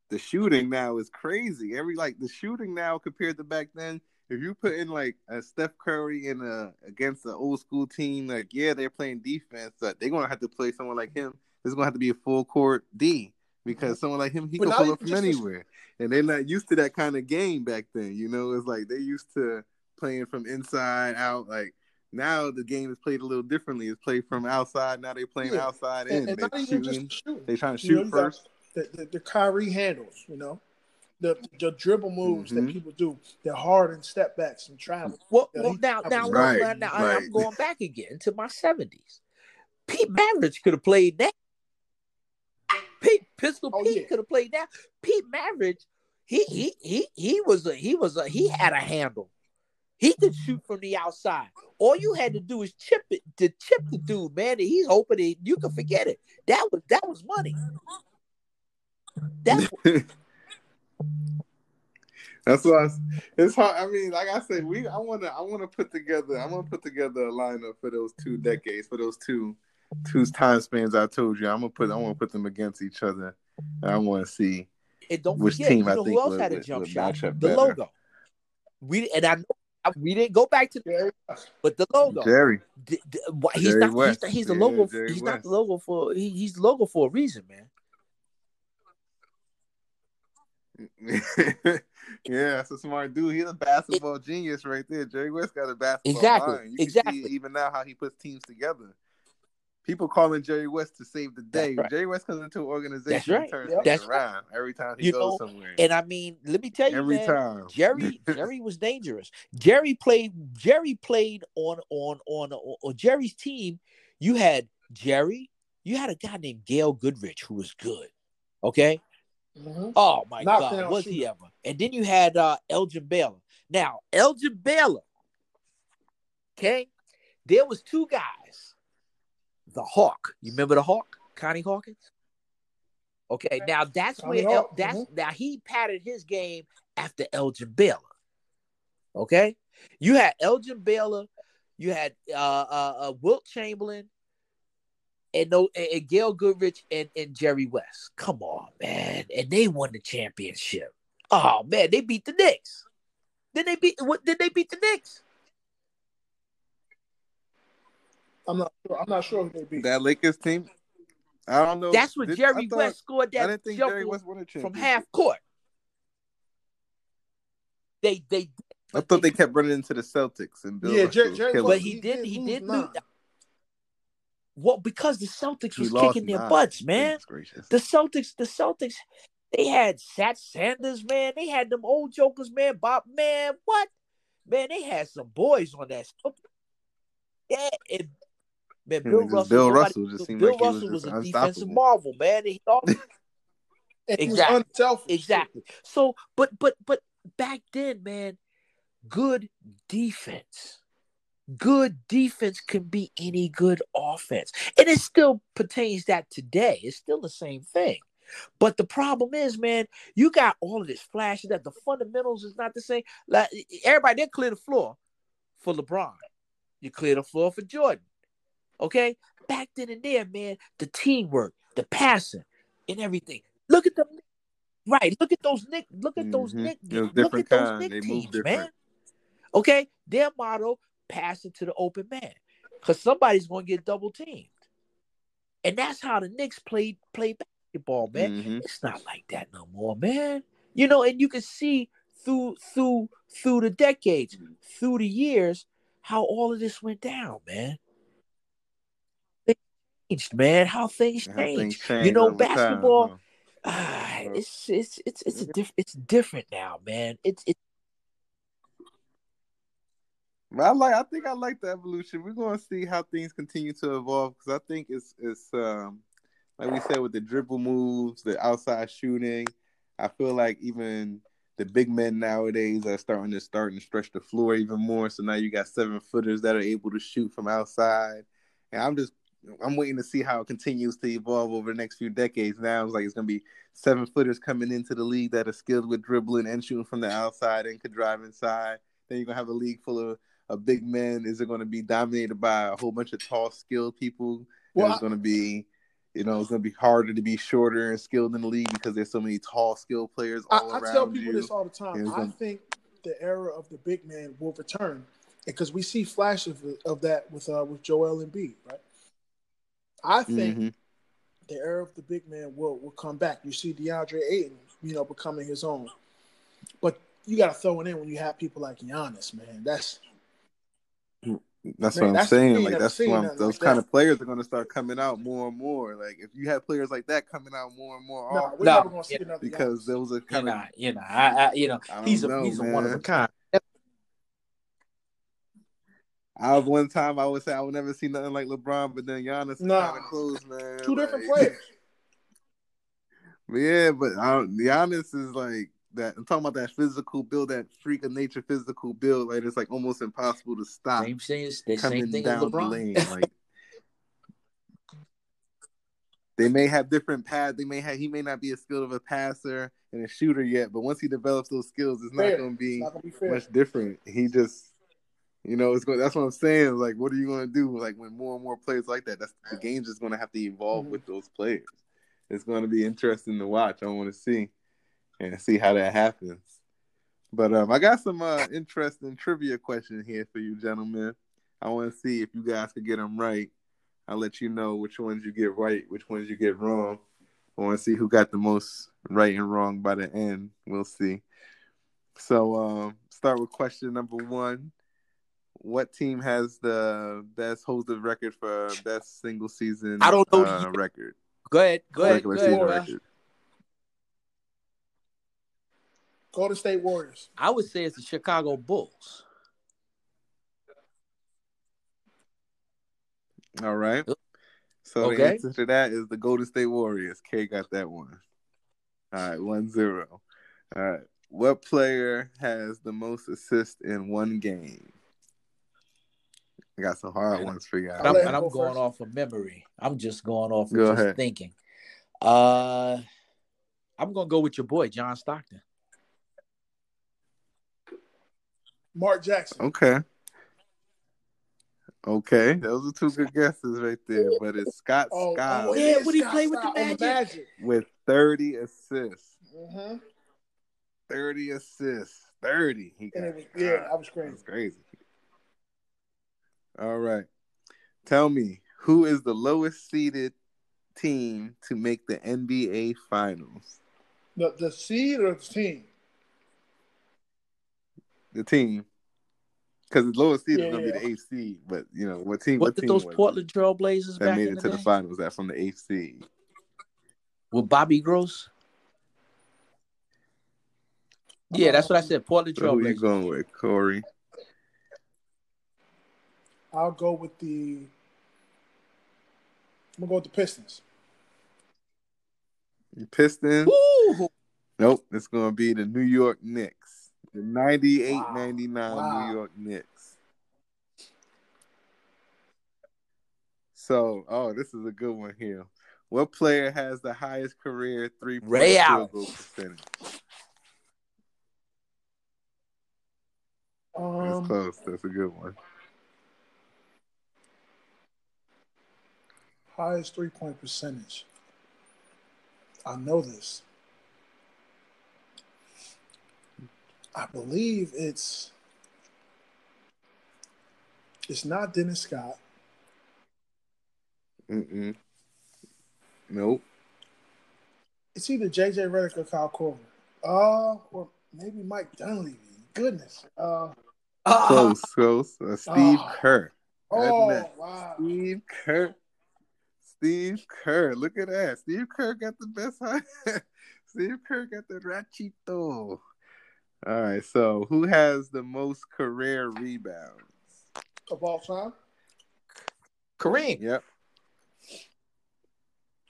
The shooting now is crazy. Every like the shooting now compared to back then. If you put in like a Steph Curry in a against an old school team, like yeah, they're playing defense, but they're gonna have to play someone like him. It's gonna have to be a full court D because someone like him, he But can pull up from anywhere, and they're not used to that kind of game back then. You know, it's like they used to playing from inside out. Like now, the game is played a little differently. It's played from outside. Now they're playing Yeah. outside And, in. and They're not even shooting. just shooting. They're trying to You know, shoot got first. The, the, the Kyrie handles, you know, the the dribble moves Mhm. that people do, the hard and step backs and travel. well, Yeah, well, now, now, now, right, now, now right. I'm going back again to my seventies. Pete Maravich could have played that. Pete Pistol Oh, Pete yeah. could have played that. Pete Maravich, he he he he was a he was a he had a handle. He could shoot from the outside. All you had to do is chip it to chip the dude, man. And he's hoping that you can forget it. That was that was money. That [LAUGHS] That's why it's, it's hard. I mean, like I said, we I wanna I wanna put together I wanna put together a lineup for those two decades, for those two two time spans I told you. I'm gonna put I wanna put them against each other. And I wanna see and don't which forget, team you I think who else would, had a jump would shot? match The better. logo. We and I know we didn't go back to, Yeah, but the logo. Jerry. D- d- why- he's Jerry not. He's, not, he's the logo. Jerry he's not the logo for. He, he's the logo for a reason, man. [LAUGHS] yeah, that's a smart dude. He's a basketball genius right there. Jerry West got a basketball Exactly, mind. You can exactly. see even now how he puts teams together. People calling Jerry West to save the day. Right. Jerry West comes into an organization That's and turns Yep. things around every time he You goes know, somewhere. And I mean, let me tell you, every man, time. Jerry [LAUGHS] Jerry was dangerous. Jerry played Jerry played on on on on, on Jerry's team. You had Jerry. You had a guy named Gail Goodrich who was good. Okay. Mhm. Oh my God, was he ever? And then you had uh, Elgin Baylor. Now Elgin Baylor. Okay, there was two guys. The Hawk. You remember the Hawk, Connie Hawkins? Okay, now that's Connie where El, that's mhm. now he patterned his game after Elgin Baylor. Okay, you had Elgin Baylor, you had uh, uh, uh Wilt Chamberlain, and no and, and Gail Goodrich and, and Jerry West. Come on, man, and they won the championship. Oh man, they beat the Knicks. Then they beat what? Did they beat the Knicks? I'm not sure. I'm not sure who they beat. that Lakers team, I don't know. That's what Did- Jerry thought- West scored that I that didn't think jumper Jerry West won a championship. from half court. They they I thought they kept running into the Celtics and Bill Yeah, Jerry- Jerry but he he did did he lose did nine. lose. Well, because the Celtics was kicking their nine. butts, man. The Celtics, the Celtics, they had Satch Sanders, man. They had them old jokers, man. Bob, man, what? Man, they had some boys on that. Yeah, and man, Bill just Russell. Bill Russell just seemed Bill like he was Russell was, a defensive marvel, man. He thought [LAUGHS] And was Exactly. Exactly. So, but but but back then, man, good defense. Good defense can be any good offense. And it still pertains that today. It's still the same thing. But the problem is, man, you got all of this flashes that the fundamentals is not the same. Like everybody, they clear the floor for LeBron. You clear the floor for Jordan. Okay? Back then and there, man, the teamwork, the passing, and everything. Look at them. Right. Look at those Nick. Look at those Mhm. Nick. Look different at those kind. Nick They teams, man. Okay, their motto: pass it to the open man, because somebody's going to get double teamed, and that's how the Knicks played play basketball, man. Mhm. It's not like that no more, man. You know, and you can see through through through the decades, through the years, how all of this went down, man. Things changed, man. How things changed. things You know, over time, basketball. huh? Ah, it's it's it's it's a diff- it's different now, man. It's it's I like. I think I like the evolution. We're to see how things continue to evolve because I think it's it's um like we said with the dribble moves, the outside shooting. I feel like even the big men nowadays are starting to starting to stretch the floor even more. So now you got seven footers that are able to shoot from outside, and I'm just I'm waiting to see how it continues to evolve over the next few decades. Now it's like it's gonna be seven footers coming into the league that are skilled with dribbling and shooting from the outside and could drive inside. Then you're gonna have a league full of, of big man? Is it gonna be dominated by a whole bunch of tall, skilled people? Well, and it's gonna be, you know, it's gonna be harder to be shorter and skilled in the league because there's so many tall, skilled players I, all I around tell people you. this all the time. It's I gonna- think the era of the big man will return because we see flashes of, of that with uh, with Joel Embiid, right? I think Mhm. the era of the big man will will come back. You see DeAndre Ayton, you know, becoming his own, but you got to throw it in when you have people like Giannis, man. That's That's Man, what I'm that's saying. Like that's seen what I'm, those like kind that. of players are going to start coming out more and more. Like if you have players like that coming out more and more no, often, we're never see yeah, another because Giannis. those are you kind of know, you know, I, I you know, I don't he's a know, he's a one of a kind. I was one time I would say I would never see nothing like LeBron, but then Giannis is Nah. kind of close, man. two different players. [LAUGHS] But yeah, but I don't, Giannis is like that. I'm talking about that physical build, that freak of nature physical build. Like it's like almost impossible to stop Same thing as the coming same thing as down the LeBron. lane. Like [LAUGHS] they may have different paths. They may have he may not be as skilled of a passer and a shooter yet, but once he develops those skills, it's not Fair. going to be not gonna be fair. much different. He just, you know, it's going. That's what I'm saying. Like, what are you going to do? Like when more and more players like that, that's the game's just going to have to evolve Mhm. with those players. It's going to be interesting to watch. I want to see and see how that happens. But um, I got some uh, interesting trivia questions here for you, gentlemen. I want to see if you guys could get them right. I'll let you know which ones you get right, which ones you get wrong. I want to see who got the most right and wrong by the end. We'll see. So, um, start with question number one. What team has the best holds the record for best single season I don't know uh, the- record? Go ahead. Go ahead. Go ahead. season Russ. record. Golden State Warriors. I would say it's the Chicago Bulls. All right. So the answer to that is the Golden State Warriors. K got that one. All right, one zero. All right. What player has the most assists in one game? I got some hard ones for you. And I'll I'm, and I'm going off of memory. I'm just going off of Go just ahead. thinking. Uh, I'm gonna go with your boy John Stockton. Mark Jackson. Okay. Okay, those are two good guesses right there. But it's Scott Oh, Scott oh, Yeah, it is what he Scott play with the Scott on Magic? Magic. with 30 assists. Mm-hmm. 30 assists. 30. He got And it was, yeah, I was crazy. That's crazy. All right. Tell me, who is the lowest seeded team to make the NBA finals? The the seed or the team? The team. Because the lowest seed Yeah, is gonna yeah. be the eighth seed, but you know what team? What What, did team those was it Portland Trailblazers that back made in it the to the finals? That from the eighth seed. with Bobby Gross? Yeah, that's what I said. Portland So who you Trailblazers. going with, Corey? I'll go with the. I'm gonna go with the Pistons. Pistons? Woo! Nope. It's gonna be the New York Knicks. The 98 Wow. 99 Wow. New York Knicks. So, oh, this is a good one here. What player has the highest career three point field goal percentage? That's Um, close. That's a good one. highest three point percentage. I know this. I believe it's it's not Dennis Scott. Mm-mm. Nope. It's either JJ Redick or Kyle Korver. Uh, or maybe Mike Dunleavy. Goodness. Uh, Close, [LAUGHS] close. Uh, Steve Oh. Kerr. oh wow. Steve Kerr. Steve Kerr. Look at that. Steve Kerr got the best high. [LAUGHS] Steve Kerr got the rachito. All right. So who has the most career rebounds? Of all time, Kareem. Yep.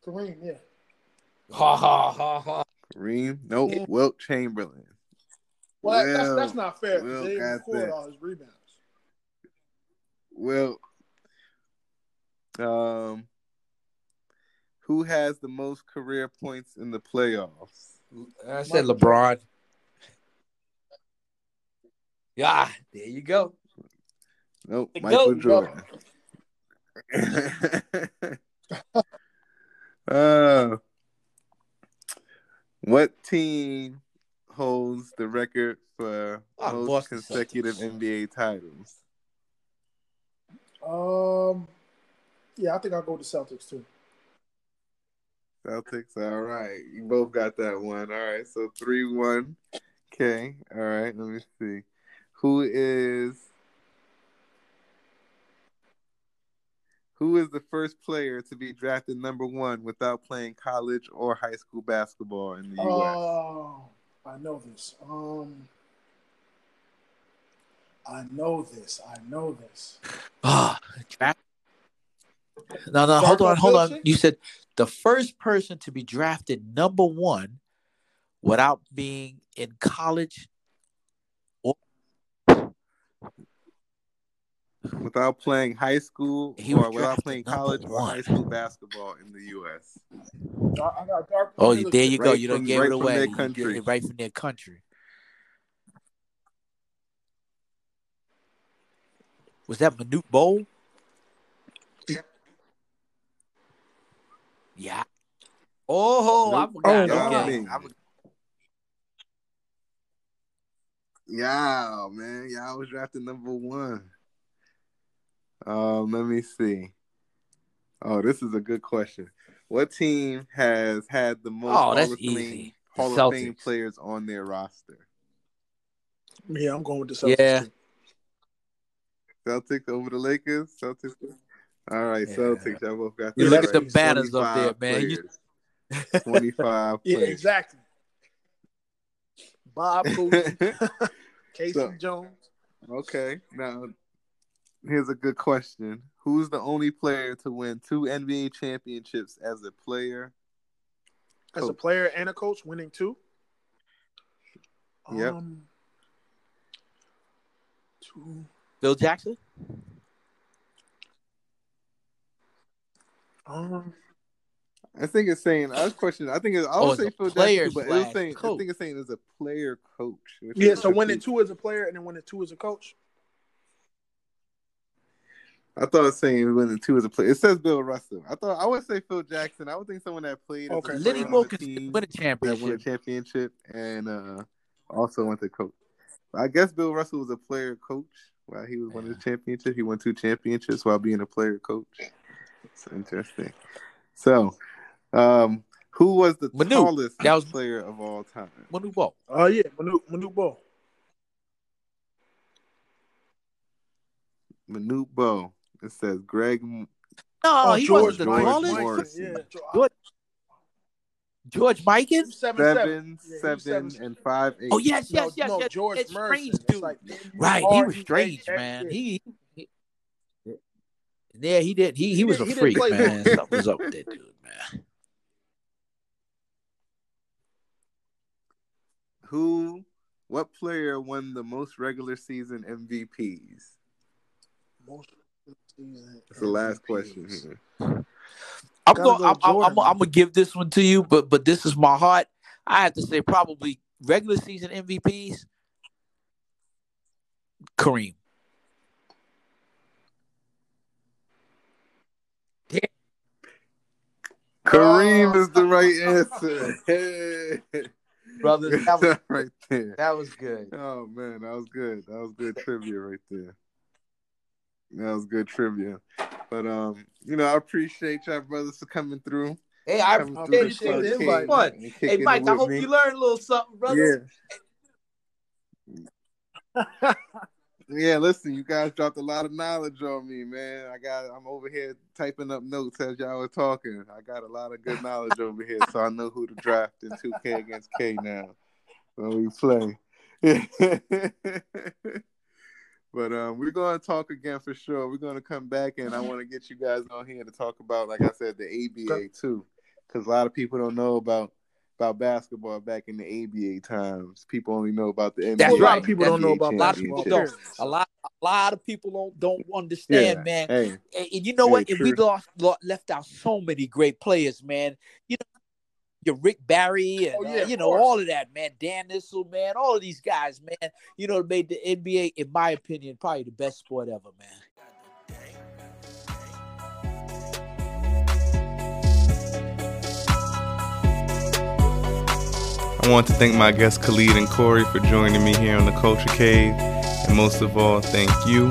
Kareem. Yeah. Ha ha ha ha. Kareem. Nope. Yeah. Wilt Chamberlain. Well, Will- that's that's not fair. Will They didn't got that. all his rebounds. Well, Um. Who has the most career points in the playoffs? I said Michael LeBron. Yeah, there you go. Nope. The Michael GOAT. Jordan. [LAUGHS] uh, what team holds the record for Oh, most Boston consecutive Celtics. NBA titles? Um, yeah, I think I'll go to Celtics too. Celtics. All right. You both got that one. All right. So 3 1. Okay. All right. Let me see. Who is. Who is the first player to be drafted number one without playing college or high school basketball in the U.S.? Oh, I know this. Um, I know this. I know this. Ah, draft. No, no, hold on, hold on. You said the first person to be drafted number one without being in college. Without playing high school He or without playing number college or high school basketball in the U.S. Dar- I got Dark. Oh, there you go. Right You don't from- give right it away. their You get country. it right from their country. Was that Manute Bol? Yeah. Oh, I forgot. Oh, okay. wow. I'm- Yeah, man. Yeah, I was drafted number one. Um, let me see. Oh, this is a good question. What team has had the most Oh, Hall, that's of Fame, easy. Hall The of Fame players on their roster? Yeah, I'm going with the Celtics. Yeah. Celtics over the Lakers. Celtics. All right, Yeah. Celtics. Y'all both got You that look at the right. banners up there, 25 man. You- players. [LAUGHS] Twenty-five. Yeah, players. exactly. Bob [LAUGHS] Cousy, [LAUGHS] Casey So- Jones. Okay, now here's a good question: Who's the only player to win two NBA championships as a player? As a player and a coach, winning two. Yep. Um, two. Phil Jackson. Um, I think it's saying. I was questioning. I think it's, I Oh, would it's say a Phil Jackson, but it was slash saying. I think it's saying as a player coach. which yeah, so winning two as a player and then winning two as a coach. I thought it was saying winning two as a player. It says Bill Russell. I thought I would say Phil Jackson. I would think someone that played. as a Okay. player Lenny on Mo team win a that won a championship. championship and uh, also went to coach. I guess Bill Russell was a player coach while he was winning the championship. He won two championships while being a player coach. It's interesting. So, um, who was the Manu. tallest That was- player of all time? Manu Ball. Oh yeah, Manu Manu Ball. Manute Bol. It says Greg No, Oh, he George wasn't the George tallest. Morris. Muresan, Yeah, George, George- George Mikan. seven, seven, seven, Yeah, seven, seven. and five eight. Oh yes, No, yes, yes, no, yes. George It's Muresan. strange, It's dude. like- right, he was strange, man. He, he, yeah, he did. He he, He was didn't- a he freak, man. good. [LAUGHS] Something was up with that dude, man. Who? What player won the most regular season MVPs? Most season That's the last question here. I'm Gotta going. go I'm, I'm, Jordan, I'm, man. I'm gonna give this one to you, but but this is my heart. I have to say probably regular season MVPs. Kareem. Kareem Oh. is the right answer. [LAUGHS] Hey. Brothers, that was- [LAUGHS] right there. That was good. Oh man, that was good. That was good trivia right there. That was good trivia. But um, you know, I appreciate y'all brothers for coming through. Hey, I coming I through appreciate show, it. This King, fun. Hey, Mike, I hope me. you learned a little something, brother. Yeah. [LAUGHS] Yeah, listen, you guys dropped a lot of knowledge on me, man. I got I'm over here typing up notes as y'all were talking. I got a lot of good knowledge over here, so I know who to draft in 2K against K now when we play. [LAUGHS] but um, we're gonna talk again for sure. We're gonna come back and I want to get you guys on here to talk about, like I said, the ABA too, because a lot of people don't know about about basketball back in the ABA times. People only know about the NBA. That's Well, a lot of people That's don't know about A lot of people don't. A lot, a lot of people don't don't understand, Yeah. man. Hey, And, and you know Hey, what? And we true. lost, left out so many great players, man. You know, your Rick Barry and Oh, uh, yeah, of you know course. all of that, man. Dan Issel, man. All of these guys, man. You know, made the NBA, in my opinion, probably the best sport ever, man. I want to thank my guests Khalid and Corey for joining me here on the Culture Cave. And most of all, thank you.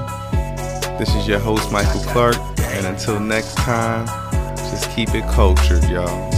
This is your host, Michael Clark. And until next time, just keep it cultured, y'all.